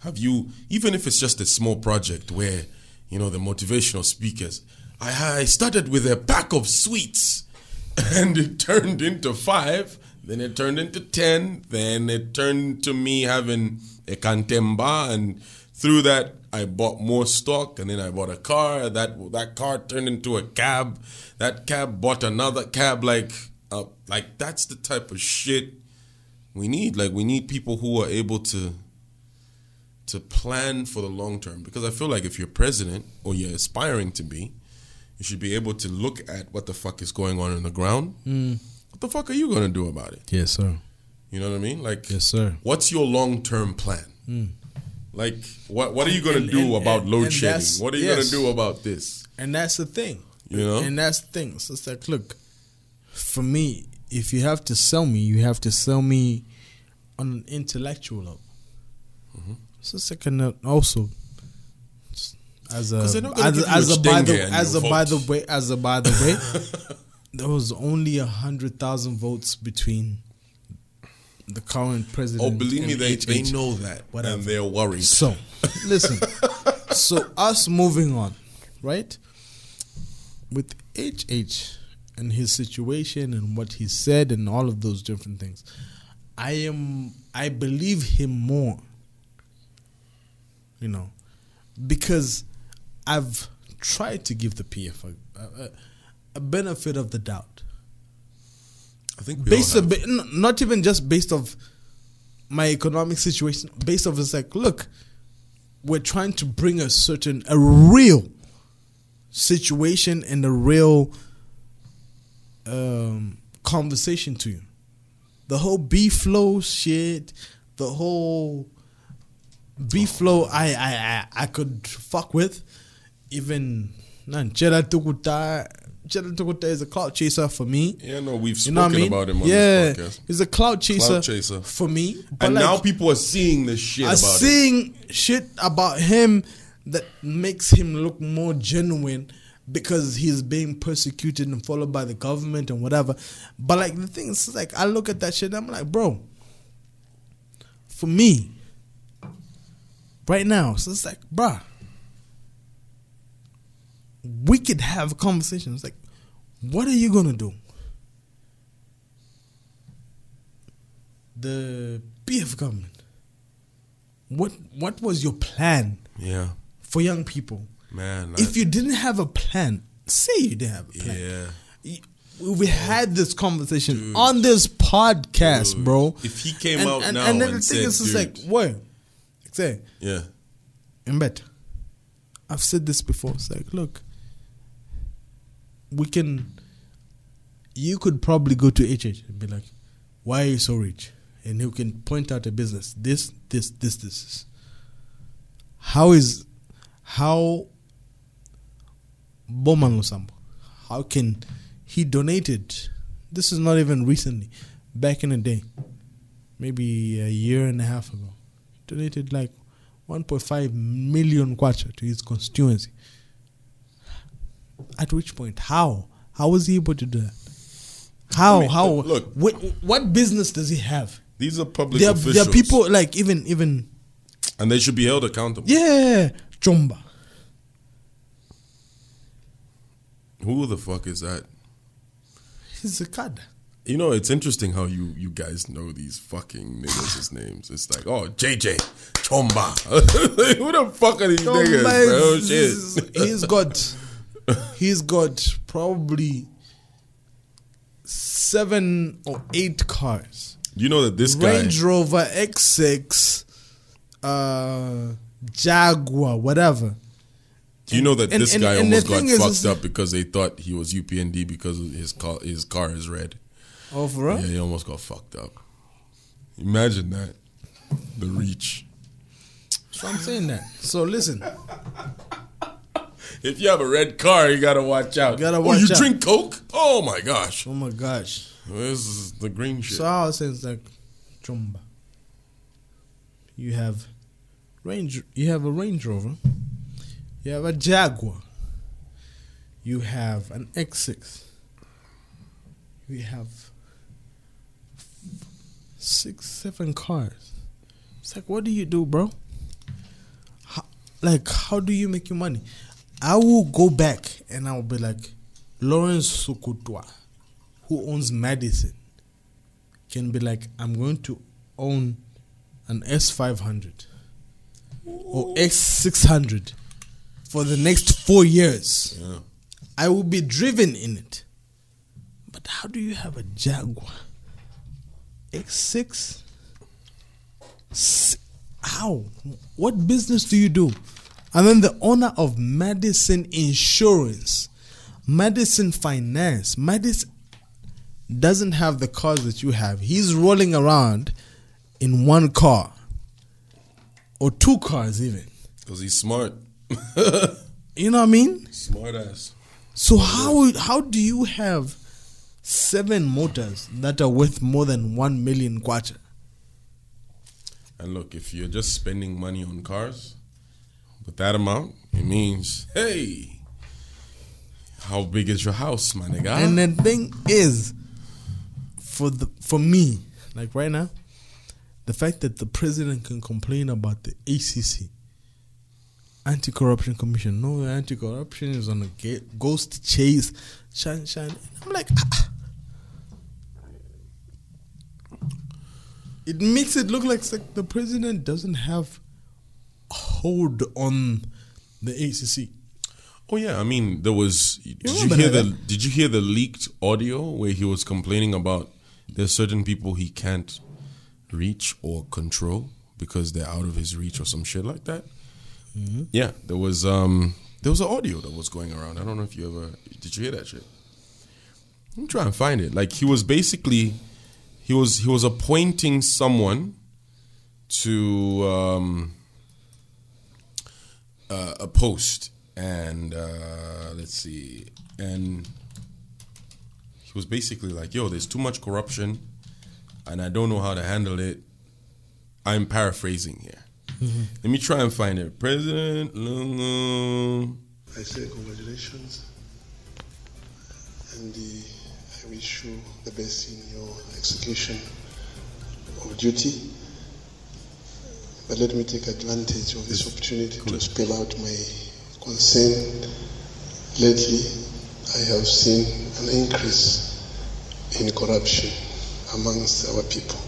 have you, even if it's just a small project where, you know, the motivational speakers, I, I started with a pack of sweets and it turned into five, then it turned into 10, then it turned to me having a cantemba, and through that, I bought more stock, and then I bought a car. That that car turned into a cab. That cab bought another cab. Like, uh, like that's the type of shit we need. Like, we need people who are able to to plan for the long term. Because I feel like if you're president or you're aspiring to be, you should be able to look at what the fuck is going on in the ground. What the fuck are you gonna do about it? Yes, sir. You know what I mean? Like, Yes, sir. what's your long term plan? Like, what what are you gonna And- do and- about and- load and shedding? What are you yes. gonna do about this? And that's the thing. You know? And that's the thing. So it's like, look, for me, if you have to sell me, you have to sell me on an intellectual level. Mm-hmm. So it's like, also, as a 'Cause they're not gonna as a, as a by the as a by the way as a by the way, there was only a hundred thousand votes between the current president. Oh, believe me, they, they know that, Whatever. and they're worried. So, listen. so us moving on, right? With HH and his situation and what he said and all of those different things, I am I believe him more. You know, because I've tried to give the PF a, a, a benefit of the doubt I think based on not even just based of my economic situation based of it's like look we're trying to bring a certain a real situation and a real um, conversation to you. The whole b flow shit the whole b flow I, I i i could fuck with even man Chela Tukuta is a cloud chaser for me yeah, no, we've you spoken know I mean? about him on yeah, this podcast. he's a cloud chaser, Cloud chaser. for me. But And like, now people are seeing this shit are about it. seeing shit about him that makes him look more genuine because he's being persecuted and followed by the government and whatever. But like the thing is, like I look at that shit, and I'm like, bro, for me, right now, so it's like, bruh, we could have conversations. Like, what are you gonna do? The PF government. What what was your plan Yeah, for young people? man. If you didn't have a plan, say you didn't have a plan. yeah, We had this conversation on this podcast, Dude. bro. If he came and, out and, now and then the thing said, is, it's like, what? Say, yeah, Mbet, I've said this before. It's like, look, we can. You could probably go to HH and be like, "Why are you so rich?" And you can point out a business. This, this, this, this. How is how Bowman Lusambo? How can he donated? This is not even recently. Back in the day, maybe a year and a half ago, donated like 1.5 million kwacha to his constituency. At which point, how? How was he able to do that? How? I mean, how? look- what, what business does he have? these are public There, are- officials, there are people like even even and they should be held accountable. yeah, Chomba. Who the fuck is that? He's a card. You know, it's interesting how you you guys know these fucking niggas' names. It's like, oh, JJ, Chomba. Who the fuck are these niggas, bro? Shit. He's got he's got probably seven or eight cars. You know that this guy. Range Rover X6, uh, Jaguar, whatever. Do you know that And- this and- guy and almost got is- fucked is- up because they thought he was UPND because his car his car is red. Oh, for real? Yeah, he almost got fucked up. Imagine that, the reach. So I'm saying that. So listen, If you have a red car, you gotta watch out. You Gotta oh, watch you out. drink Coke? Oh my gosh, oh my gosh. this is the green shit. So I was saying like Chumba. You have Range. You have a Range Rover. You have a Jaguar. You have an X6. You have six, seven cars. It's like, what do you do, bro? How, like, how do you make your money? I will go back and I'll be like, Lawrence Sikutwa, who owns Madison, can be like, I'm going to own an S500 or X600 for the next four years. Yeah. I will be driven in it. But how do you have a Jaguar X6? How? What business do you do? And then the owner of Madison Insurance, Madison Finance, Madison doesn't have the cars that you have. He's rolling around in one car or two cars, even. Because he's smart. You know what I mean? smart ass. So how how do you have seven motors that are worth more than one million kwacha? And look, if you're just spending money on cars with that amount, it means, hey, how big is your house, my nigga? And the thing is, for the for me, like right now, the fact that the president can complain about the ACC, Anti-Corruption Commission, no, the anti-corruption is on a ghost chase, shine, shine. I'm like, ah. it makes it look like, like the president doesn't have hold on the ACC. Oh yeah, I mean there was. Did you hear that, the? Did you hear the leaked audio where he was complaining about there's certain people he can't reach or control because they're out of his reach or some shit like that. Yeah, there was um there was an audio that was going around. I don't know if you ever did you hear that shit. Let me try and find it. Like he was basically he was he was appointing someone to um uh, a post and uh, let's see. And he was basically like yo there's too much corruption and i don't know how to handle it. I'm paraphrasing here. Let me try and find it. President Lungu. I say congratulations. And uh, I wish you the best in your execution of duty. But let me take advantage of this opportunity to spell out my concern. Lately, I have seen an increase in corruption amongst our people.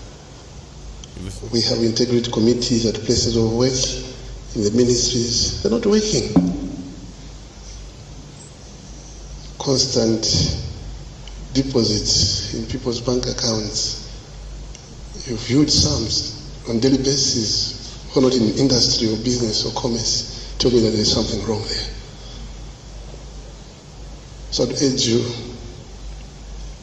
We have integrity committees at places of work, in the ministries. They're not working. Constant deposits in people's bank accounts. Huge sums on daily basis, are not in industry or business or commerce, tell me that there's something wrong there. So I'd urge you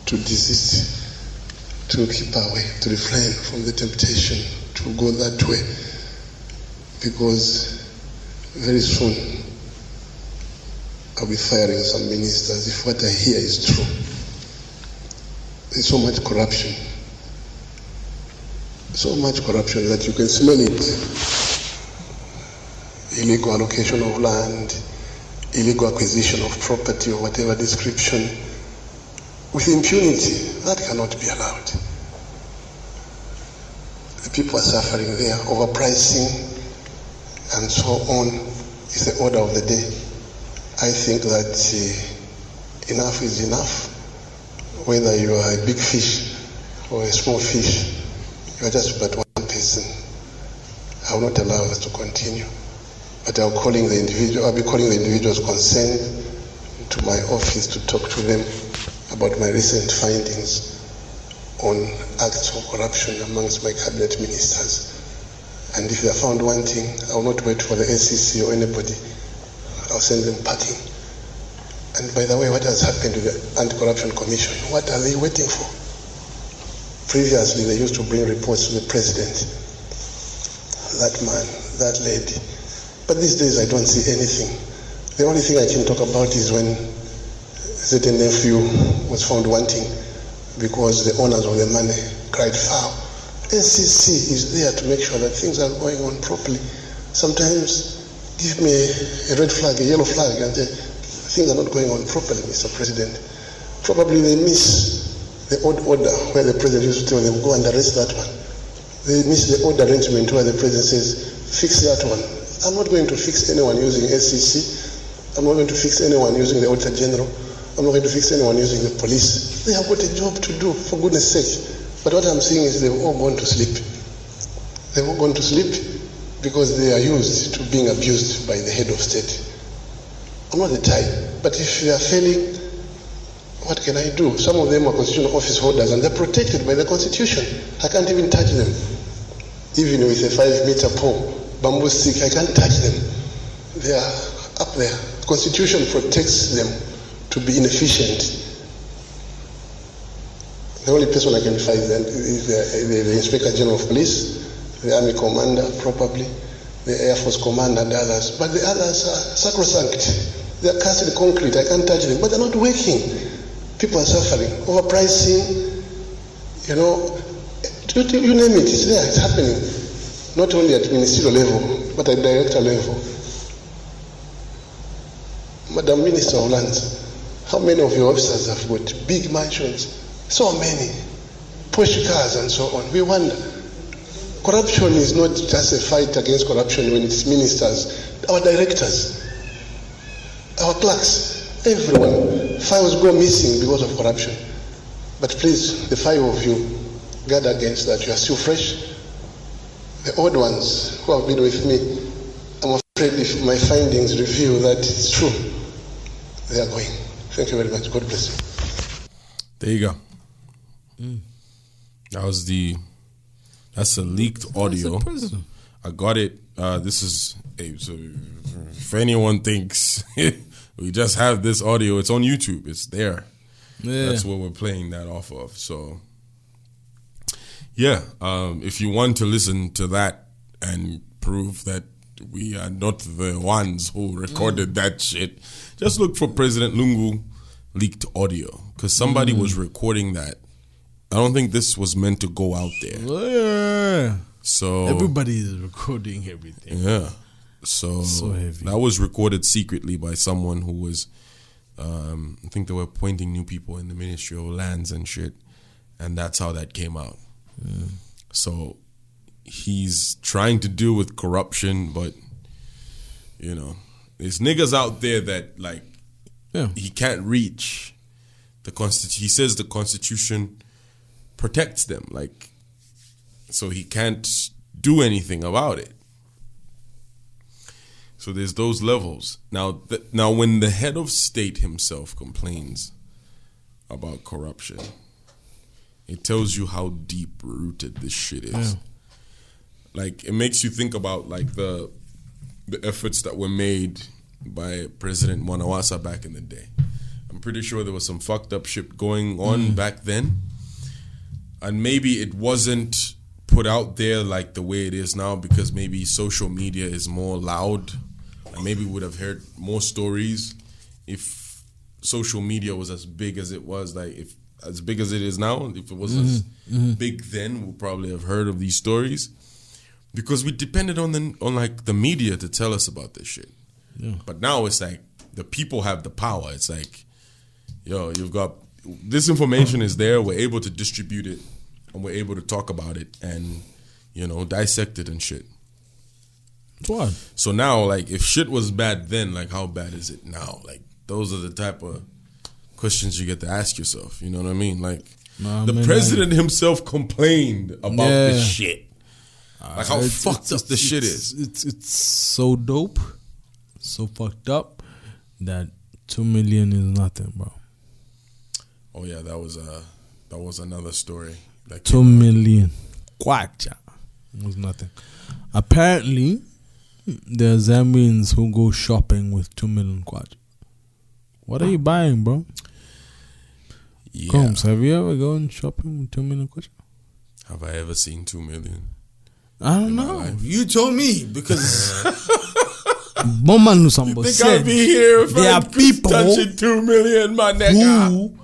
to desist, to keep away, to refrain from the temptation to go that way, because very soon I'll be firing some ministers if what I hear is true. There's so much corruption, so much corruption that you can smell it. Illegal allocation of land, illegal acquisition of property of whatever description, with impunity. That cannot be allowed. The people are suffering there, overpricing, and so on is the order of the day. I think that uh, enough is enough. Whether you are a big fish or a small fish, are just but one person. I will not allow us to continue. But I'll calling the individual. I'll be calling the individuals concerned to my office to talk to them about my recent findings on acts of corruption amongst my cabinet ministers. And if they found wanting, I will not wait for the ACC or anybody. I'll send them packing. And by the way, what has happened to the Anti-Corruption Commission? What are they waiting for? Previously, they used to bring reports to the president. That man, that lady. But these days, I don't see anything. The only thing I can talk about is when certain nephew was found wanting because the owners of the money cried foul. ACC is there to make sure that things are going on properly. Sometimes give me a red flag, a yellow flag, and say, things are not going on properly, Mr. President. Probably they miss the odd order where the president used to tell them, go and arrest that one. They miss the odd arrangement where the president says, fix that one. I'm not going to fix anyone using ACC. I'm not going to fix anyone using the Auditor General. I'm not going to fix anyone using the police. They have got a job to do, for goodness sake. But what I'm saying is they've all gone to sleep. They've all gone to sleep because they are used to being abused by the head of state. I'm not the type. But if they are failing, what can I do? Some of them are constitutional office holders and they're protected by the constitution. I can't even touch them. Even with a five meter pole, bamboo stick, I can't touch them. They are up there. The constitution protects them to be inefficient. The only person I can find is the, the, the Inspector General of Police, the Army Commander, probably, the Air Force Commander, and others. But the others are sacrosanct. They are cast in concrete. I can't touch them. But they're not working. People are suffering. Overpricing, you know, you, you name it, it's there, it's happening. Not only at ministerial level, but at director level. Madam Minister of Lands, how many of your officers have got big mansions? So many. Porsche cars and so on. We wonder. Corruption is not just a fight against corruption when it's ministers, our directors, our clerks, everyone. Files go missing because of corruption. But please, the five of you, guard against that. You are still fresh. The old ones who have been with me, I'm afraid if my findings reveal that it's true, they are going. Thank you very much. God bless you. There you go. That was the. That's a leaked audio. I got it. Uh, this is hey, so if anyone thinks we just have this audio, it's on YouTube. It's there. Yeah. That's what we're playing that off of. So yeah, um, if you want to listen to that and prove that we are not the ones who recorded that shit, just look for President Lungu leaked audio because somebody was recording that. I don't think this was meant to go out there. Yeah. So Everybody is recording everything. yeah. So, So that was recorded secretly by someone who was Um, I think they were appointing new people in the Ministry of Lands and shit, and that's how that came out. So he's trying to deal with corruption, but you know, there's niggas out there that like Yeah. he can't reach the constitution. He says the Constitution protects them, like so he can't do anything about it. So there's those levels. Now, th- now when the head of state himself complains about corruption, it tells you how deep rooted this shit is. Like it makes you think about like the the efforts that were made by President Mwanawasa back in the day. I'm pretty sure there was some fucked up shit going on mm. back then. And maybe it wasn't put out there like the way it is now because maybe social media is more loud. Maybe we would have heard more stories if social media was as big as it was, like if as big as it is now, if it was as mm-hmm. Mm-hmm. big then, we'll probably have heard of these stories because we depended on the on like the media to tell us about this shit. Yeah. But now it's like the people have the power. It's like, yo, you've got this information is there. We're able to distribute it, and we're able to talk about it, and you know, dissect it and shit. What? So now, like, if shit was bad then, like, how bad is it now? Like, those are the type of questions you get to ask yourself. You know what I mean? Like, the man, president himself complained about Yeah. this shit. Like how It's- fucked it's- up the shit is. It's it's so dope, so fucked up that two million is nothing, bro. Oh yeah, that was uh that was another story. That Two million kwacha was nothing. Apparently, there are Zambians who go shopping with two million kwacha. What are you ah. buying, bro? Yeah. Combs, have you ever gone shopping with two million kwacha? Have I ever seen two million? I don't know. You told me because Bowman Lusambo Think said be here if there I are people touching two million, my nigga. who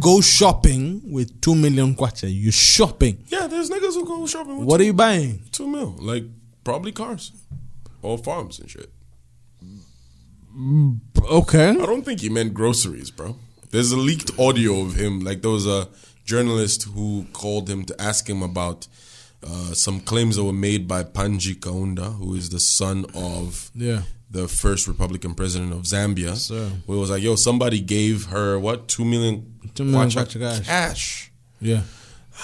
go shopping with two million kwacha. You shopping. Yeah, there's niggas who go shopping with What two, are you buying? two mil, like probably cars or farms and shit. Okay. I don't think he meant groceries, bro. There's a leaked audio of him. Like there was a journalist who called him to ask him about uh, some claims that were made by Panji Kaunda, who is the son of Yeah. the first Republican president of Zambia. Sir. Where it was like, yo, somebody gave her what two million Two million kwacha kwacha cash. cash. Yeah.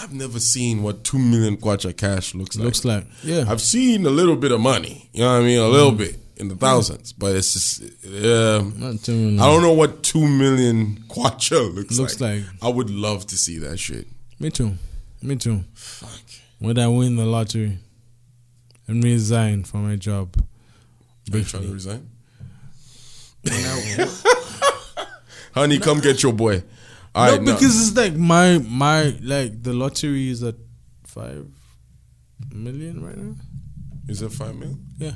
I've never seen what two million kwacha cash looks like. Looks like. Yeah. I've seen a little bit of money. You know what I mean? A little bit in the thousands, but it's just. Uh, Not two million. I don't know what two million kwacha looks, Looks like. like. I would love to see that shit. Me too. Me too. Fuck. When I win the lottery and resign from my job. Are you trying to resign? Honey, come get your boy. No, right, because it's like my my like the lottery is at five million right now. is it five million? Yeah.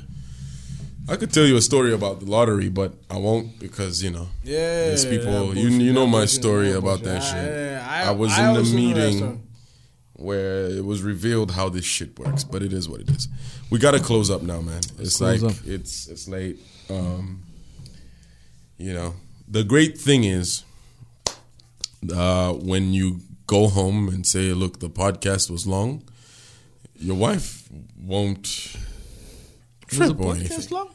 I could tell you a story about the lottery, but I won't because you know. Yeah, These people, you you know my story about that shit. I- I, I- was I in the also know that meeting where it was revealed how this shit works, but it is what it is. We got to close up now, man. It's like up. it's it's late. Um, you know, the great thing is uh, when you go home and say, "Look, the podcast was long," your wife won't Was the trip or podcast anything. long?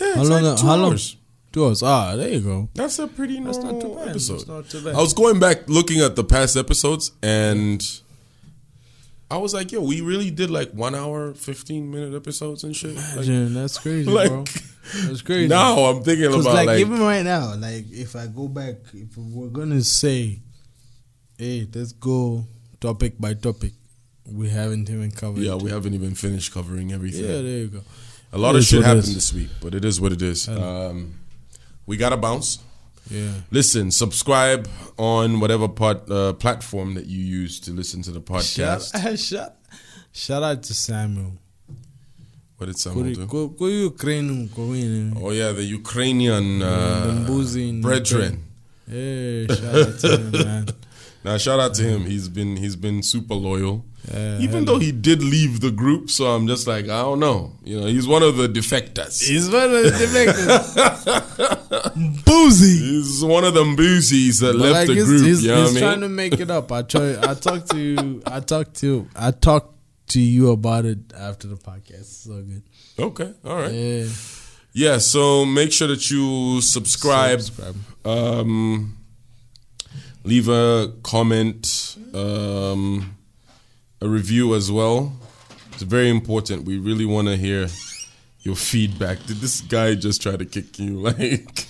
Yeah, How it's long? like two how long? hours. Two hours. Ah, there you go. That's a pretty That's not too bad. episode. Not too bad. I was going back looking at the past episodes and I was like, yo, we really did like one hour, 15 minute episodes and shit. Like, that's crazy, like, bro. That's crazy. now I'm thinking about like, like, even right now, like if I go back, if we're gonna say, Hey, let's go topic by topic. We haven't even covered. yeah, we haven't even finished covering everything. Yeah, there you go. a lot it of shit happened this week, but it is what it is. Um, we got to bounce. Yeah. Listen, subscribe on whatever part, uh, platform that you use to listen to the podcast. Shout, shout, shout out to Samuel. what did someone do? Go, go Ukraine, go in. Oh yeah, the Ukrainian uh, in brethren. Hey, shout out to him, man. Now shout out to him. He's been he's been super loyal. Even though he did leave the group, so I'm just like, I don't know. You know, he's one of the defectors. He's one of the defectors. Boozy. He's one of them boozies that But left like the he's, group. he's, you know he's I trying mean? to make it up. I try. I talked to. I talked to. I talked to you about it after the podcast. So good. Okay, all right. Yeah. Yeah, so make sure that you subscribe. Subscribe. Um, leave a comment, um, a review as well. It's very important. We really want to hear your feedback. Did this guy just try to kick you? Like,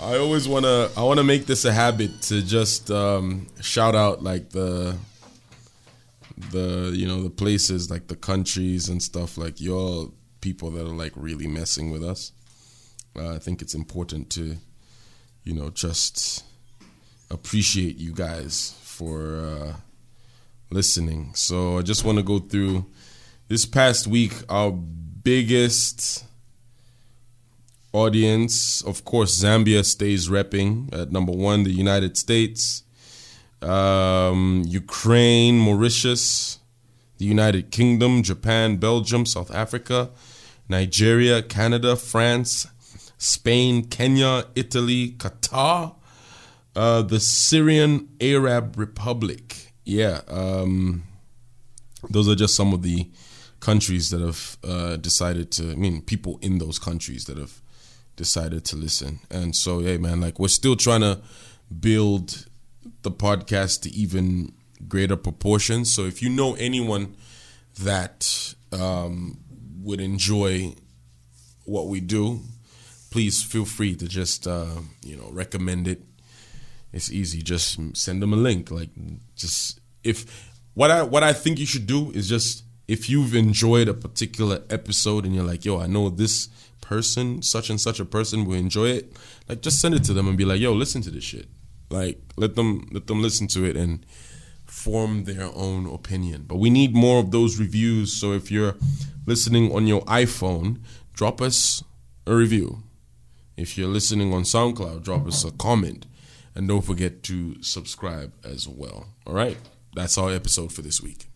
I always want to. I want to make this a habit to just um, shout out like the the you know the places like the countries and stuff like you're people that are like really messing with us uh, i think it's important to you know just appreciate you guys for uh, listening. So i just want to go through this past week our biggest audience of course zambia stays repping at number one the united states. Um, Ukraine, Mauritius, the United Kingdom, Japan, Belgium, South Africa, Nigeria, Canada, France, Spain, Kenya, Italy, Qatar, uh, the Syrian Arab Republic. Yeah, um, those are just some of the countries that have uh, decided to. I mean, people in those countries that have decided to listen. And so, hey, man, like we're still trying to build the podcast to even greater proportions. So if you know anyone that um, would enjoy what we do, please feel free to just uh, you know recommend it. It's easy. Just send them a link. Like just if what I what I think you should do is just if you've enjoyed a particular episode and you're like, yo, I know this person, such and such a person will enjoy it. Like just send it to them and be like, yo, listen to this shit. Like let them let them listen to it and form their own opinion. But we need more of those reviews. So if you're listening on your iPhone, drop us a review. If you're listening on SoundCloud, drop us a comment. And don't forget to subscribe as well. All right? That's our episode for this week.